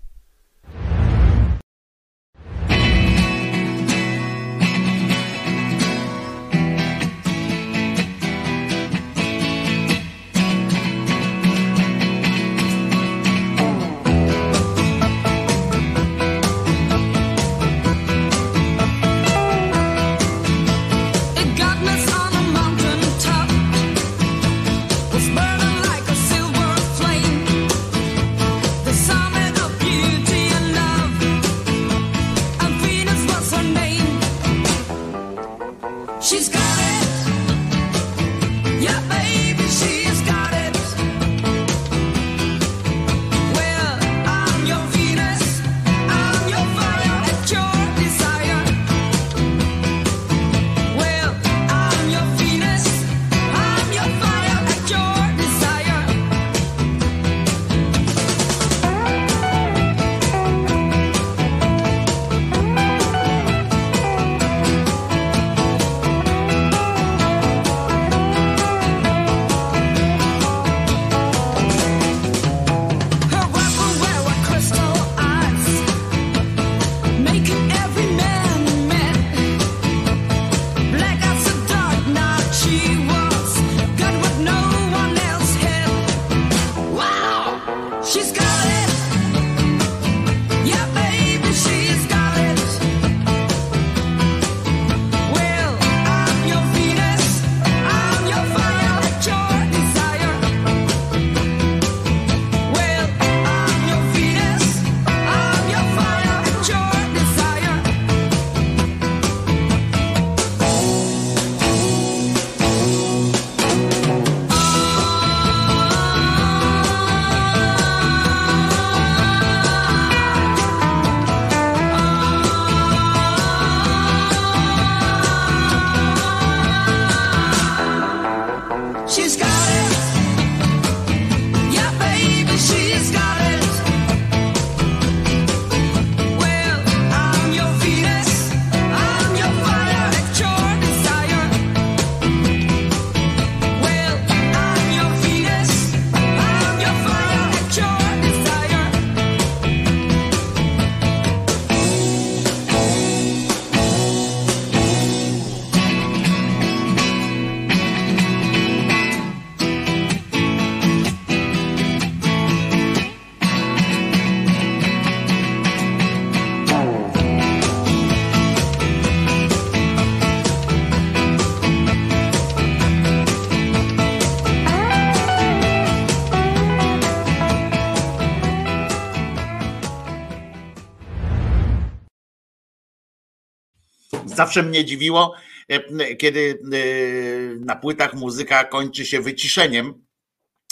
Zawsze mnie dziwiło, e, kiedy e, na płytach muzyka kończy się wyciszeniem.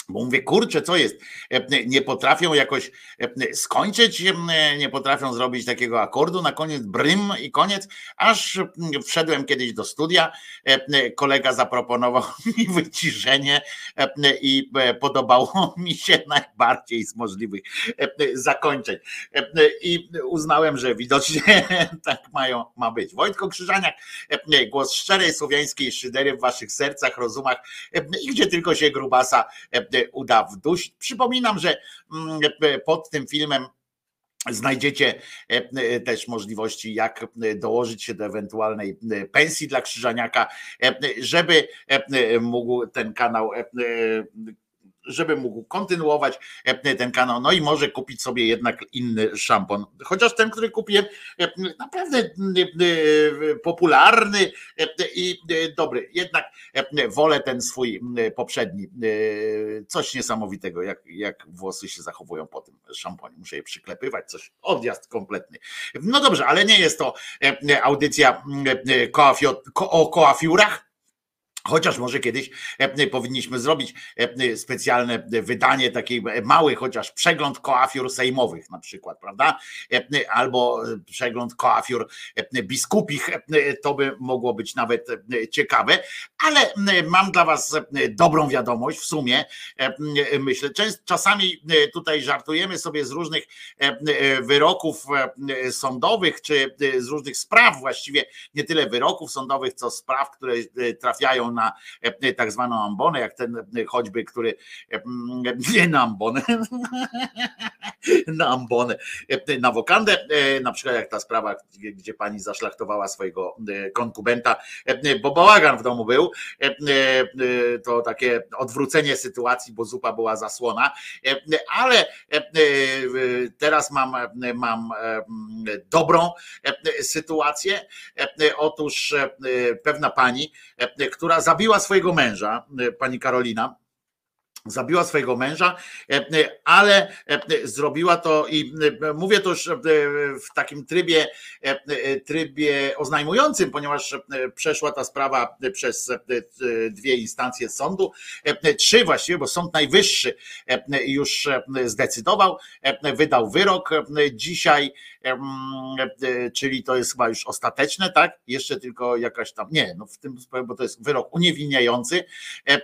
Bo mówię, kurczę, co jest? E, Nie potrafią jakoś e, skończyć, e, nie potrafią zrobić takiego akordu, na koniec brym i koniec. Aż wszedłem kiedyś do studia, kolega zaproponował mi wyciszenie i podobało mi się najbardziej z możliwych zakończeń. I uznałem, że widocznie tak mają, ma być. Wojtko Krzyżaniak, głos szczerej słowiańskiej szydery w waszych sercach, rozumach i gdzie tylko się grubasa uda wdusić. Przypominam, że mm, e, pod tym filmem Znajdziecie e, e, też możliwości, jak dołożyć się do ewentualnej pensji dla Krzyżaniaka, żeby mógł ten kanał żeby mógł kontynuować e, ten kanał, no i może kupić sobie jednak inny szampon. Chociaż ten, który kupiłem, naprawdę e, e, popularny i dobry. Jednak wolę ten swój poprzedni. Coś niesamowitego, jak, jak włosy się zachowują po tym szamponie. Muszę je przyklepywać, coś, odjazd kompletny. No dobrze, ale nie jest to audycja e, koafio- ko- o Chociaż może kiedyś e, powinniśmy zrobić e, specjalne wydanie, taki mały chociaż przegląd koafiur sejmowych na przykład, prawda? E, Albo przegląd koafiur biskupich, e, to by mogło być nawet e, ciekawe, ale mam dla Was dobrą wiadomość w sumie, e, myślę, czasami e, tutaj żartujemy sobie z różnych e, e, wyroków e, sądowych, czy e, z różnych spraw właściwie, nie tyle wyroków sądowych, co spraw, które e, trafiają na e, tak zwaną ambonę, jak ten e, choćby, który e, nie na ambonę, na ambonę, na wokandę, na przykład jak ta sprawa, gdzie, pani zaszlachtowała swojego konkubenta, bo bałagan w domu był, to takie odwrócenie sytuacji, bo zupa była zasłona, ale teraz mam, mam dobrą sytuację. Otóż pewna pani, e, zabiła swojego męża, e, pani Karolina, zabiła swojego męża, e, e, ale zrobiła to i mówię to już w takim trybie, trybie oznajmującym, ponieważ przeszła ta sprawa przez dwie instancje sądu, trzy właściwie, bo Sąd Najwyższy już zdecydował, wydał wyrok. Dzisiaj, czyli to jest chyba już ostateczne, tak? Jeszcze tylko jakaś tam, nie, no w tym, bo to jest wyrok uniewinniający. E, e,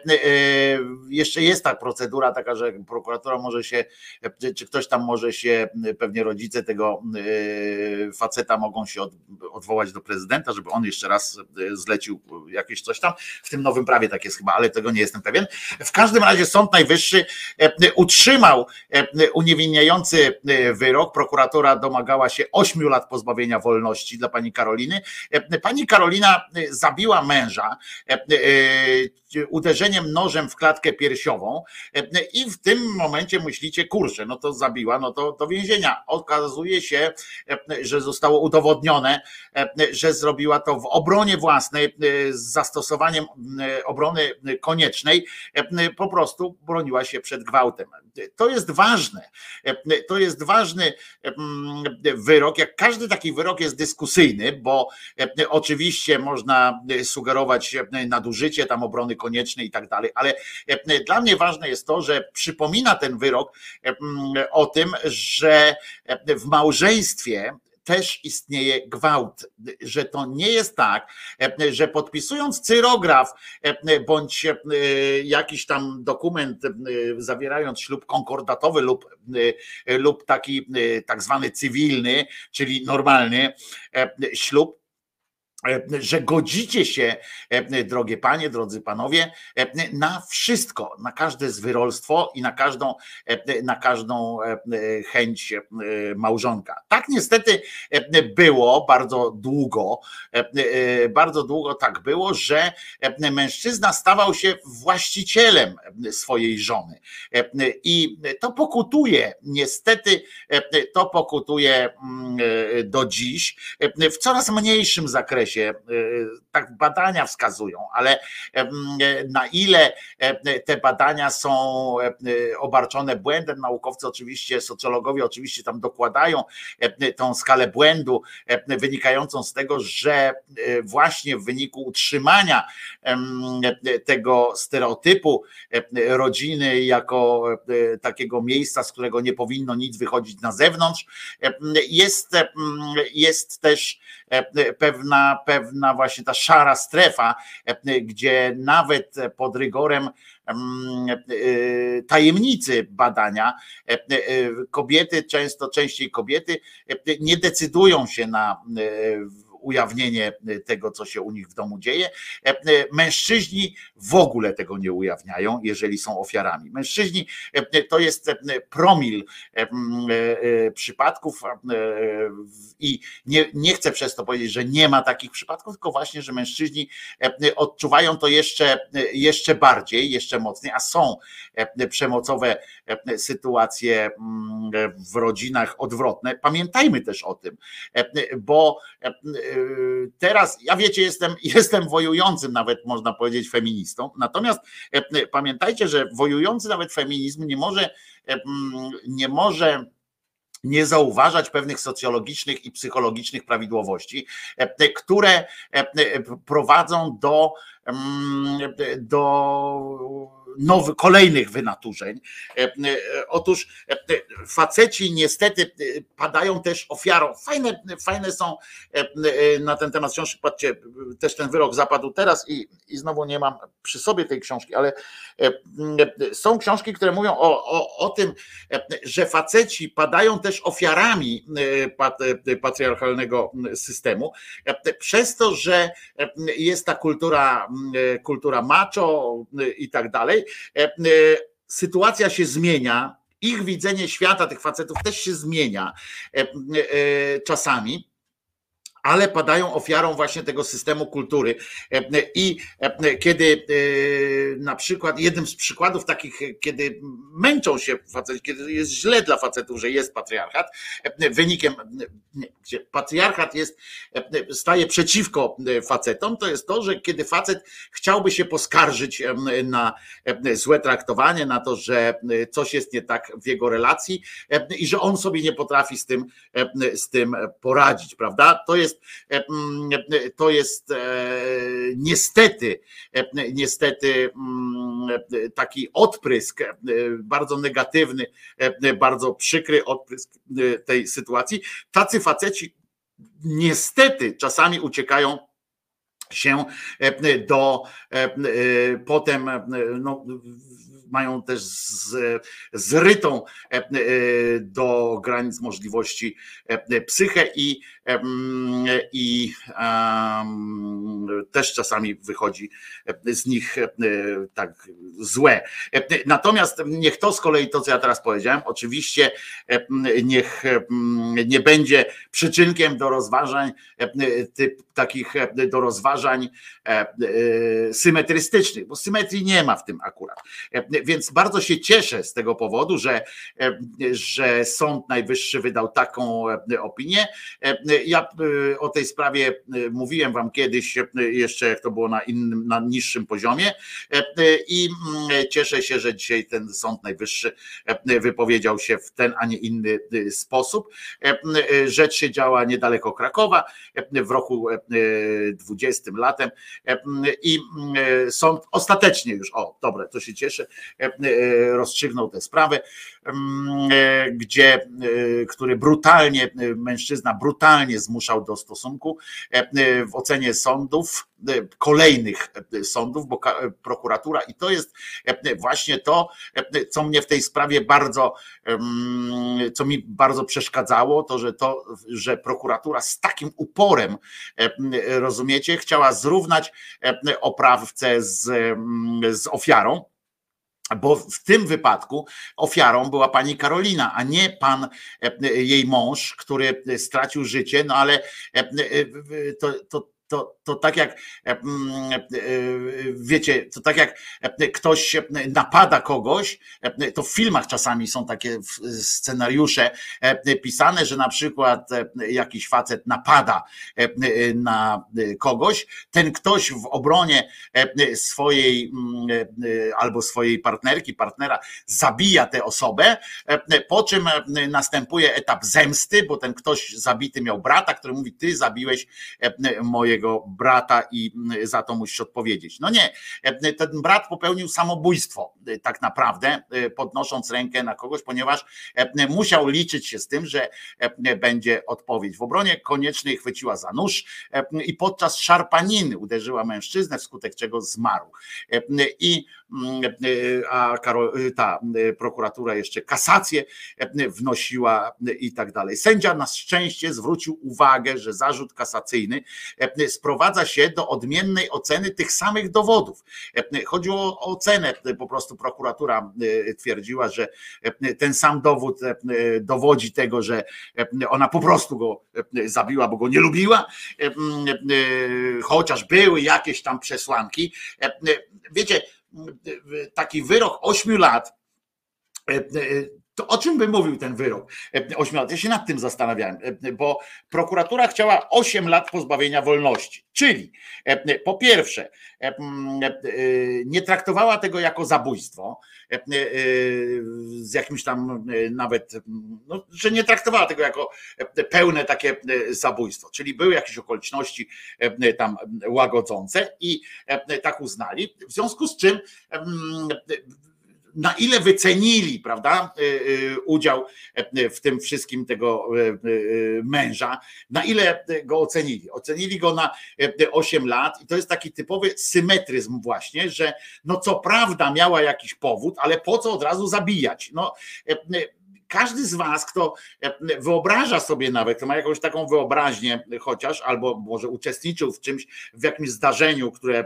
Jeszcze jest ta procedura taka, że prokuratura może się, e, czy ktoś tam może się, pewnie rodzice tego e, faceta mogą się od, odwołać do prezydenta, żeby on jeszcze raz e, zlecił jakieś coś tam. W tym nowym prawie tak jest chyba, ale tego nie jestem pewien. W każdym razie Sąd Najwyższy e, utrzymał e, uniewinniający e, wyrok. Prokuratura domagała się 8 lat pozbawienia wolności dla pani Karoliny. E, Pani Karolina e, zabiła męża e, uderzeniem nożem w klatkę piersiową e, i w tym momencie myślicie, kurczę, no to zabiła, no to do więzienia. Okazuje się, e, że zostało udowodnione, e, że zrobiła to w obronie własnej, z zastosowaniem obrony koniecznej, po prostu broniła się przed gwałtem. To jest ważne. To jest ważny wyrok. Jak każdy taki wyrok jest dyskusyjny, bo oczywiście można sugerować nadużycie tam obrony koniecznej i tak dalej, ale e, dla mnie ważne jest to, że przypomina ten wyrok e, o tym, że e, w małżeństwie też istnieje gwałt, że to nie jest tak, że podpisując cyrograf bądź jakiś tam dokument, zawierając ślub konkordatowy lub, lub taki tak zwany cywilny, czyli normalny ślub, że godzicie się, e, drogie panie, drodzy panowie, e, na wszystko, na każde zwyrolstwo i na każdą, e, na każdą e, chęć e, małżonka. Tak niestety e, było bardzo długo, e, e, bardzo długo tak było, że e, mężczyzna stawał się właścicielem swojej żony. E, I to pokutuje, niestety e, to pokutuje mm, e, do dziś e, w coraz mniejszym zakresie się, tak badania wskazują, ale na ile te badania są obarczone błędem, naukowcy oczywiście, socjologowie oczywiście tam dokładają tą skalę błędu wynikającą z tego, że właśnie w wyniku utrzymania tego stereotypu rodziny jako takiego miejsca, z którego nie powinno nic wychodzić na zewnątrz, jest, jest też pewna, pewna właśnie ta szara strefa, gdzie nawet pod rygorem tajemnicy badania kobiety, często częściej kobiety nie decydują się na ujawnienie tego, co się u nich w domu dzieje. Mężczyźni w ogóle tego nie ujawniają, jeżeli są ofiarami. Mężczyźni to jest promil przypadków i nie, nie chcę przez to powiedzieć, że nie ma takich przypadków, tylko właśnie, że mężczyźni odczuwają to jeszcze, jeszcze bardziej, jeszcze mocniej, a są przemocowe sytuacje w rodzinach odwrotne. Pamiętajmy też o tym, bo teraz, ja wiecie, jestem, jestem wojującym nawet, można powiedzieć, feministą. Natomiast e, pamiętajcie, że wojujący nawet feminizm nie może, e, nie może nie zauważać pewnych socjologicznych i psychologicznych prawidłowości, e, które prowadzą do, do nowych, kolejnych wynaturzeń. E, e, otóż e, faceci niestety padają też ofiarą. Fajne, fajne są na ten temat książki, patrzcie, też ten wyrok zapadł teraz i, i znowu nie mam przy sobie tej książki, ale są książki, które mówią o, o, o tym, że faceci padają też ofiarami patriarchalnego systemu, przez to, że jest ta kultura, kultura macho i tak dalej, sytuacja się zmienia, ich widzenie świata tych facetów też się zmienia e, czasami ale padają ofiarą właśnie tego systemu kultury. I kiedy na przykład, jednym z przykładów takich, kiedy męczą się faceci, kiedy jest źle dla facetów, że jest patriarchat, wynikiem, gdzie patriarchat jest, staje przeciwko facetom, to jest to, że kiedy facet chciałby się poskarżyć na złe traktowanie, na to, że coś jest nie tak w jego relacji i że on sobie nie potrafi z tym, z tym poradzić, prawda? To jest jest, e, to jest e, niestety, e, niestety mm, taki odprysk bardzo negatywny, bardzo przykry odprysk tej sytuacji. Tacy faceci niestety czasami uciekają się do potem no, mają też z, zrytą e, e, do granic możliwości e, psychę i, i też czasami wychodzi z nich tak złe. Natomiast niech to z kolei to, co ja teraz powiedziałem, oczywiście niech nie będzie przyczynkiem do rozważań typ, takich do rozważań symetrystycznych, bo symetrii nie ma w tym akurat więc bardzo się cieszę z tego powodu, że, e, że Sąd Najwyższy wydał taką e, opinię. E, ja o tej sprawie mówiłem wam kiedyś, jeszcze jak to było na innym, na niższym poziomie i mm, cieszę się, że dzisiaj ten Sąd Najwyższy wypowiedział się w ten, a nie inny sposób. Rzecz się działa niedaleko Krakowa w roku 20 latem. I mm, sąd ostatecznie już, o dobre, to się cieszę, E, e, rozstrzygnął tę sprawę, e, gdzie, który brutalnie, mężczyzna brutalnie zmuszał do stosunku w ocenie sądów, kolejnych sądów, bo prokuratura i to jest właśnie to, co mnie w tej sprawie bardzo, co mi bardzo przeszkadzało, to, że to, że prokuratura z takim uporem, rozumiecie, chciała zrównać oprawcę z, z ofiarą bo w tym wypadku ofiarą była pani Karolina, a nie pan e, jej mąż, który stracił życie, no ale e, e, to, to to, to tak jak wiecie, to tak jak ktoś napada kogoś, to w filmach czasami są takie scenariusze pisane, że na przykład jakiś facet napada na kogoś, ten ktoś w obronie swojej albo swojej partnerki, partnera zabija tę osobę, po czym następuje etap zemsty, bo ten ktoś zabity miał brata, który mówi, ty zabiłeś mojego brata i za to musisz odpowiedzieć. No nie, ten brat popełnił samobójstwo tak naprawdę, podnosząc rękę na kogoś, ponieważ musiał liczyć się z tym, że będzie odpowiedź. W obronie koniecznej chwyciła za nóż i podczas szarpaniny uderzyła mężczyznę, wskutek czego zmarł. I a ta prokuratura jeszcze kasację wnosiła i tak dalej. Sędzia na szczęście zwrócił uwagę, że zarzut kasacyjny sprowadza się do odmiennej oceny tych samych dowodów. Chodziło o ocenę, po prostu prokuratura twierdziła, że ten sam dowód dowodzi tego, że ona po prostu go zabiła, bo go nie lubiła, chociaż były jakieś tam przesłanki. Wiecie, taki wyrok ośmiu lat to o czym by mówił ten wyrok? E, ośmiu lat. Ja się nad tym zastanawiałem, e, bo prokuratura chciała 8 lat pozbawienia wolności. Czyli e, po pierwsze, nie traktowała tego jako zabójstwo, z jakimś tam nawet, no, że nie traktowała tego jako pełne takie zabójstwo. Czyli były jakieś okoliczności tam łagodzące i tak uznali. W związku z czym na ile wycenili, prawda, y, y, udział y, w tym wszystkim tego męża, na ile go ocenili. Ocenili go na 8 lat i to jest taki typowy symetryzm właśnie, że no co prawda miała jakiś powód, ale po co od razu zabijać? No każdy z was, kto wyobraża sobie nawet, kto ma jakąś taką wyobraźnię chociaż, albo może uczestniczył w czymś, w jakimś zdarzeniu, które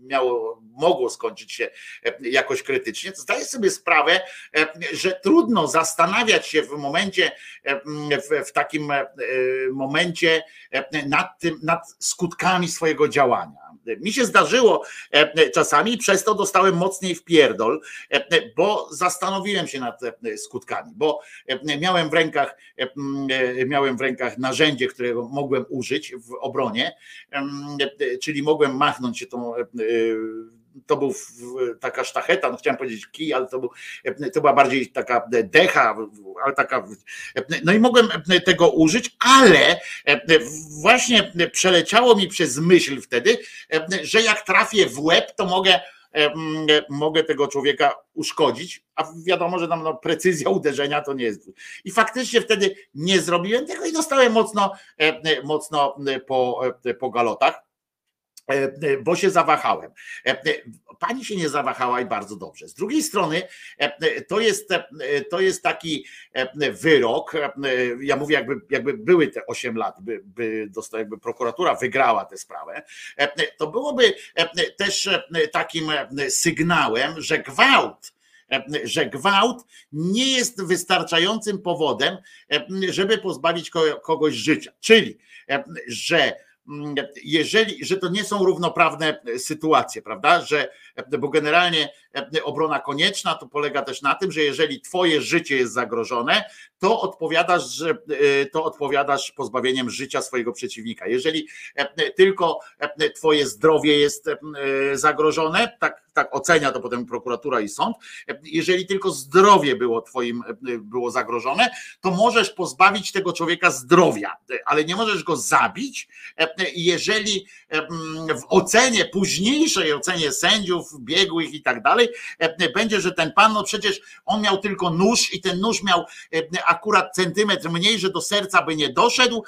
miało mogło skończyć się e, jakoś krytycznie, to zdaję sobie sprawę, e, że trudno zastanawiać się w momencie, e, w takim momencie nad tym, nad skutkami swojego działania. Mi się zdarzyło czasami, przez to dostałem mocniej w pierdol, bo zastanowiłem się nad skutkami, bo miałem w rękach, miałem w rękach narzędzie, którego mogłem użyć w obronie, czyli mogłem machnąć się tą to był taka sztacheta, no chciałem powiedzieć kij, ale to, był, to była bardziej taka decha, ale taka. No i mogłem tego użyć, ale właśnie przeleciało mi przez myśl wtedy, że jak trafię w łeb, to mogę mogę tego człowieka uszkodzić, a wiadomo, że tam no, precyzja uderzenia to nie jest. I faktycznie wtedy nie zrobiłem tego i dostałem mocno, mocno po, po galotach. E, e, bo się zawahałem. E, pani się nie zawahała i bardzo dobrze. Z drugiej strony to jest, to jest taki wyrok, ja mówię jakby, jakby były te 8 lat, by, by, dostał, jakby prokuratura wygrała tę sprawę, to byłoby też takim sygnałem, że gwałt że gwałt nie jest wystarczającym powodem, żeby pozbawić kogoś życia. Czyli, że jeżeli, że to nie są równoprawne sytuacje, prawda? Że, bo generalnie obrona konieczna to polega też na tym, że jeżeli twoje życie jest zagrożone, to odpowiadasz, że to odpowiadasz pozbawieniem życia swojego przeciwnika. Jeżeli tylko twoje zdrowie jest zagrożone, tak, tak ocenia to potem prokuratura i sąd, jeżeli tylko zdrowie było twoim było zagrożone, to możesz pozbawić tego człowieka zdrowia, ale nie możesz go zabić, jeżeli w ocenie, późniejszej ocenie sędziów, biegłych i tak dalej, będzie, że ten pan, no przecież on miał tylko nóż i ten nóż miał akurat centymetr mniej, że do serca by nie doszedł,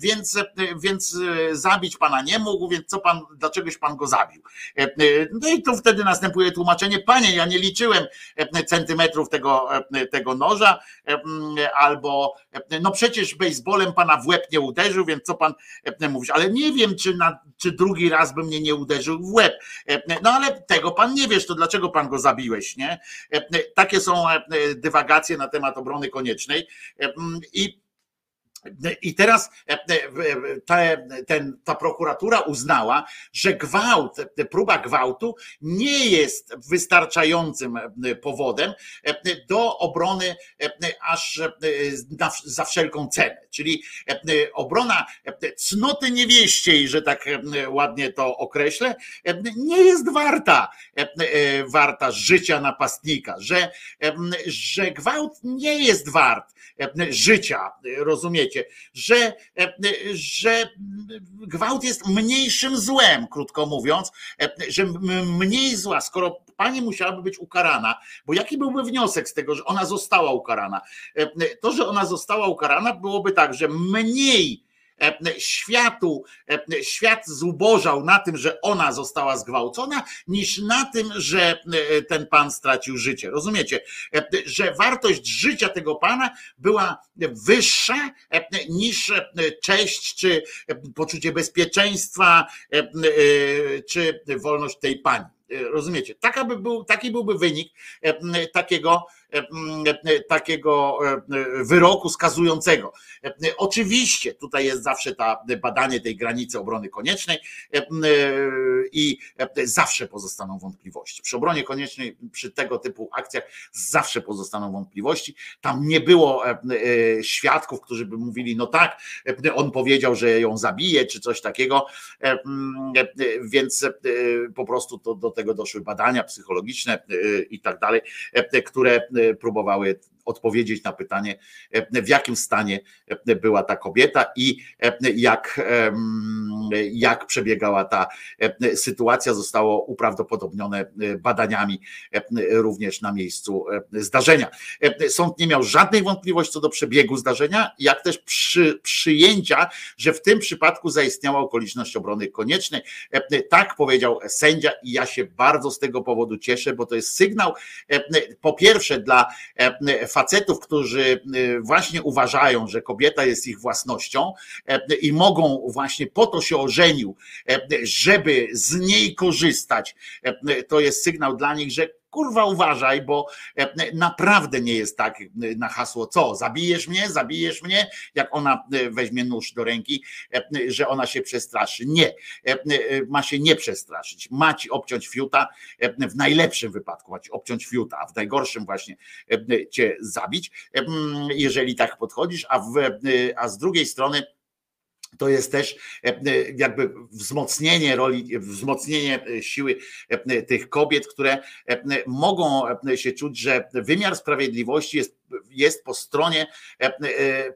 więc, więc zabić pana nie mógł, więc co pan, dlaczegoś pan go zabił? No i tu wtedy następuje tłumaczenie, panie, ja nie liczyłem centymetrów tego, tego noża, albo no przecież baseballem pana w łeb nie uderzył, więc co pan mówisz, ale nie wiem, czy, na, czy drugi raz by mnie nie uderzył w łeb. No ale tego pan nie wiesz, to dlaczego pan go zabiłeś, nie? Takie są dywagacje na temat obrony koniecznej i I teraz e, e, te, ten, ta prokuratura uznała, że gwałt, e, próba gwałtu nie jest wystarczającym powodem do obrony aż za wszelką cenę. Czyli obrona cnoty niewieściej, że tak ładnie to określę, nie jest warta, warta życia napastnika, że, że gwałt nie jest wart życia, rozumiecie? że, e, że gwałt jest mniejszym złem, krótko mówiąc, e, że mniej zła, skoro pani musiałaby być ukarana, bo jaki byłby wniosek z tego, że ona została ukarana? E, to, że ona została ukarana, byłoby tak, że mniej E, światu, e, świat zubożał na tym, że ona została zgwałcona, niż na tym, że e, ten pan stracił życie. Rozumiecie, że wartość życia tego pana była wyższa niż cześć, czy poczucie bezpieczeństwa, czy wolność tej pani. Rozumiecie? Taki byłby wynik takiego takiego wyroku skazującego. Oczywiście tutaj jest zawsze ta badanie tej granicy obrony koniecznej i zawsze pozostaną wątpliwości. Przy obronie koniecznej, przy tego typu akcjach zawsze pozostaną wątpliwości. Tam nie było świadków, którzy by mówili, no tak, on powiedział, że ją zabije, czy coś takiego, więc po prostu to, do tego doszły badania psychologiczne i tak dalej, które próbowały odpowiedzieć na pytanie, w jakim stanie była ta kobieta i jak, jak przebiegała ta sytuacja. Zostało uprawdopodobnione badaniami również na miejscu zdarzenia. Sąd nie miał żadnej wątpliwości co do przebiegu zdarzenia, jak też przy, przyjęcia, że w tym przypadku zaistniała okoliczność obrony koniecznej. Tak powiedział sędzia i ja się bardzo z tego powodu cieszę, bo to jest sygnał po pierwsze dla facetów, którzy y, właśnie uważają, że kobieta jest ich własnością e, i mogą właśnie po to się ożenił, e, żeby z niej korzystać, e, to jest sygnał dla nich, że kurwa uważaj, bo e, naprawdę nie jest tak e, na hasło co, zabijesz mnie, zabijesz mnie, jak ona e, weźmie nóż do ręki, że ona się przestraszy. Nie, ma się nie przestraszyć, ma ci obciąć fiuta, w najlepszym wypadku ma ci obciąć fiuta, a w najgorszym właśnie cię zabić, jeżeli tak podchodzisz, a, w, a z drugiej strony to jest też e, e, jakby wzmocnienie roli, wzmocnienie e, siły tych kobiet, które mogą się czuć, że wymiar sprawiedliwości jest, jest po stronie,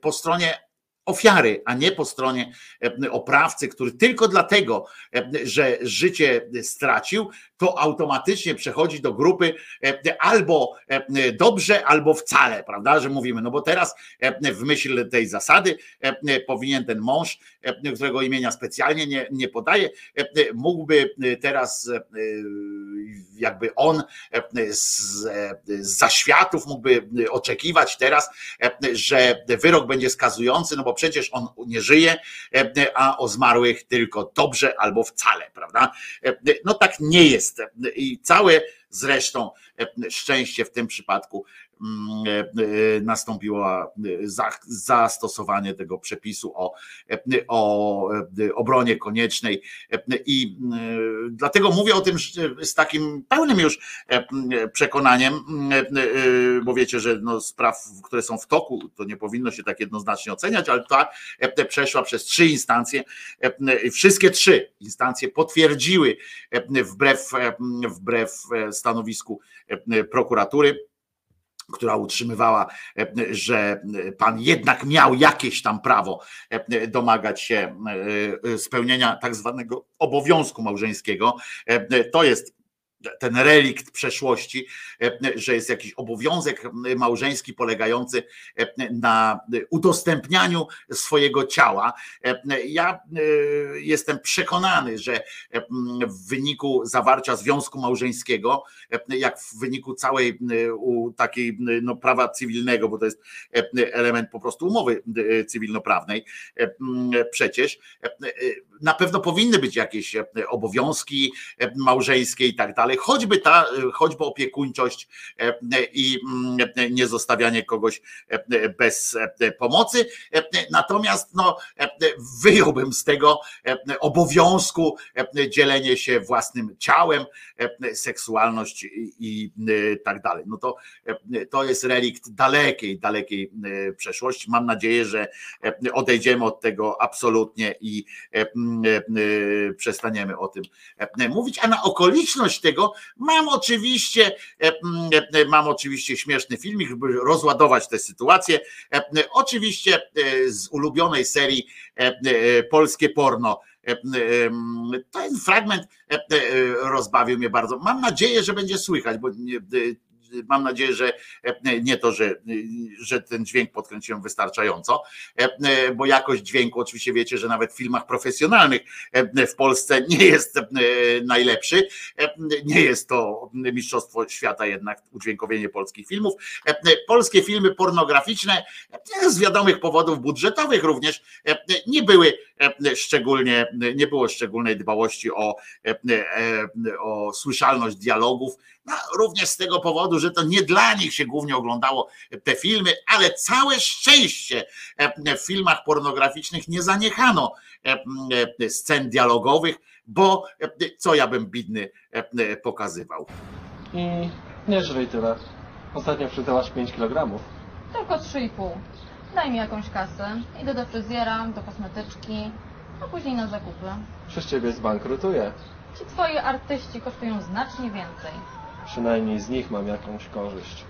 po stronie ofiary, a nie po stronie e, oprawcy, który tylko dlatego, e, że życie stracił, to automatycznie przechodzi do grupy e, albo dobrze, albo wcale, prawda, że mówimy, no bo teraz w myśl tej zasady powinien ten mąż, którego imienia specjalnie nie, nie podaje, mógłby teraz jakby on z, zaświatów mógłby oczekiwać teraz, że wyrok będzie skazujący, no bo przecież on nie żyje, a o zmarłych tylko dobrze albo wcale, prawda? No tak nie jest. I całe zresztą szczęście w tym przypadku e, e, nastąpiło e, zastosowanie tego przepisu o, o obronie koniecznej. I dlatego mówię o tym z takim pełnym już przekonaniem, bo wiecie, że no spraw, które są w toku, to nie powinno się tak jednoznacznie oceniać, ale ta przeszła przez trzy instancje, wszystkie trzy instancje potwierdziły wbrew, wbrew stanowisku prokuratury, która utrzymywała, że pan jednak miał jakieś tam prawo domagać się spełnienia tak zwanego obowiązku małżeńskiego. To jest ten relikt przeszłości, e, że jest jakiś obowiązek małżeński polegający e, na udostępnianiu swojego ciała. E, ja jestem przekonany, że w wyniku zawarcia związku małżeńskiego, jak w wyniku całej takiej no, prawa cywilnego, bo to jest element po prostu umowy cywilnoprawnej, przecież na pewno powinny być jakieś obowiązki małżeńskie i tak dalej choćby ta, choćby opiekuńczość e, i mm, nie zostawianie kogoś e, bez e, pomocy. Natomiast no, wyjąłbym z tego obowiązku dzielenie się własnym ciałem, seksualność i tak dalej. No to, to jest relikt dalekiej, dalekiej przeszłości. Mam nadzieję, że odejdziemy od tego absolutnie i przestaniemy o tym mówić, a na okoliczność tego mam oczywiście mam oczywiście śmieszny filmik, żeby rozładować tę sytuację. Oczywiście z ulubionej serii polskie porno. Ten fragment rozbawił mnie bardzo. Mam nadzieję, że będzie słychać, bo mam nadzieję, że e, nie to, że, że ten dźwięk podkręciłem wystarczająco, e, bo jakość dźwięku, oczywiście wiecie, że nawet w filmach profesjonalnych e, w Polsce nie jest najlepszy. Nie jest to mistrzostwo świata jednak udźwiękowienie polskich filmów. Polskie filmy pornograficzne z wiadomych powodów budżetowych również nie były szczególnie, nie było szczególnej dbałości o, o słyszalność dialogów no, również z tego powodu, że to nie dla nich się głównie oglądało te filmy, ale całe szczęście e, w filmach pornograficznych nie zaniechano e, e, scen dialogowych, bo co ja bym bidny pokazywał. I nie żryj tyle. Ostatnio przytyłaś 5 kg. Tylko 3,5. Daj mi jakąś kasę. Idę do fryzjera, do kosmetyczki, a później na zakupy. Przez ciebie zbankrutuję. Ci twoi artyści kosztują znacznie więcej. Przynajmniej z nich mam jakąś korzyść.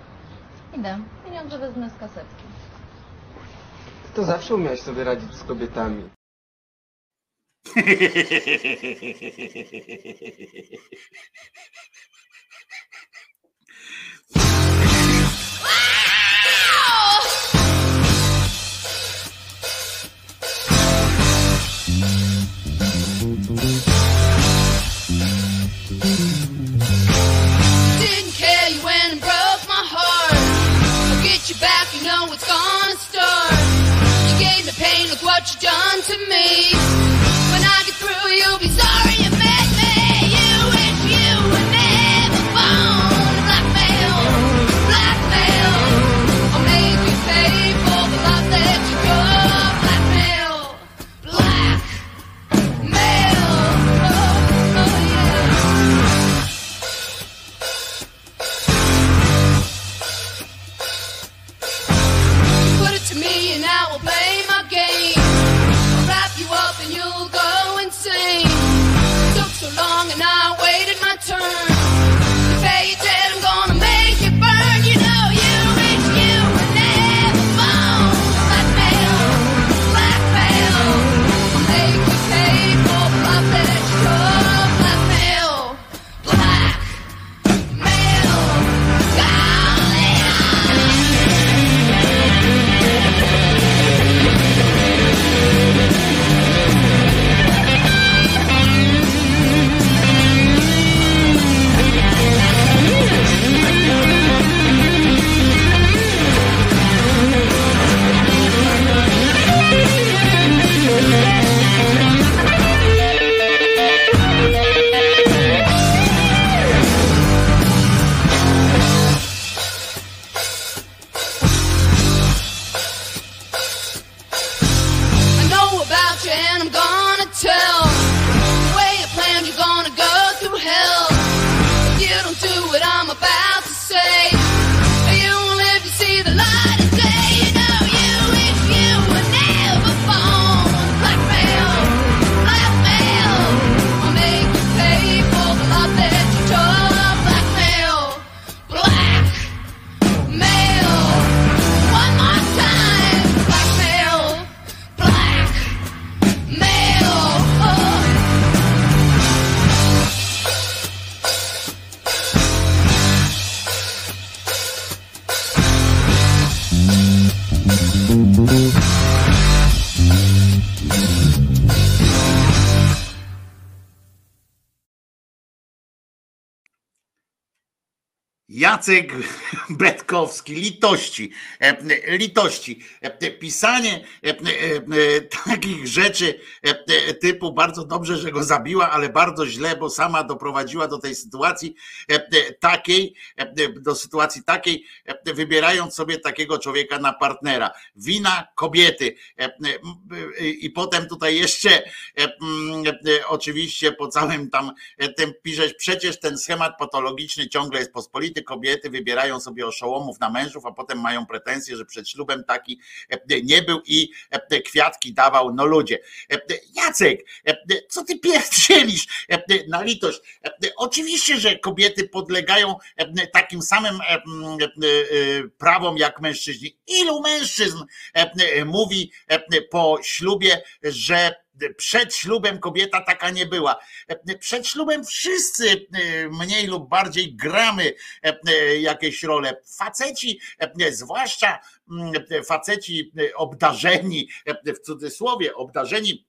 Idę. Pieniądze wezmę z kasetki. To zawsze umiałeś sobie radzić z kobietami. what you done to me. When I get through, you'll be sorry Jacek Betkowski, litości, e, litości. E, Pisanie e, e, e, takich rzeczy typu bardzo dobrze, że go zabiła, ale bardzo źle, bo sama doprowadziła do tej sytuacji takiej, do sytuacji takiej, wybierając sobie takiego człowieka na partnera. Wina kobiety. I potem tutaj jeszcze oczywiście po całym tam tym piszesz, przecież ten schemat patologiczny ciągle jest pospolity, kobiety wybierają sobie oszołomów na mężów, a potem mają pretensje, że przed ślubem taki e, nie był i e, kwiatki dawał, no ludzie. E, Jacek, co ty pierdzielisz na litość? Oczywiście, że kobiety podlegają takim samym prawom jak mężczyźni. Ilu mężczyzn mówi po ślubie, że przed ślubem kobieta taka nie była. Przed ślubem wszyscy e, mniej lub bardziej gramy e, e, jakieś role. Faceci, zwłaszcza mm, faceci obdarzeni, w cudzysłowie, obdarzeni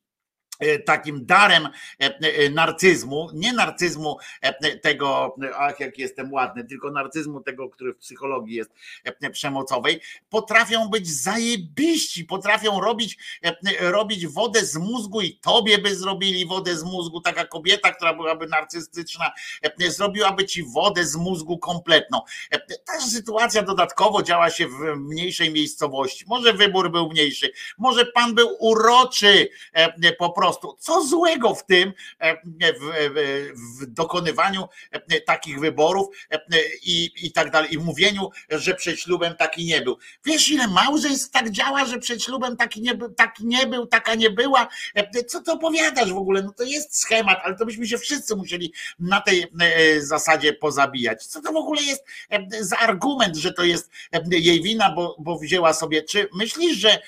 takim darem e, e, narcyzmu, nie narcyzmu e, tego, ach jak jestem ładny, tylko narcyzmu tego, który w psychologii jest e, przemocowej, potrafią być zajebiści, potrafią robić, e, robić wodę z mózgu i tobie by zrobili wodę z mózgu, taka kobieta, która byłaby narcystyczna, e, zrobiłaby ci wodę z mózgu kompletną. E, Ta sytuacja dodatkowo działa się w mniejszej miejscowości. Może wybór był mniejszy, może pan był uroczy e, po prostu. Co złego w tym, e, w, w, w dokonywaniu e, takich wyborów e, i, i tak dalej, i mówieniu, że przed ślubem taki nie był. Wiesz, ile małżeństw tak działa, że przed ślubem taki nie, taki nie był, taka nie była? E, Co to opowiadasz w ogóle? No to jest schemat, ale to byśmy się wszyscy musieli na tej e, zasadzie pozabijać. Co to w ogóle jest e, za argument, że to jest e, jej wina, bo, bo wzięła sobie. Czy myślisz, że e,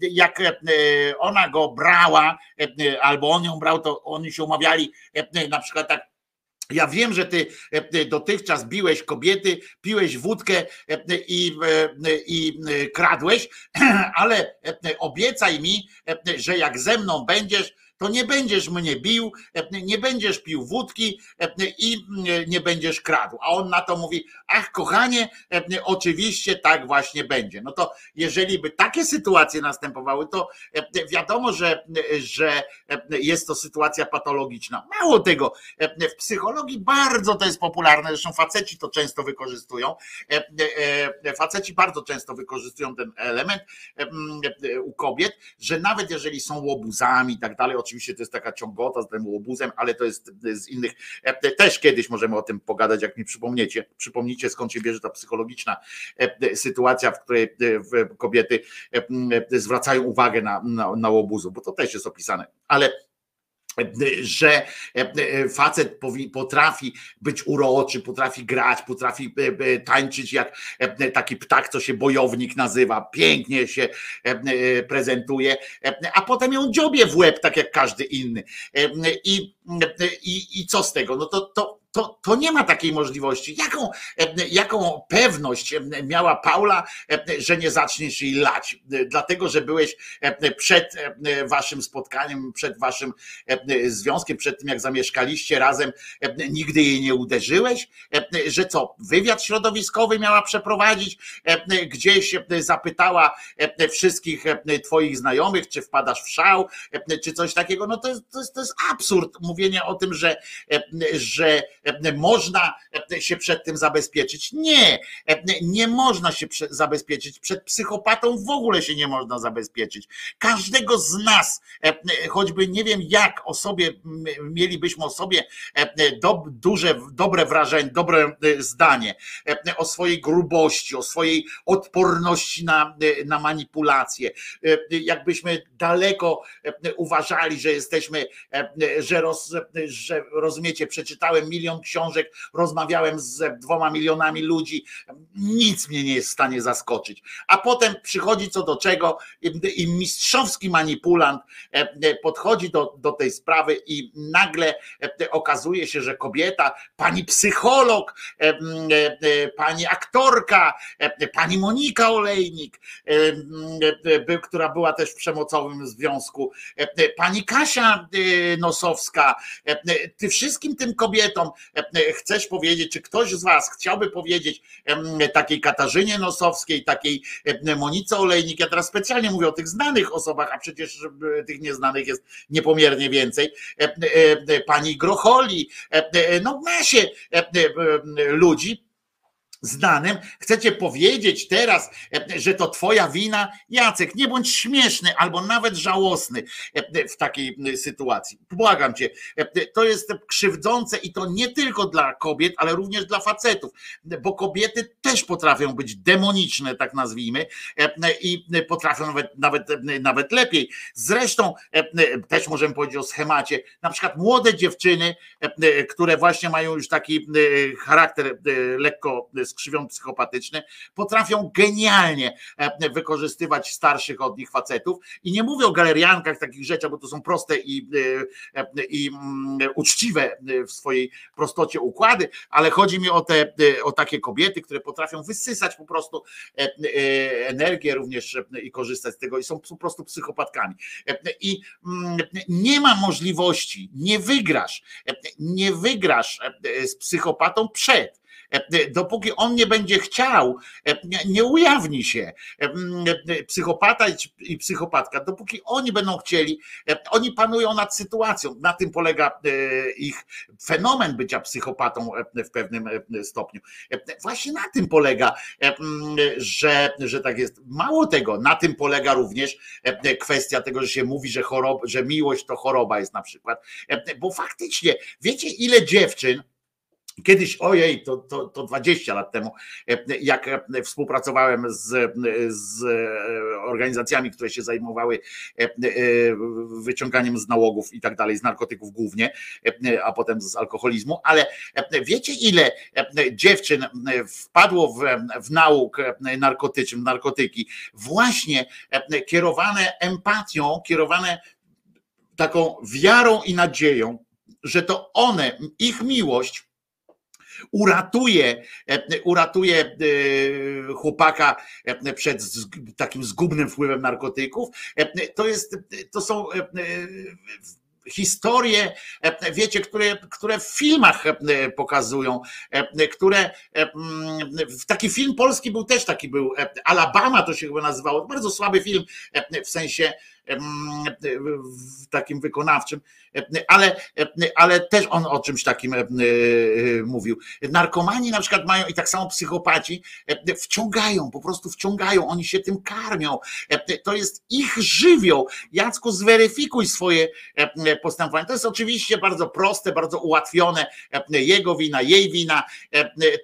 jak e, ona go brała, e, albo on ją brał, to oni się umawiali e, na przykład tak. Ja wiem, że ty dotychczas biłeś kobiety, piłeś wódkę i, i kradłeś, ale obiecaj mi, że jak ze mną będziesz, to nie będziesz mnie bił, e, nie będziesz pił wódki e, i e, nie będziesz kradł. A on na to mówi, ach kochanie, oczywiście tak właśnie będzie. No to jeżeli by takie sytuacje następowały, to wiadomo, że, że jest to sytuacja patologiczna. Mało tego, w psychologii bardzo to jest popularne, zresztą faceci to często wykorzystują. Faceci bardzo często wykorzystują ten element m, e, u kobiet, że nawet jeżeli są łobuzami i tak dalej, oczywiście to jest taka ciągota z tym łobuzem, ale to jest z innych, e, też kiedyś możemy o tym pogadać, jak mi przypomniecie, przypomnicie skąd się bierze ta psychologiczna e, sytuacja, w której e, kobiety zwracają uwagę na, na, na łobuzu, bo to też jest opisane, ale że e, facet powi- potrafi być uroczy, potrafi grać, potrafi e, e, tańczyć jak e, taki ptak, co się bojownik nazywa, pięknie się e, e, prezentuje, e, a potem ją dziobie w łeb, tak jak każdy inny. E, I, i, i co z tego? No to, to, to, to nie ma takiej możliwości. Jaką, e, jaką pewność e, miała Paula, e, że nie zaczniesz jej lać? Dlatego, że byłeś przed waszym spotkaniem, przed waszym związkiem, przed tym jak zamieszkaliście razem, nigdy jej nie uderzyłeś? Że co, wywiad środowiskowy miała przeprowadzić? Gdzieś zapytała wszystkich twoich znajomych, czy wpadasz w szał, czy coś takiego? No to jest, to jest, to jest absurd mówienia o tym, że, że można e, się przed tym zabezpieczyć. Nie, e, nie można się zabezpieczyć. Przed psychopatą w ogóle się nie można zabezpieczyć. Każdego z nas, e, choćby nie wiem jak o sobie, mielibyśmy o sobie e, duże, dobre wrażenie, dobre e, zdanie e, o swojej grubości, o swojej odporności na, e, na manipulacje. E, Jakbyśmy daleko e, uważali, że jesteśmy, e, że, roz, że rozumiecie, przeczytałem milion książek, rozmawiałem z dwoma milionami ludzi, nic mnie nie jest w stanie zaskoczyć. A potem przychodzi co do czego i, mistrzowski manipulant e, e, podchodzi do, do tej sprawy i nagle e, okazuje się, że kobieta, pani psycholog, pani aktorka, pani Monika Olejnik, która była też w przemocowym związku, pani Kasia Nosowska, ty wszystkim tym kobietom chcesz powiedzieć, czy ktoś z was chciałby powiedzieć takiej Katarzynie Nosowskiej, takiej Monice Olejnik, ja teraz specjalnie mówię o tych znanych osobach, a przecież tych nieznanych jest niepomiernie więcej, pani Grocholi, no masie ludzi, znanym, chcecie powiedzieć teraz, e, że to twoja wina, Jacek, nie bądź śmieszny albo nawet żałosny e, w takiej sytuacji. Błagam cię, e, to jest krzywdzące i to nie tylko dla kobiet, ale również dla facetów, bo kobiety też potrafią być demoniczne, tak nazwijmy, i potrafią nawet, nawet, nawet lepiej. Zresztą też możemy powiedzieć o schemacie, na przykład młode dziewczyny, które właśnie mają już taki charakter lekko skrzywion psychopatyczny, potrafią genialnie e, wykorzystywać starszych od nich facetów. I nie mówię o galeriankach, takich rzeczach, bo to są proste i, e, e, i mm, uczciwe w swojej prostocie układy, ale chodzi mi o te o takie kobiety, które potrafią wysysać po prostu energię również i korzystać z tego i są po prostu psychopatkami. I mm, nie ma możliwości, nie wygrasz, nie wygrasz z psychopatą przed dopóki on nie będzie chciał, e, nie ujawni się e, psychopata i psychopatka, dopóki oni będą chcieli, oni panują nad sytuacją. Na tym polega ich fenomen bycia psychopatą w pewnym stopniu. Właśnie na tym polega, że, że tak jest. Mało tego, na tym polega również kwestia tego, że się mówi, że, choroba, że miłość to choroba jest na przykład. Bo faktycznie, wiecie ile dziewczyn, Kiedyś, ojej, to, to, to 20 lat temu, jak współpracowałem z, z organizacjami, które się zajmowały wyciąganiem z nałogów i tak dalej, z narkotyków głównie, a potem z alkoholizmu, ale wiecie, ile dziewczyn wpadło w, w nauk narkotyczny, narkotyki, właśnie kierowane empatią, kierowane taką wiarą i nadzieją, że to one, ich miłość, uratuje, e, uratuje e, chłopaka e, przed takim zgubnym wpływem narkotyków. To, jest, to są historie, wiecie, które, które w filmach pokazują, które taki film polski był też taki był, Alabama to się chyba nazywało, bardzo słaby film w sensie w takim wykonawczym, ale, ale też on o czymś takim mówił. Narkomani na przykład mają i tak samo psychopaci wciągają, po prostu wciągają, oni się tym karmią. To jest ich żywioł. Jacku, zweryfikuj swoje postępowanie. To jest oczywiście bardzo proste, bardzo ułatwione. Jego wina, jej wina.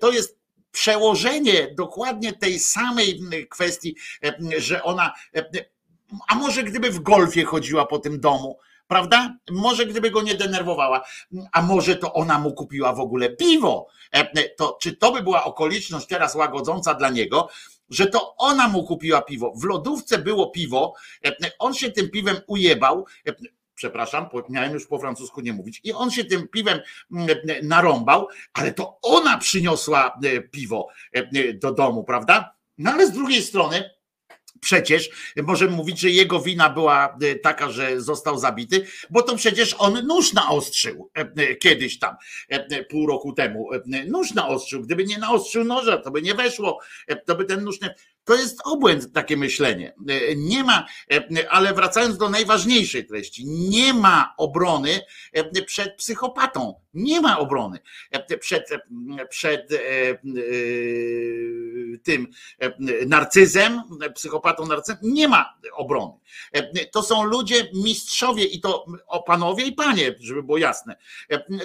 To jest przełożenie dokładnie tej samej kwestii, że ona a może gdyby w golfie chodziła po tym domu, prawda? Może gdyby go nie denerwowała, a może to ona mu kupiła w ogóle piwo. E, to, czy to by była okoliczność teraz łagodząca dla niego, że to ona mu kupiła piwo. W lodówce było piwo, e, on się tym piwem ujebał. E, przepraszam, miałem już po francusku nie mówić. I on się tym piwem narąbał, ale to ona przyniosła piwo do domu, prawda? No ale z drugiej strony, Przecież możemy mówić, że jego wina była e, taka, że został zabity, bo to przecież on nóż naostrzył e, e, kiedyś tam, pół roku temu. Nóż naostrzył. Gdyby nie naostrzył noża, to by nie weszło, to by ten nóż nie. To jest obłęd takie myślenie. Nie ma, ale wracając do najważniejszej treści, nie ma obrony przed psychopatą. Nie ma obrony przed, przed tym narcyzem, psychopatą narcyzem. Nie ma obrony. To są ludzie mistrzowie i to o panowie i panie, żeby było jasne.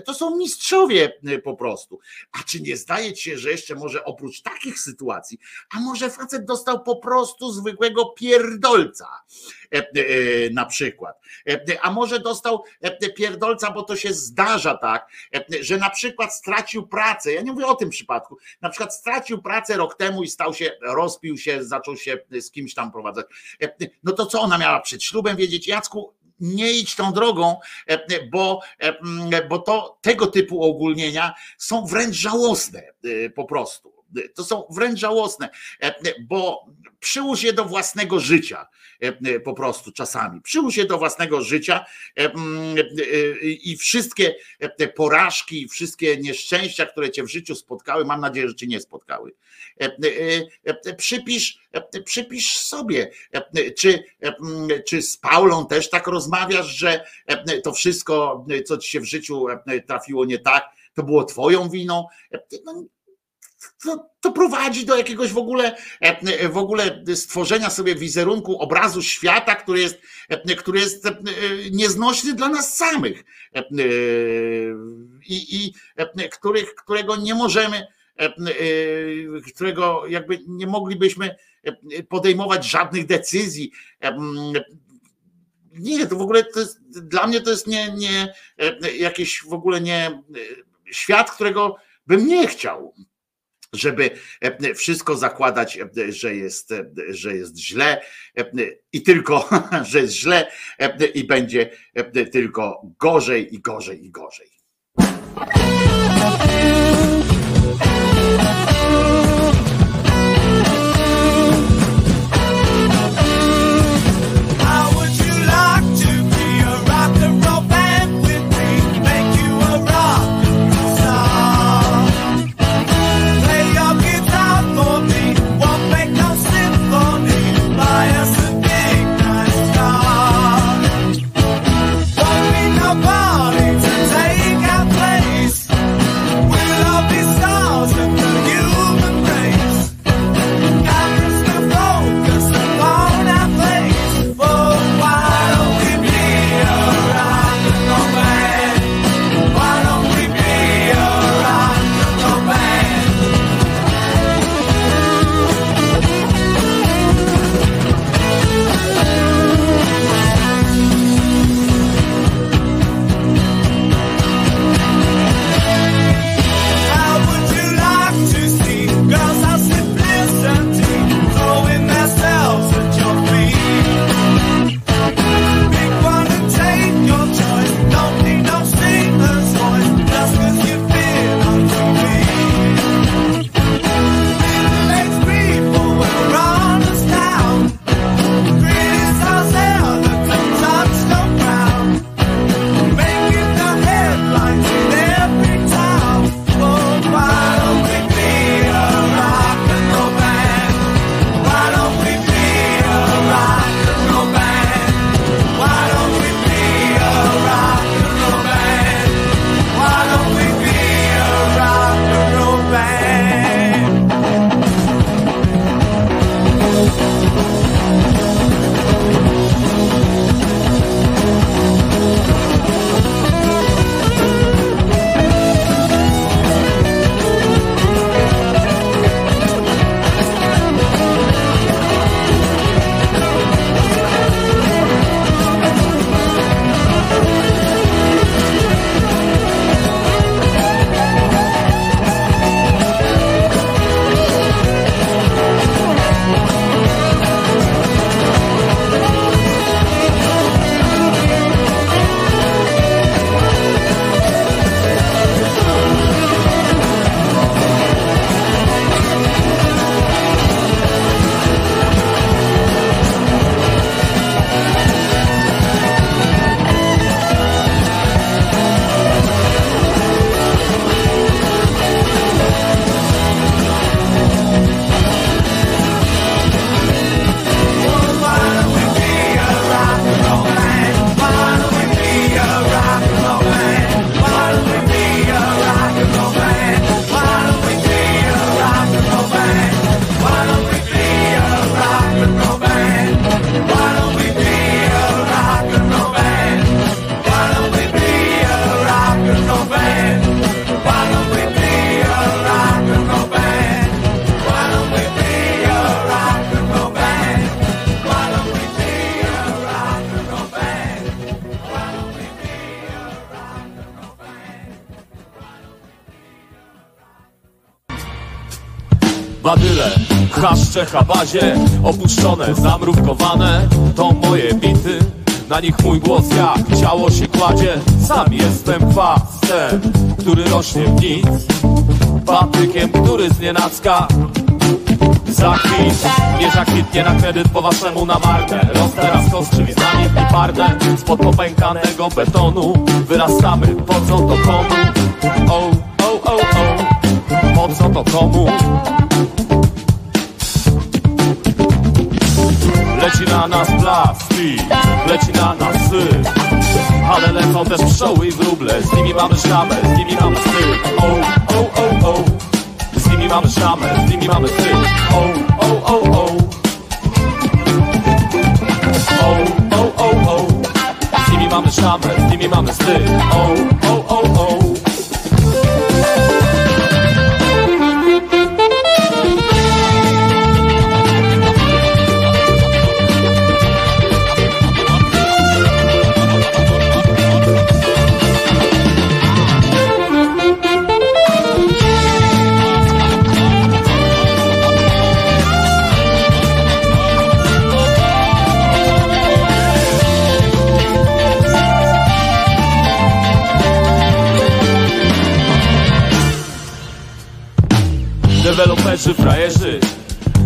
To są mistrzowie po prostu. A czy nie zdaje ci się, że jeszcze może oprócz takich sytuacji, a może facet dostał po prostu zwykłego pierdolca e, e, na przykład. E, a może dostał pierdolca, bo to się zdarza tak, że na przykład stracił pracę. Ja nie mówię o tym przypadku. Na przykład stracił pracę rok temu i stał się, rozpił się, zaczął się z kimś tam prowadzać. No to co ona miała przed ślubem wiedzieć? Jacku, nie idź tą drogą, bo, bo to tego typu ogólnienia są wręcz żałosne po prostu. To są wręcz żałosne, bo przyłóż je do własnego życia po prostu czasami. Przyłóż je do własnego życia i wszystkie porażki, wszystkie nieszczęścia, które cię w życiu spotkały, mam nadzieję, że cię nie spotkały. Przypisz, przypisz sobie, czy, czy z Paulą też tak rozmawiasz, że to wszystko, co ci się w życiu trafiło nie tak, to było twoją winą. No, to, to, prowadzi do jakiegoś w ogóle, w ogóle stworzenia sobie wizerunku, obrazu świata, który jest, który jest nieznośny dla nas samych i, i których, którego nie możemy, którego jakby nie moglibyśmy podejmować żadnych decyzji. Nie, to w ogóle to jest, dla mnie to jest nie, nie jakiś w ogóle nie świat, którego bym nie chciał żeby wszystko zakładać, że jest, że jest źle i tylko, że jest źle i będzie tylko gorzej i gorzej i gorzej. Chaszcze, habazie Opuszczone, zamrówkowane To moje bity. Na nich mój głos jak ciało się kładzie. Sam jestem kwasem Który rośnie w nic. Patykiem, który z nienacka Zakwit, nie zakwitnie na kredyt po waszemu na markę. Roztera z kostrzywiznami i pardę. Spod popękanego betonu Wyrastamy, po co to komu? O, o, o, o. Po co to komu? Leci na nas plastik, leci na nas syf. Ale lecą też pszczoły i wróble Z nimi mamy szamę, z nimi mamy styk O, o, o, o. Z nimi mamy szamę, z nimi mamy styk O, o, o, o. O, o, o, o. Z nimi mamy szamę, z nimi mamy styk O, o, o, o Deweloperzy, frajerzy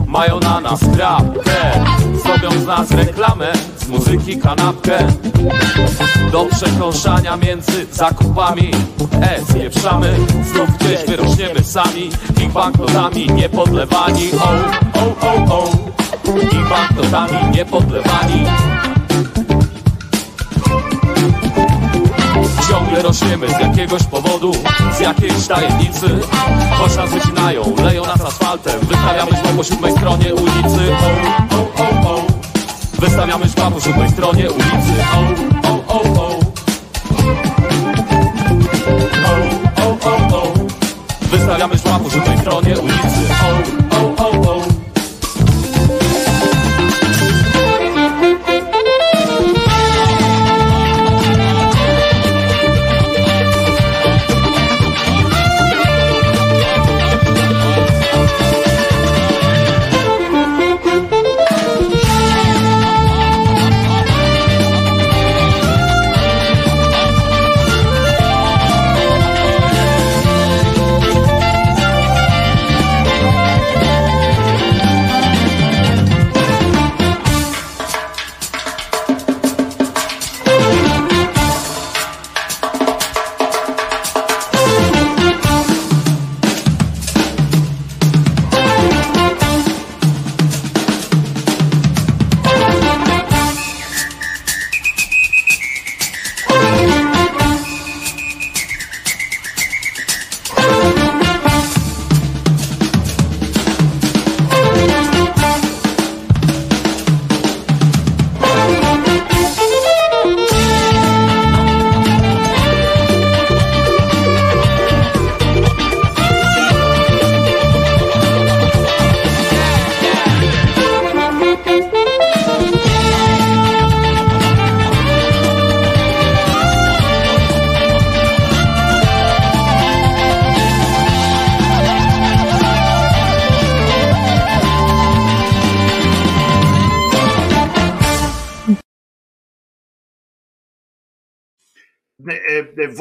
mają na nas krapkę Zrobią z nas reklamę, z muzyki kanapkę. Do przekąszania między zakupami E, spieprzamy, znów gdzieś wyrośniemy sami. Ich banknotami niepodlewani. O, o, o, o. Ich banknotami niepodlewani Ciągle rośniemy z jakiegoś powodu, z jakiejś tajemnicy. Choć nas wycinają, leją nas asfaltem. Wystawiamy żło po siódmej stronie ulicy. O, o, o, o. Wystawiamy żła po siódmej stronie ulicy. O, o, o, o. O, o, o, o. Wystawiamy żła po siódmej stronie ulicy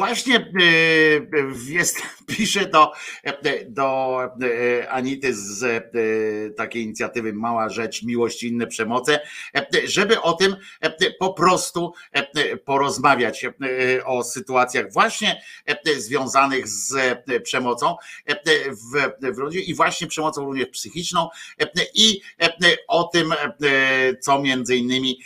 Właśnie e, jest, piszę do, do Anity z takiej inicjatywy Mała Rzecz, Miłość i inne przemoce, żeby o tym po prostu porozmawiać o sytuacjach właśnie związanych z przemocą w, rodzinie i właśnie przemocą również psychiczną i o tym, co między innymi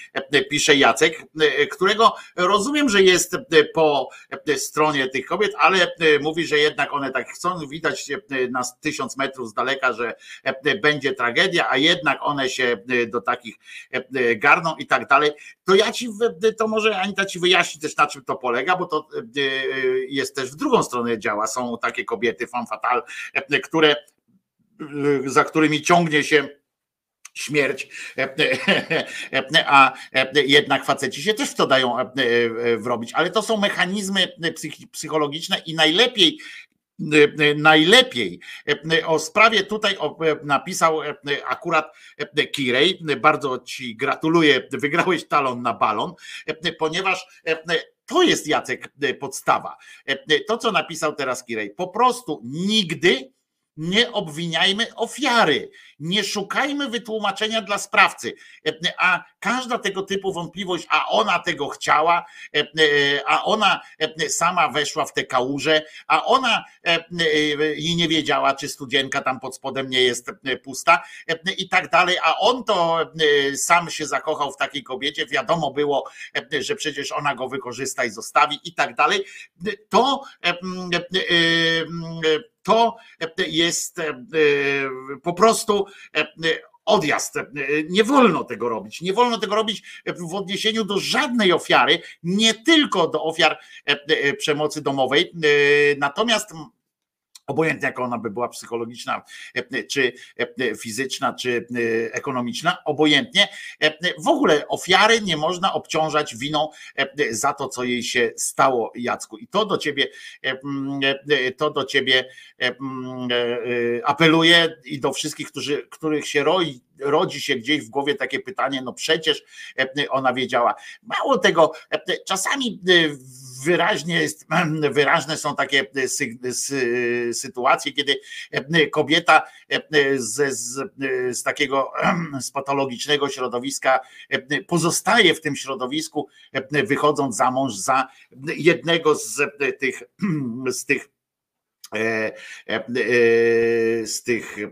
pisze Jacek, którego rozumiem, że jest po stronie tych kobiet, ale mówi, że jednak one tak chcą, widać na tysiąc metrów z daleka, że będzie tragedia, a jednak one się do takich garną i tak dalej. To ja ci, to może Anita ci wyjaśni też na czym to polega, bo to jest też w drugą stronę działa. Są takie kobiety femme fatale, które za którymi ciągnie się śmierć, a jednak faceci się też w to dają wrobić, ale to są mechanizmy psychologiczne i najlepiej najlepiej o sprawie tutaj napisał akurat Kirej. Bardzo ci gratuluję, wygrałeś talon na balon, ponieważ To jest Jacek e, podstawa. E, e, To, co napisał teraz Kirej, po prostu nigdy nie obwiniajmy ofiary, nie szukajmy wytłumaczenia dla sprawcy, a każda tego typu wątpliwość, a ona tego chciała, a ona sama weszła w tę kałużę, a ona i nie wiedziała, czy studzienka tam pod spodem nie jest pusta i tak dalej, a on to sam się zakochał w takiej kobiecie, wiadomo było, że przecież ona go wykorzysta i zostawi i tak dalej, to to jest e, po prostu e, odjazd. E, Nie wolno tego robić. Nie wolno tego robić w odniesieniu do żadnej ofiary, nie tylko do ofiar przemocy domowej. Natomiast obojętnie jaka ona by była psychologiczna, czy fizyczna, czy ekonomiczna, obojętnie. W ogóle ofiary nie można obciążać winą za to, co jej się stało, Jacku. I to do ciebie, to do ciebie apeluję i do wszystkich, którzy, których się roi, rodzi się gdzieś w głowie takie pytanie, no przecież ona wiedziała. Mało tego, czasami wyraźnie jest, wyraźne są takie sy- sy- sytuacje, kiedy kobieta z, z, z takiego z patologicznego środowiska pozostaje w tym środowisku, wychodząc za mąż za jednego z tych, z tych e, e, e, z tych e,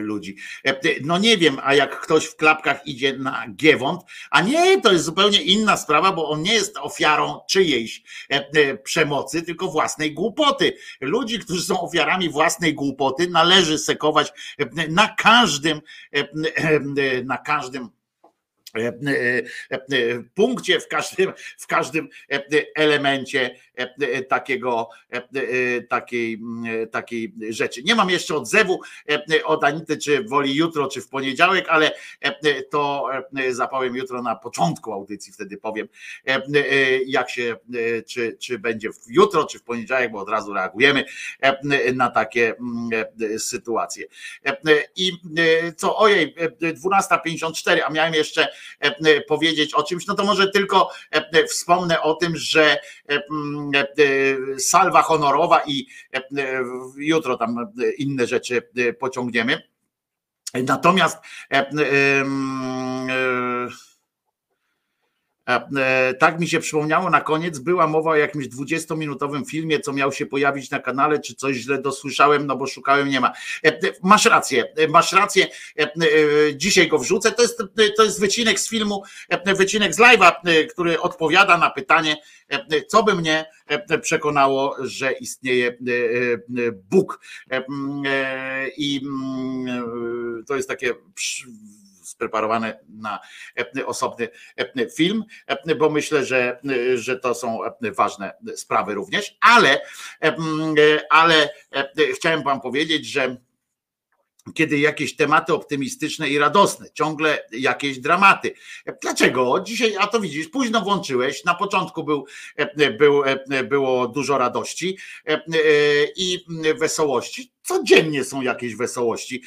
ludzi. E, No nie wiem, a jak ktoś w klapkach idzie na Giewont, a nie, to jest zupełnie inna sprawa, bo on nie jest ofiarą czyjejś e, e, przemocy, tylko własnej głupoty. Ludzi, którzy są ofiarami własnej głupoty, należy sekować e, na każdym, e, e, na każdym e, e, e, punkcie, w każdym, w każdym e, elemencie e, e, takiego, e, e, takiej, mm, takiej rzeczy. Nie mam jeszcze odzewu e, e, od Anity, czy woli jutro, czy w poniedziałek, ale e, e, to e, zapowiem jutro na początku audycji, wtedy powiem, e, e, jak się, e, czy, czy będzie jutro, czy w poniedziałek, bo od razu reagujemy e, na takie mm, e, sytuacje. E, I e, co, ojej, e, 12.54, a miałem jeszcze e, powiedzieć o czymś, no to może tylko e, wspomnę o tym, że e, e, salwa honorowa i e, jutro tam inne rzeczy e, pociągniemy. Natomiast e, e, e, E, Tak mi się przypomniało, na koniec była mowa o jakimś 20-minutowym filmie, co miał się pojawić na kanale, czy coś źle dosłyszałem, no bo szukałem, nie ma. E, Masz rację, e, masz rację, e, e, dzisiaj go wrzucę, to jest, to jest wycinek z filmu, e, wycinek z live'a, e, który odpowiada na pytanie, e, co by mnie e, przekonało, że istnieje e, e, Bóg. E, e, I to jest takie spreparowane na e, osobny e, film, e, bo myślę, że, że to są ważne sprawy również, ale, ale chciałem wam powiedzieć, że kiedy jakieś tematy optymistyczne i radosne, ciągle jakieś dramaty. Dlaczego? Dzisiaj, a to widzisz, późno włączyłeś, na początku był, był, było dużo radości i wesołości. Codziennie są jakieś wesołości.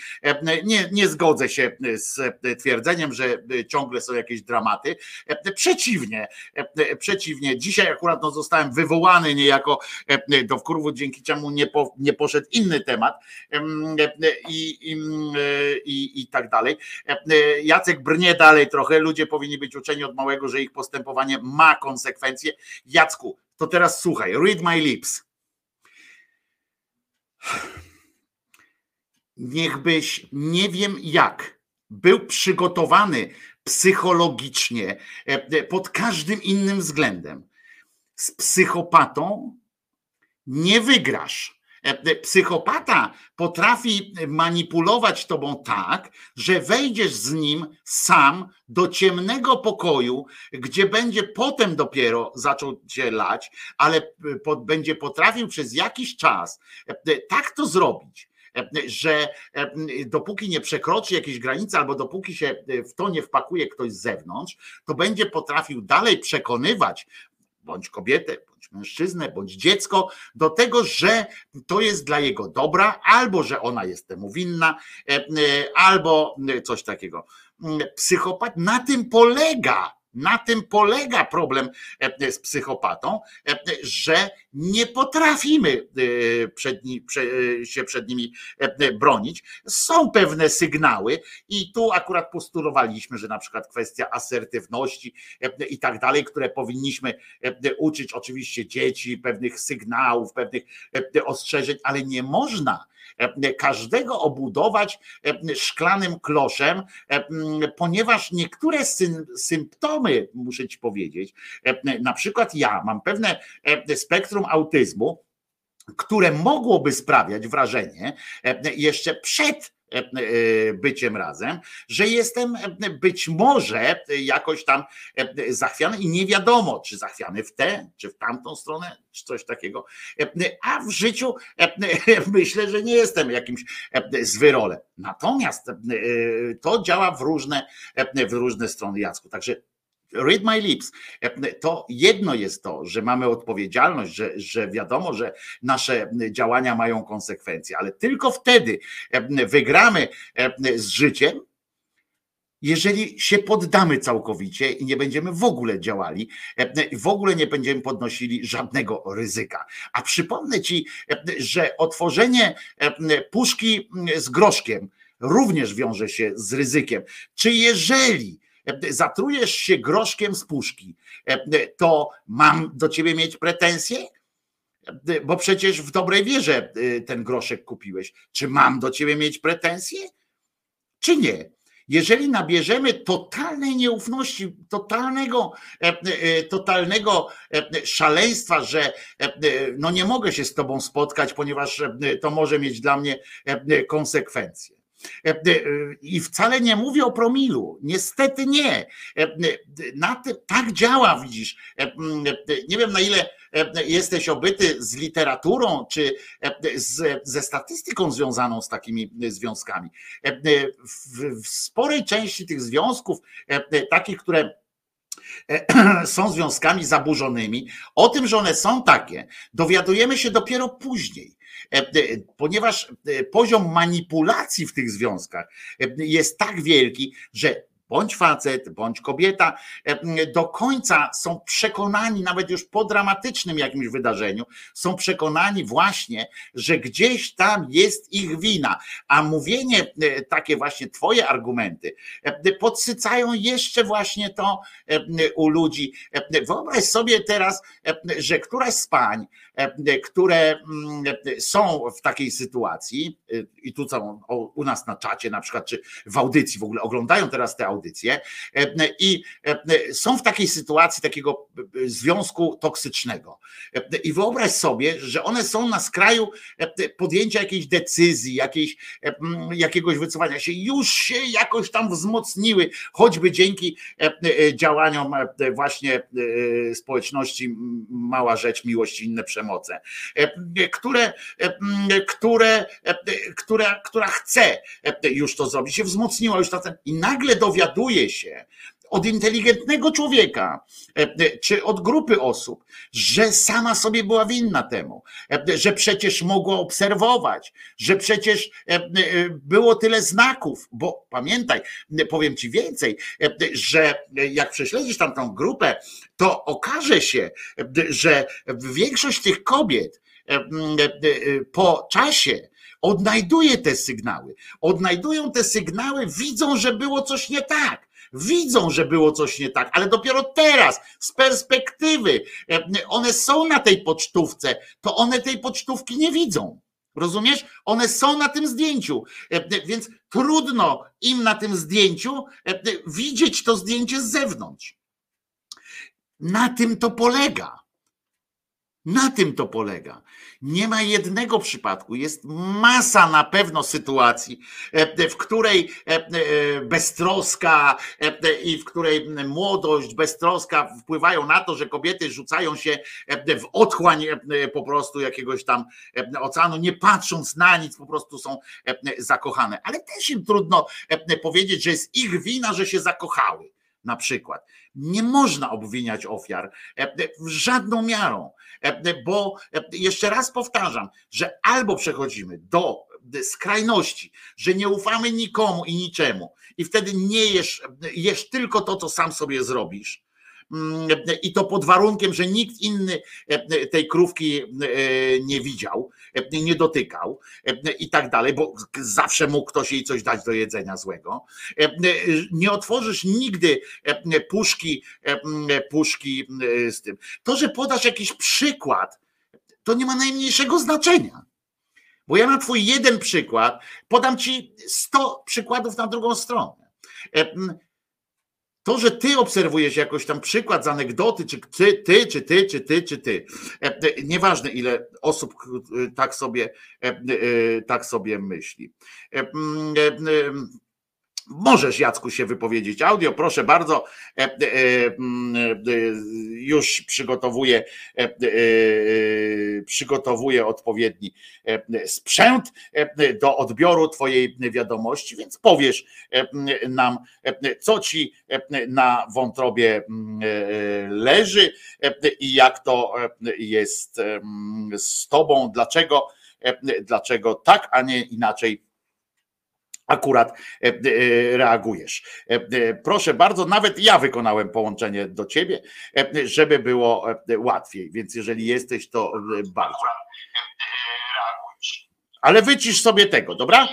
Nie, nie zgodzę się z twierdzeniem, że ciągle są jakieś dramaty. Przeciwnie, przeciwnie. Dzisiaj akurat no, zostałem wywołany niejako do wkurwu, dzięki czemu nie, po, nie poszedł inny temat i, i, i, i tak dalej. Jacek brnie dalej trochę. Ludzie powinni być uczeni od małego, że ich postępowanie ma konsekwencje. Jacku, to teraz słuchaj, read my lips. Niechbyś nie wiem jak był przygotowany psychologicznie e, pod każdym innym względem. Z psychopatą nie wygrasz. E, Psychopata potrafi manipulować tobą tak, że wejdziesz z nim sam do ciemnego pokoju, gdzie będzie potem dopiero zaczął cię lać, ale będzie potrafił przez jakiś czas e, tak to zrobić, e, że e, dopóki nie przekroczy jakiejś granicy, albo dopóki się w to nie wpakuje ktoś z zewnątrz, to będzie potrafił dalej przekonywać bądź kobietę, bądź mężczyznę, bądź dziecko do tego, że to jest dla jego dobra, albo że ona jest temu winna, e, e, albo coś takiego. Psychopat na tym polega. Na tym polega problem e, z psychopatą, e, że nie potrafimy e, przed się przed nimi e, bronić. Są pewne sygnały i tu akurat postulowaliśmy, że na przykład kwestia asertywności e, i tak dalej, które powinniśmy e, uczyć oczywiście dzieci pewnych sygnałów, pewnych e, ostrzeżeń, ale nie można e, każdego obudować e, szklanym kloszem, e, ponieważ niektóre sym, symptomy, muszę ci powiedzieć, e, na przykład ja mam pewne e, spektrum autyzmu, które mogłoby sprawiać wrażenie e, jeszcze przed e, e, byciem razem, że jestem e, być może jakoś tam e, zachwiany i nie wiadomo, czy zachwiany w tę, czy w tamtą stronę, czy coś takiego. E, A w życiu e, myślę, że nie jestem jakimś e, zwyrolem. Natomiast e, to działa w różne, e, w różne strony, Jacku. Także Read my lips. E, To jedno jest to, że mamy odpowiedzialność, że, że wiadomo, że nasze działania mają konsekwencje, ale tylko wtedy e, wygramy e, z życiem, jeżeli się poddamy całkowicie i nie będziemy w ogóle działali, w ogóle nie będziemy podnosili żadnego ryzyka. A przypomnę ci, że otworzenie puszki z groszkiem również wiąże się z ryzykiem. Czy jeżeli zatrujesz się groszkiem z puszki, e, to mam do ciebie mieć pretensje? E, Bo przecież w dobrej wierze e, ten groszek kupiłeś. Czy mam do ciebie mieć pretensje? Czy nie? Jeżeli nabierzemy totalnej nieufności, totalnego, e, e, totalnego e, szaleństwa, że e, e, no nie mogę się z tobą spotkać, ponieważ e, to może mieć dla mnie e, konsekwencje. E, e, I wcale nie mówię o promilu. Niestety nie. E, tak działa, widzisz. Nie wiem na ile jesteś obyty z literaturą, czy z, ze statystyką związaną z takimi związkami. W, w sporej części tych związków, takich, które są związkami zaburzonymi, o tym, że one są takie, dowiadujemy się dopiero później. E, e, Ponieważ e, poziom manipulacji w tych związkach jest tak wielki, że bądź facet, bądź kobieta do końca są przekonani, nawet już po dramatycznym jakimś wydarzeniu, są przekonani właśnie, że gdzieś tam jest ich wina, a mówienie takie właśnie twoje argumenty podsycają jeszcze właśnie to u ludzi. Wyobraź sobie teraz, że któraś z pań, które mm, są w takiej sytuacji e, i tu są u nas na czacie na przykład, czy w audycji w ogóle oglądają teraz te audycje e, i e, są w takiej sytuacji takiego e, związku toksycznego. E, I wyobraź sobie, że one są na skraju e, podjęcia jakiejś decyzji, jakiejś, e, mm, jakiegoś wycofania się, już się jakoś tam wzmocniły, choćby dzięki e, e, działaniom e, właśnie e, społeczności Mała Rzecz, Miłość i inne przemoce, które, e, które, e, która, która chce e, już to zrobić, się wzmocniła już na ten i nagle dowiaduje się, od inteligentnego człowieka, e, czy od grupy osób, że sama sobie była winna temu, e, że przecież mogła obserwować, że przecież e, e, było tyle znaków, bo pamiętaj, powiem ci więcej, e, że jak prześledzisz tam tą grupę, to okaże się, że większość tych kobiet e, e, po czasie odnajduje te sygnały. Odnajdują te sygnały, widzą, że było coś nie tak. Widzą, że było coś nie tak, ale dopiero teraz, z perspektywy, e, one są na tej pocztówce, to one tej pocztówki nie widzą. Rozumiesz? One są na tym zdjęciu, E, więc trudno im na tym zdjęciu e, widzieć to zdjęcie z zewnątrz. Na tym to polega. Na tym to polega. Nie ma jednego przypadku, jest masa na pewno sytuacji, e, w której e, e, beztroska i w której młodość, beztroska wpływają na to, że kobiety rzucają się w otchłań po prostu jakiegoś tam oceanu, nie patrząc na nic, po prostu są zakochane. Ale też im trudno powiedzieć, że jest ich wina, że się zakochały. Na przykład. Nie można obwiniać ofiar w żadną miarą, bo e, jeszcze raz powtarzam, że albo przechodzimy do skrajności, że nie ufamy nikomu i niczemu, i wtedy nie jesz, jesz tylko to, co sam sobie zrobisz, mm, i to pod warunkiem, że nikt inny e, tej krówki e, nie widział, e, nie dotykał e, i tak dalej, bo zawsze mógł ktoś jej coś dać do jedzenia złego. E, e, Nie otworzysz nigdy puszki, puszki z tym. To, że podasz jakiś przykład, to nie ma najmniejszego znaczenia. Bo ja na twój jeden przykład podam ci 100 przykładów na drugą stronę. To, że ty obserwujesz jakoś tam przykład z anegdoty, czy ty, ty, czy ty, czy ty, czy ty. e, e, Nieważne ile osób e, tak sobie, tak sobie myśli. Możesz, Jacku, się wypowiedzieć. Audio, proszę bardzo. E, e, e, Już przygotowuję, przygotowuję odpowiedni sprzęt do odbioru Twojej wiadomości, więc powiesz nam, co Ci na wątrobie leży i jak to jest z Tobą, dlaczego, dlaczego tak, a nie inaczej akurat e, e, reagujesz. E, Proszę bardzo, nawet ja wykonałem połączenie do ciebie, żeby było łatwiej, więc jeżeli jesteś, to bardzo. Ale wycisz sobie tego, dobra?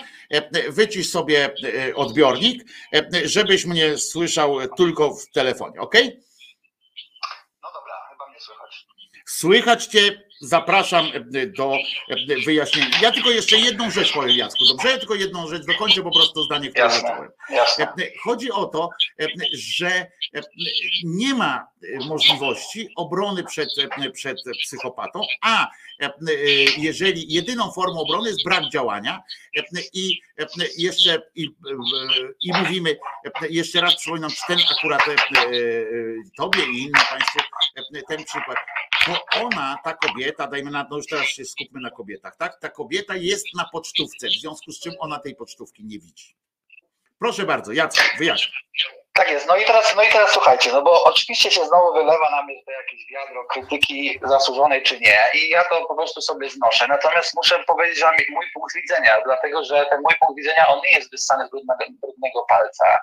Wycisz sobie odbiornik, żebyś mnie słyszał tylko w telefonie, ok? Słychać cię, zapraszam e, do e, wyjaśnienia. Ja tylko jeszcze jedną rzecz powiem, Jacku, dobrze? Ja tylko jedną rzecz, dokończę po prostu zdanie, które Jasne, zacząłem. jasne. E, Chodzi o to, e, że e, nie ma e, możliwości obrony przed, e, przed psychopatą, a e, e, jeżeli jedyną formą obrony jest brak działania e, i e, jeszcze i, e, i mówimy, e, jeszcze raz przypominam, czy ten akurat e, e, tobie i innym państwu e, ten przykład, to ona, ta kobieta, dajmy na, no już teraz się skupmy na kobietach, tak? Ta kobieta jest na pocztówce, w związku z czym ona tej pocztówki nie widzi. Proszę bardzo, Jacek, wyjaśnij. Tak jest. No i teraz, no i teraz słuchajcie, no bo oczywiście się znowu wylewa na mnie tutaj jakieś wiadro krytyki zasłużonej czy nie i ja to po prostu sobie znoszę. Natomiast muszę powiedzieć wam mój punkt widzenia, dlatego że ten mój punkt widzenia, on nie jest wyssany z brudnego, brudnego palca,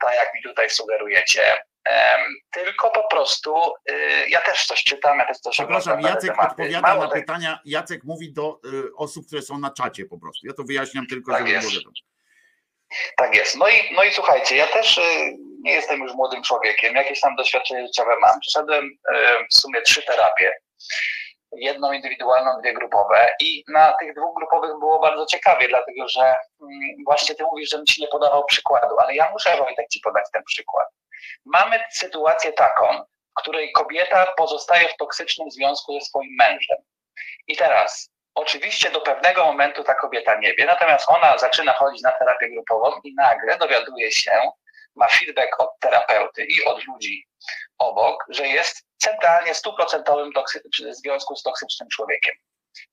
tak jak mi tutaj sugerujecie. Tylko po prostu y, ja też coś czytam, ja też coś Przepraszam, Jacek odpowiada Mało na tego- pytania. Jacek mówi do y, osób, które są na czacie po prostu. Ja to wyjaśniam tylko, Tak żeby jest. było. Tak jest. No i, no i słuchajcie, ja też y, nie jestem już młodym człowiekiem, jakieś tam doświadczenie życiowe mam. Przeszedłem w sumie trzy terapie. Jedną indywidualną, dwie grupowe i na tych dwóch grupowych było bardzo ciekawie, dlatego że mm, właśnie ty mówisz, żebym ci nie podawał przykładu, ale ja muszę Wojtek ci podać ten przykład. Mamy sytuację taką, w której kobieta pozostaje w toksycznym związku ze swoim mężem. I teraz, oczywiście do pewnego momentu ta kobieta nie wie, natomiast ona zaczyna chodzić na terapię grupową i nagle dowiaduje się, ma feedback od terapeuty i od ludzi obok, że jest centralnie stuprocentowym toksy- związku z toksycznym człowiekiem.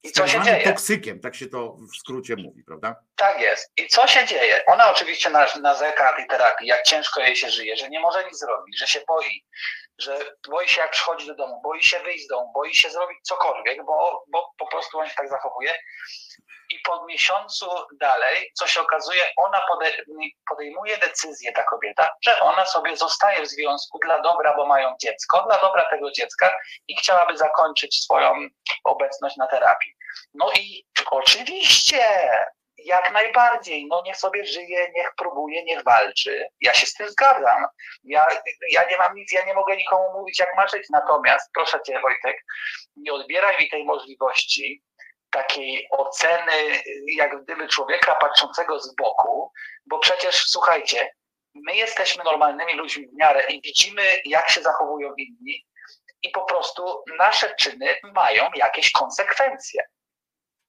I co się dzieje? toksykiem, tak się to w skrócie mówi, prawda? Tak jest. I co się dzieje? Ona oczywiście na- narzeka na tej terapii, jak ciężko jej się żyje, że nie może nic zrobić, że się boi, że boi się jak przychodzi do domu, boi się wyjść z domu, boi się zrobić cokolwiek, bo, bo po prostu on się tak zachowuje. I po miesiącu dalej, co się okazuje, ona pode- podejmuje decyzję, ta kobieta, że ona sobie zostaje w związku dla dobra, bo mają dziecko, dla dobra tego dziecka i chciałaby zakończyć swoją obecność na terapii. No i oczywiście, jak najbardziej, no niech sobie żyje, niech próbuje, niech walczy. Ja się z tym zgadzam. Ja, ja nie mam nic, ja nie mogę nikomu mówić, jak ma żyć. Natomiast proszę cię, Wojtek, nie odbieraj mi tej możliwości takiej oceny, jak gdyby człowieka patrzącego z boku, bo przecież słuchajcie, my jesteśmy normalnymi ludźmi w miarę i widzimy, jak się zachowują inni, i po prostu nasze czyny mają jakieś konsekwencje.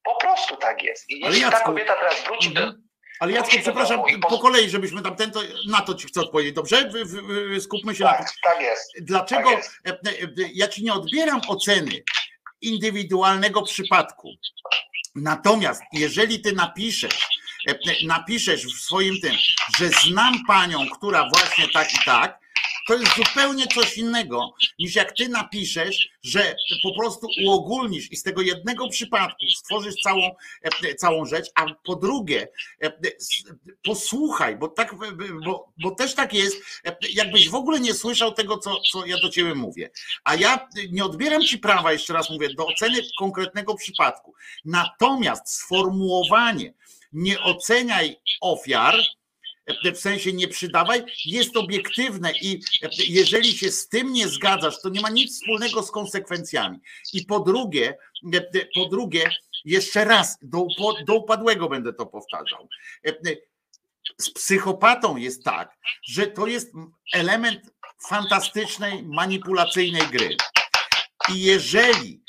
Po prostu tak jest. I Ale jeśli ta kobieta teraz wróci do. Ale Jacku, przepraszam, i po kolei, żebyśmy tam ten, to na to ci chcę odpowiedzieć, dobrze? Skupmy się na tym. Tak jest. Dlaczego Tak jest. e, e, ja ci nie odbieram oceny indywidualnego przypadku. Natomiast jeżeli ty napiszesz, e, napiszesz w swoim tym, że znam panią, która właśnie tak i tak, to jest zupełnie coś innego, niż jak ty napiszesz, że po prostu uogólnisz i z tego jednego przypadku stworzysz całą, e, całą rzecz, a po drugie, e, posłuchaj, bo tak, bo, bo też tak jest, e, jakbyś w ogóle nie słyszał tego, co, co ja do ciebie mówię. A ja nie odbieram ci prawa, jeszcze raz mówię, do oceny konkretnego przypadku. Natomiast sformułowanie nie oceniaj ofiar, w sensie nie przydawaj, jest obiektywne i jeżeli się z tym nie zgadzasz, to nie ma nic wspólnego z konsekwencjami. I po drugie, po drugie, jeszcze raz, do, do upadłego będę to powtarzał. Z psychopatą jest tak, że to jest element fantastycznej, manipulacyjnej gry. I jeżeli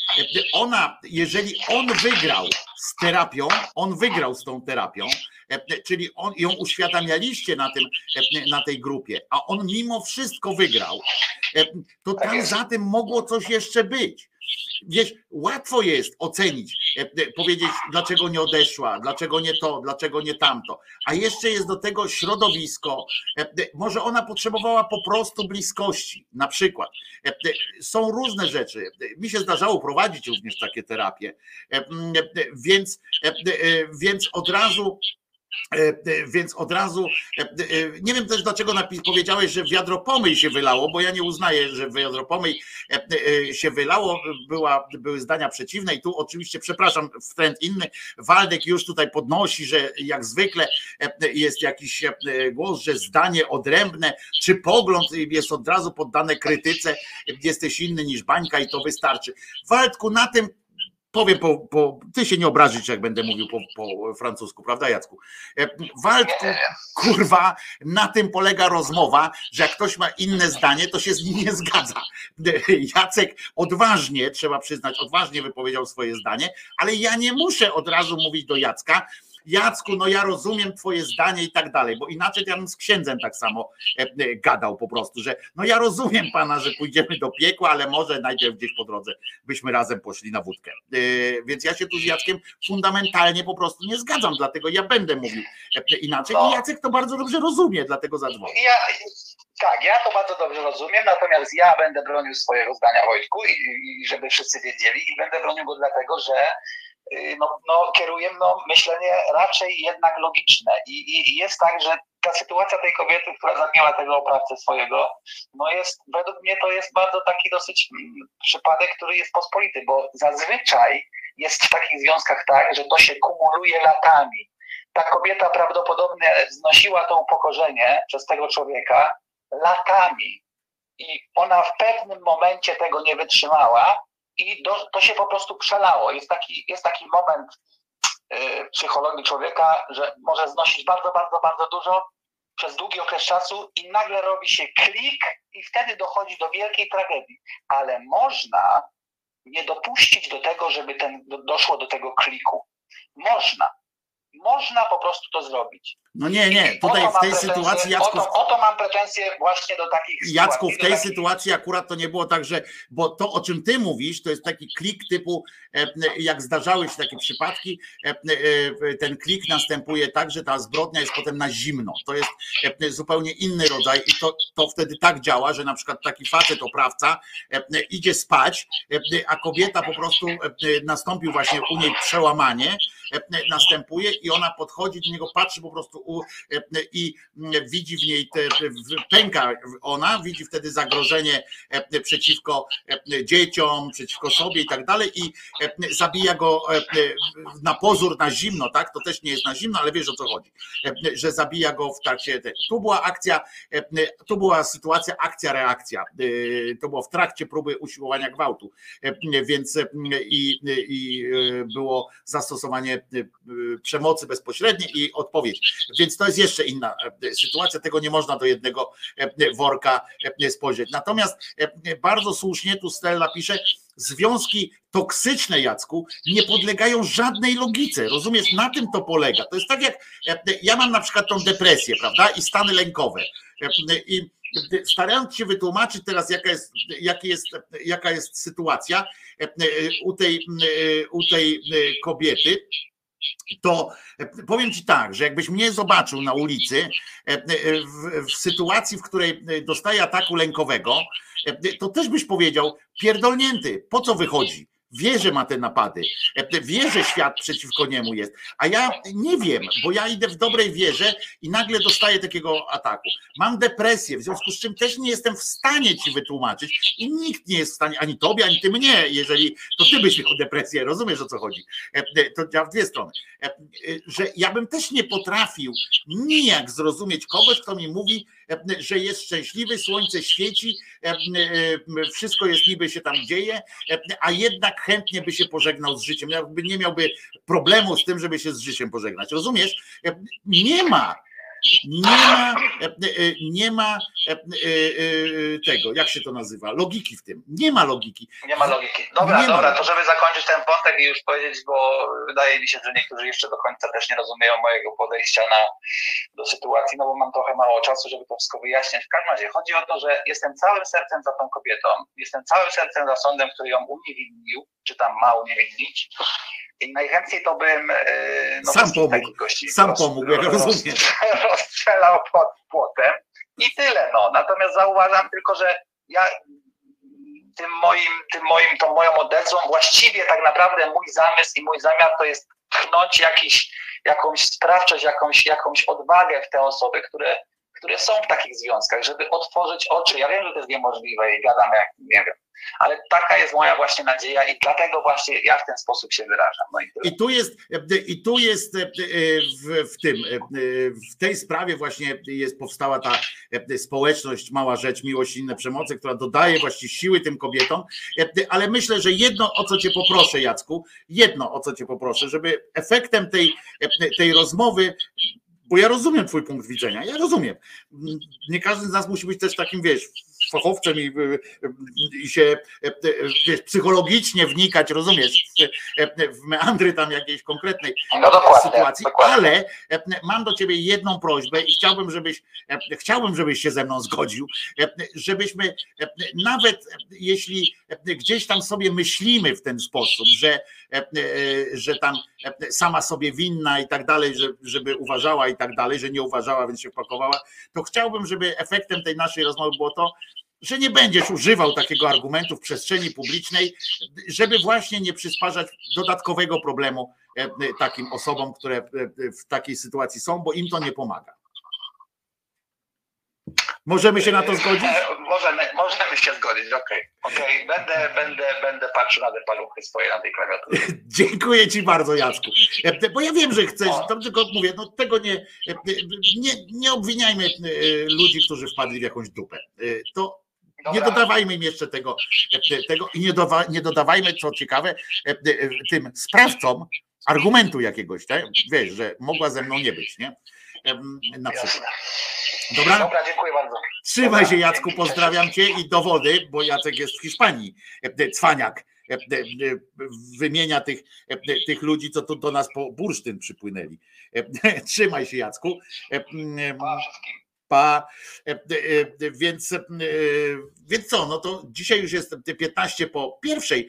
ona, jeżeli on wygrał z terapią, on wygrał z tą terapią, czyli on ją uświadamialiście na, tym, na tej grupie, a on mimo wszystko wygrał, to tam za tym mogło coś jeszcze być. Wiesz, łatwo jest ocenić, powiedzieć, dlaczego nie odeszła, dlaczego nie to, dlaczego nie tamto. A jeszcze jest do tego środowisko. Może ona potrzebowała po prostu bliskości, na przykład. Są różne rzeczy. Mi się zdarzało prowadzić również takie terapie, więc, więc od razu. Więc od razu nie wiem też dlaczego powiedziałeś, że wiadro pomyj się wylało, bo ja nie uznaję, że wiadro pomyj się wylało, była, były zdania przeciwne i tu oczywiście, przepraszam, trend inny, Waldek już tutaj podnosi, że jak zwykle jest jakiś głos, że zdanie odrębne, czy pogląd jest od razu poddane krytyce, jesteś inny niż bańka i to wystarczy. Waldku, na tym powiem po, po ty się nie obrazisz, jak będę mówił po, po francusku, prawda Jacku? E, Waldku, kurwa, na tym polega rozmowa, że jak ktoś ma inne zdanie, to się z nim nie zgadza. Jacek odważnie, trzeba przyznać, odważnie wypowiedział swoje zdanie, ale ja nie muszę od razu mówić do Jacka, Jacku, no ja rozumiem twoje zdanie i tak dalej, bo inaczej ja bym z księdzem tak samo e, e, gadał po prostu, że no ja rozumiem pana, że pójdziemy do piekła, ale może najpierw gdzieś po drodze byśmy razem poszli na wódkę. E, Więc ja się tu z Jackiem fundamentalnie po prostu nie zgadzam, dlatego ja będę mówił inaczej i Jacek to bardzo dobrze rozumie, dlatego zadzwonił. Ja, tak, ja to bardzo dobrze rozumiem, natomiast ja będę bronił swojego zdania Wojtku i, i żeby wszyscy wiedzieli i będę bronił go dlatego, że no, no, kieruję no, myślenie raczej jednak logiczne I, i, i jest tak, że ta sytuacja tej kobiety, która zabiła tego oprawcę swojego, no jest, według mnie to jest bardzo taki dosyć mm, przypadek, który jest pospolity, bo zazwyczaj jest w takich związkach tak, że to się kumuluje latami. Ta kobieta prawdopodobnie znosiła to upokorzenie przez tego człowieka latami i ona w pewnym momencie tego nie wytrzymała i do, to się po prostu przelało. Jest taki, jest taki moment y, psychologii człowieka, że może znosić bardzo, bardzo, bardzo dużo przez długi okres czasu i nagle robi się klik i wtedy dochodzi do wielkiej tragedii. Ale można nie dopuścić do tego, żeby ten, do, doszło do tego kliku. Można. Można po prostu to zrobić. No nie, nie, tutaj w tej sytuacji Jacku, Oto, oto mam pretensje właśnie do takich Jacku, w tej takich- sytuacji akurat to nie było tak, że, bo to o czym ty mówisz, to jest taki klik typu, e, jak zdarzały się takie przypadki, e, e, ten klik następuje tak, że ta zbrodnia jest potem na zimno. To jest e, zupełnie inny rodzaj i to, to wtedy tak działa, że na przykład taki facet, oprawca e, idzie spać, e, a kobieta po prostu e, nastąpił właśnie u niej przełamanie, e, następuje i ona podchodzi do niego, patrzy po prostu e, i mm, widzi w niej, te, pęka ona, widzi wtedy zagrożenie e, przeciwko e, dzieciom, przeciwko sobie i tak dalej i e, zabija go e, na pozór na zimno, tak? To też nie jest na zimno, ale wiesz o co chodzi, e, że zabija go w trakcie. Tu była akcja, e, tu była sytuacja, akcja, reakcja. E, To było w trakcie próby usiłowania gwałtu, E, więc e, i, i e, było zastosowanie e, przemocy bezpośredniej i odpowiedź. Więc to jest jeszcze inna e, sytuacja, tego nie można do jednego e, worka e, spojrzeć. Natomiast e, bardzo słusznie tu Stella pisze, związki toksyczne, Jacku, nie podlegają żadnej logice. Rozumiesz, na tym to polega. To jest tak jak e, ja mam na przykład tą depresję, prawda, i stany lękowe. E, I starając się wytłumaczyć teraz, jaka jest, jaki jest, jaka jest sytuacja e, e, u tej, e, u tej e, kobiety, to e, powiem ci tak, że jakbyś mnie zobaczył na ulicy e, e, w, w sytuacji, w której dostaję ataku lękowego, to też byś powiedział, pierdolnięty, po co wychodzi? Wie, że ma te napady, wie, że świat przeciwko niemu jest, a ja nie wiem, bo ja idę w dobrej wierze i nagle dostaję takiego ataku. Mam depresję, w związku z czym też nie jestem w stanie ci wytłumaczyć i nikt nie jest w stanie, ani tobie, ani ty mnie, jeżeli to ty byś miał depresję, rozumiesz o co chodzi. To działa w dwie strony. Że ja bym też nie potrafił nijak zrozumieć kogoś, kto mi mówi, że jest szczęśliwy, słońce świeci, e, e, wszystko jest niby się tam dzieje, e, a jednak chętnie by się pożegnał z życiem, jakby nie miałby problemu z tym, żeby się z życiem pożegnać. Rozumiesz? E, Nie ma. Nie ma, e, e, nie ma e, e, e, tego, jak się to nazywa, logiki w tym. Nie ma logiki. Nie ma logiki. Dobra, Nie ma dobra, logiki. to żeby zakończyć ten wątek i już powiedzieć, bo wydaje mi się, że niektórzy jeszcze do końca też nie rozumieją mojego podejścia na, do sytuacji, no bo mam trochę mało czasu, żeby to wszystko wyjaśniać. W każdym razie chodzi o to, że jestem całym sercem za tą kobietą, jestem całym sercem za sądem, który ją uniewinnił, czy tam ma uniewinnić. I najchętniej to bym e, no, Sam pomógł. gości Sam roz- pomógł, jak roz- rozumiem. rozstrzelał pod płotem i tyle. No. Natomiast zauważam tylko, że ja tym moim, tym moim, tą moją odezwą właściwie tak naprawdę mój zamysł i mój zamiar to jest tchnąć jakiś, jakąś sprawczość, jakąś, jakąś odwagę w te osoby, które, które są w takich związkach, żeby otworzyć oczy. Ja wiem, że to jest niemożliwe i gadam jak nie wiem, ale taka jest moja właśnie nadzieja i dlatego właśnie ja w ten sposób się wyrażam. No i. I tu jest, i tu jest e, w, w tym, e, w tej sprawie właśnie jest powstała ta e, społeczność Mała Rzecz, Miłość i inne przemoce, która dodaje właśnie siły tym kobietom, ale myślę, że jedno, o co cię poproszę Jacku, jedno, o co cię poproszę, żeby efektem tej, tej rozmowy bo ja rozumiem twój punkt widzenia, ja rozumiem. Nie każdy z nas musi być też takim, wiesz, fachowcem i, i się, wiesz, psychologicznie wnikać, rozumiesz, w, w meandry tam jakiejś konkretnej No dokładnie, sytuacji, dokładnie. ale mam do ciebie jedną prośbę i chciałbym, żebyś, chciałbym, żebyś się ze mną zgodził, żebyśmy nawet jeśli gdzieś tam sobie myślimy w ten sposób, że, że tam sama sobie winna i tak dalej, że- żeby uważała i tak dalej, że nie uważała, więc się pakowała, to chciałbym, żeby efektem tej naszej rozmowy było to, że nie będziesz używał takiego argumentu w przestrzeni publicznej, żeby właśnie nie przysparzać dodatkowego problemu e, e, takim osobom, które e, w takiej sytuacji są, bo im to nie pomaga. Możemy się na to zgodzić? Możemy, możemy się zgodzić, okej. okej. Będę, będę, będę patrzył na te paluchy swoje na tej klawiaturze. Dziękuję ci bardzo, Jacku. Bo ja wiem, że chcesz, to tylko mówię, no tego nie, nie, nie obwiniajmy ludzi, którzy wpadli w jakąś dupę. To nie dodawajmy im jeszcze tego, e, tego i nie, dowa, nie dodawajmy, co ciekawe, e, e, tym sprawcom argumentu jakiegoś, tak? wiesz, że mogła ze mną nie być, nie? Na przykład. Dobra? Dobra, dziękuję bardzo. Trzymaj się Jacku, pozdrawiam cię i dowody, bo Jacek jest w Hiszpanii, e, Cwaniak e, e, e, wymienia tych, e, tych ludzi, co tu do nas po bursztyn przypłynęli. E, Trzymaj się Jacku. E, m, Pa. E, e, e, Więc, więc co, no to dzisiaj już jest 15 po pierwszej.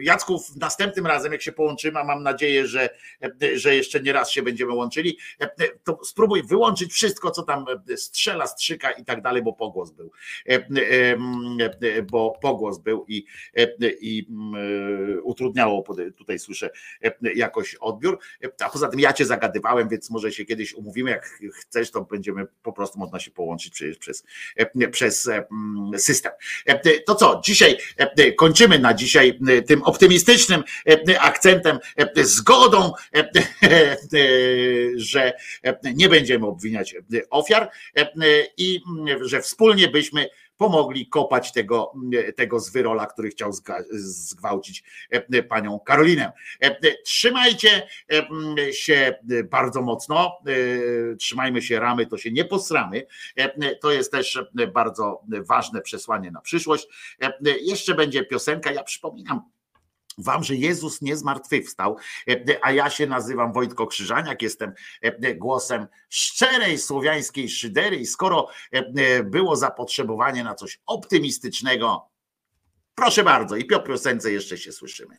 Jacku, następnym razem, jak się połączymy, a mam nadzieję, że, że jeszcze nie raz się będziemy łączyli, to spróbuj wyłączyć wszystko, co tam strzela, strzyka i tak dalej, bo pogłos był. Bo pogłos był i, i utrudniało, tutaj słyszę, jakoś odbiór. A poza tym ja cię zagadywałem, więc może się kiedyś umówimy, jak chcesz, to będziemy po prostu można się połączyć przecież przez, e, przez e, mm, system. E, To co, dzisiaj kończymy na dzisiaj tym optymistycznym akcentem, zgodą, że nie będziemy obwiniać ofiar i mm, że wspólnie byśmy pomogli kopać tego, tego zwyrola, który chciał zgwałcić e, panią Karolinę. E, Trzymajcie e, się bardzo mocno, trzymajmy się ramy, to się nie posramy. To jest też bardzo ważne przesłanie na przyszłość. Jeszcze będzie piosenka, ja przypominam, Wam, że Jezus nie zmartwychwstał, e, a ja się nazywam Wojtko Krzyżaniak, jestem e, głosem szczerej słowiańskiej szydery i skoro e, e, było zapotrzebowanie na coś optymistycznego, proszę bardzo i po piosence jeszcze się słyszymy.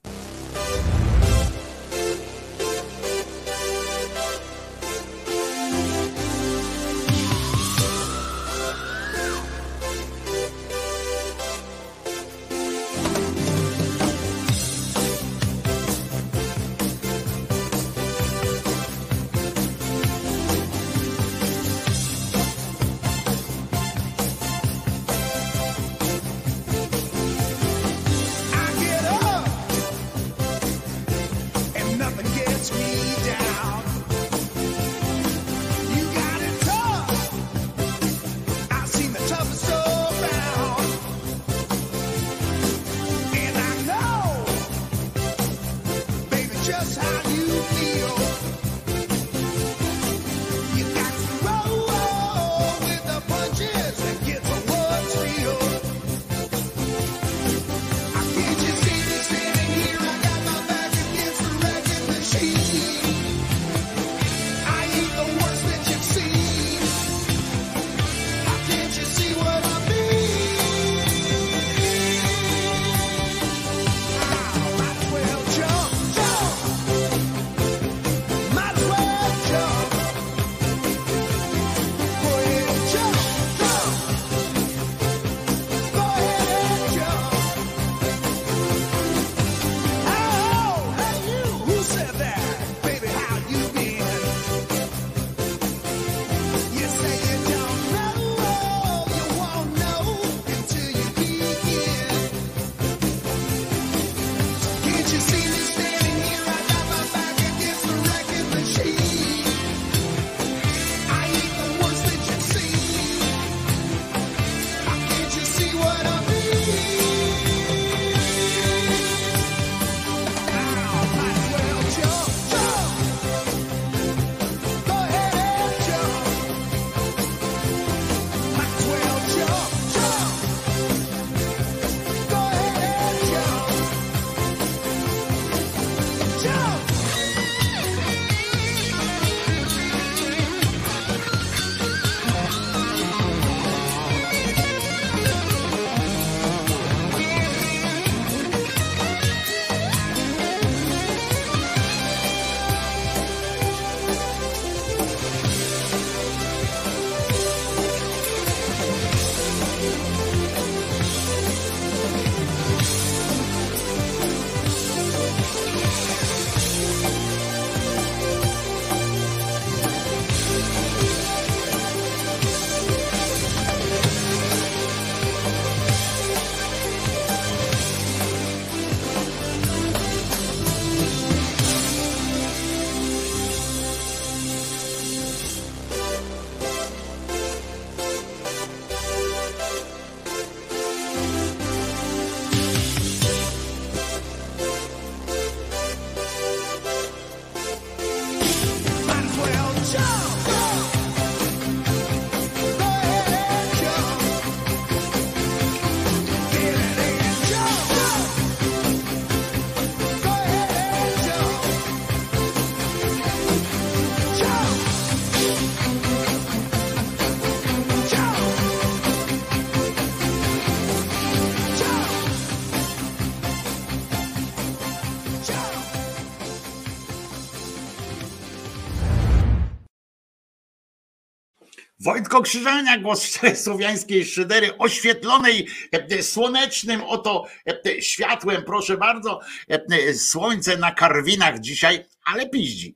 Wojtko Krzyżania, głos szczerej słowiańskiej szydery, oświetlonej e, słonecznym oto e, światłem, proszę bardzo. E, Słońce na karwinach dzisiaj, ale piździ.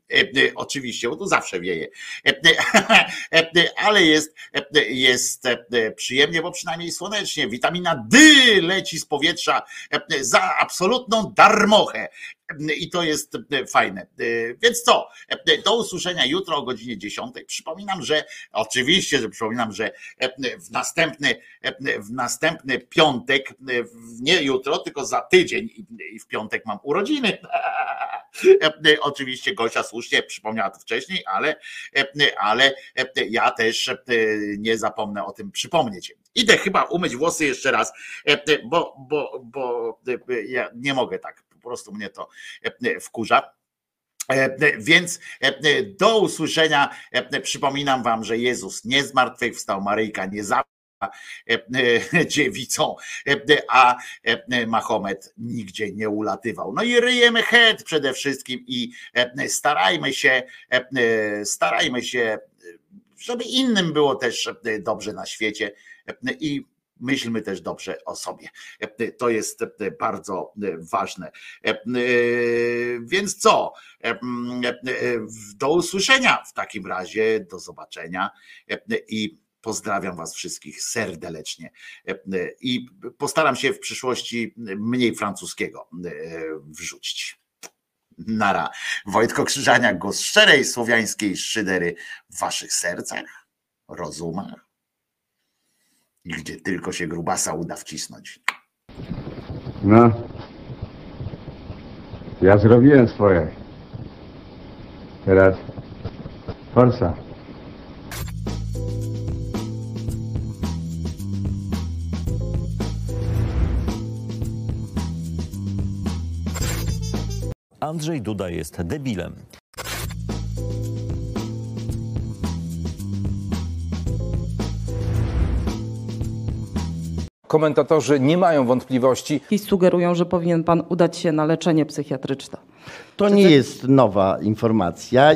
Oczywiście, bo tu zawsze wieje. Ale jest, jest przyjemnie, bo przynajmniej słonecznie. Witamina D leci z powietrza za absolutną darmochę. I to jest e, fajne. E, Więc co? E, Do usłyszenia jutro o godzinie 10. Przypominam, że oczywiście, że przypominam, że w następny, w następny piątek, nie jutro, tylko za tydzień i- w piątek mam urodziny. Oczywiście Gosia słusznie przypomniała to wcześniej, ale, ale ja też nie zapomnę o tym przypomnieć. Idę chyba umyć włosy jeszcze raz, bo, bo, bo ja nie mogę tak, po prostu mnie to e, wkurza. E, Więc e, do usłyszenia. E, Przypominam Wam, że Jezus nie zmartwychwstał, Maryjka nie za dziewicą, e, a e, Mahomet nigdzie nie ulatywał. No i ryjemy het przede wszystkim i e, starajmy się, e, starajmy się, żeby innym było też e, dobrze na świecie e, i myślmy też dobrze o sobie. E, To jest e, bardzo e, ważne. Więc co? Do usłyszenia w takim razie, do zobaczenia i pozdrawiam Was wszystkich serdecznie. I postaram się w przyszłości mniej francuskiego wrzucić. Nara. Wojtko Krzyżaniak, głos szczerej słowiańskiej szydery w Waszych sercach, rozumach gdzie tylko się grubasa uda wcisnąć. No. Ja zrobiłem swoje. Teraz forsa. Andrzej Duda jest debilem. Komentatorzy nie mają wątpliwości. I sugerują, że powinien pan udać się na leczenie psychiatryczne. To nie jest nowa informacja.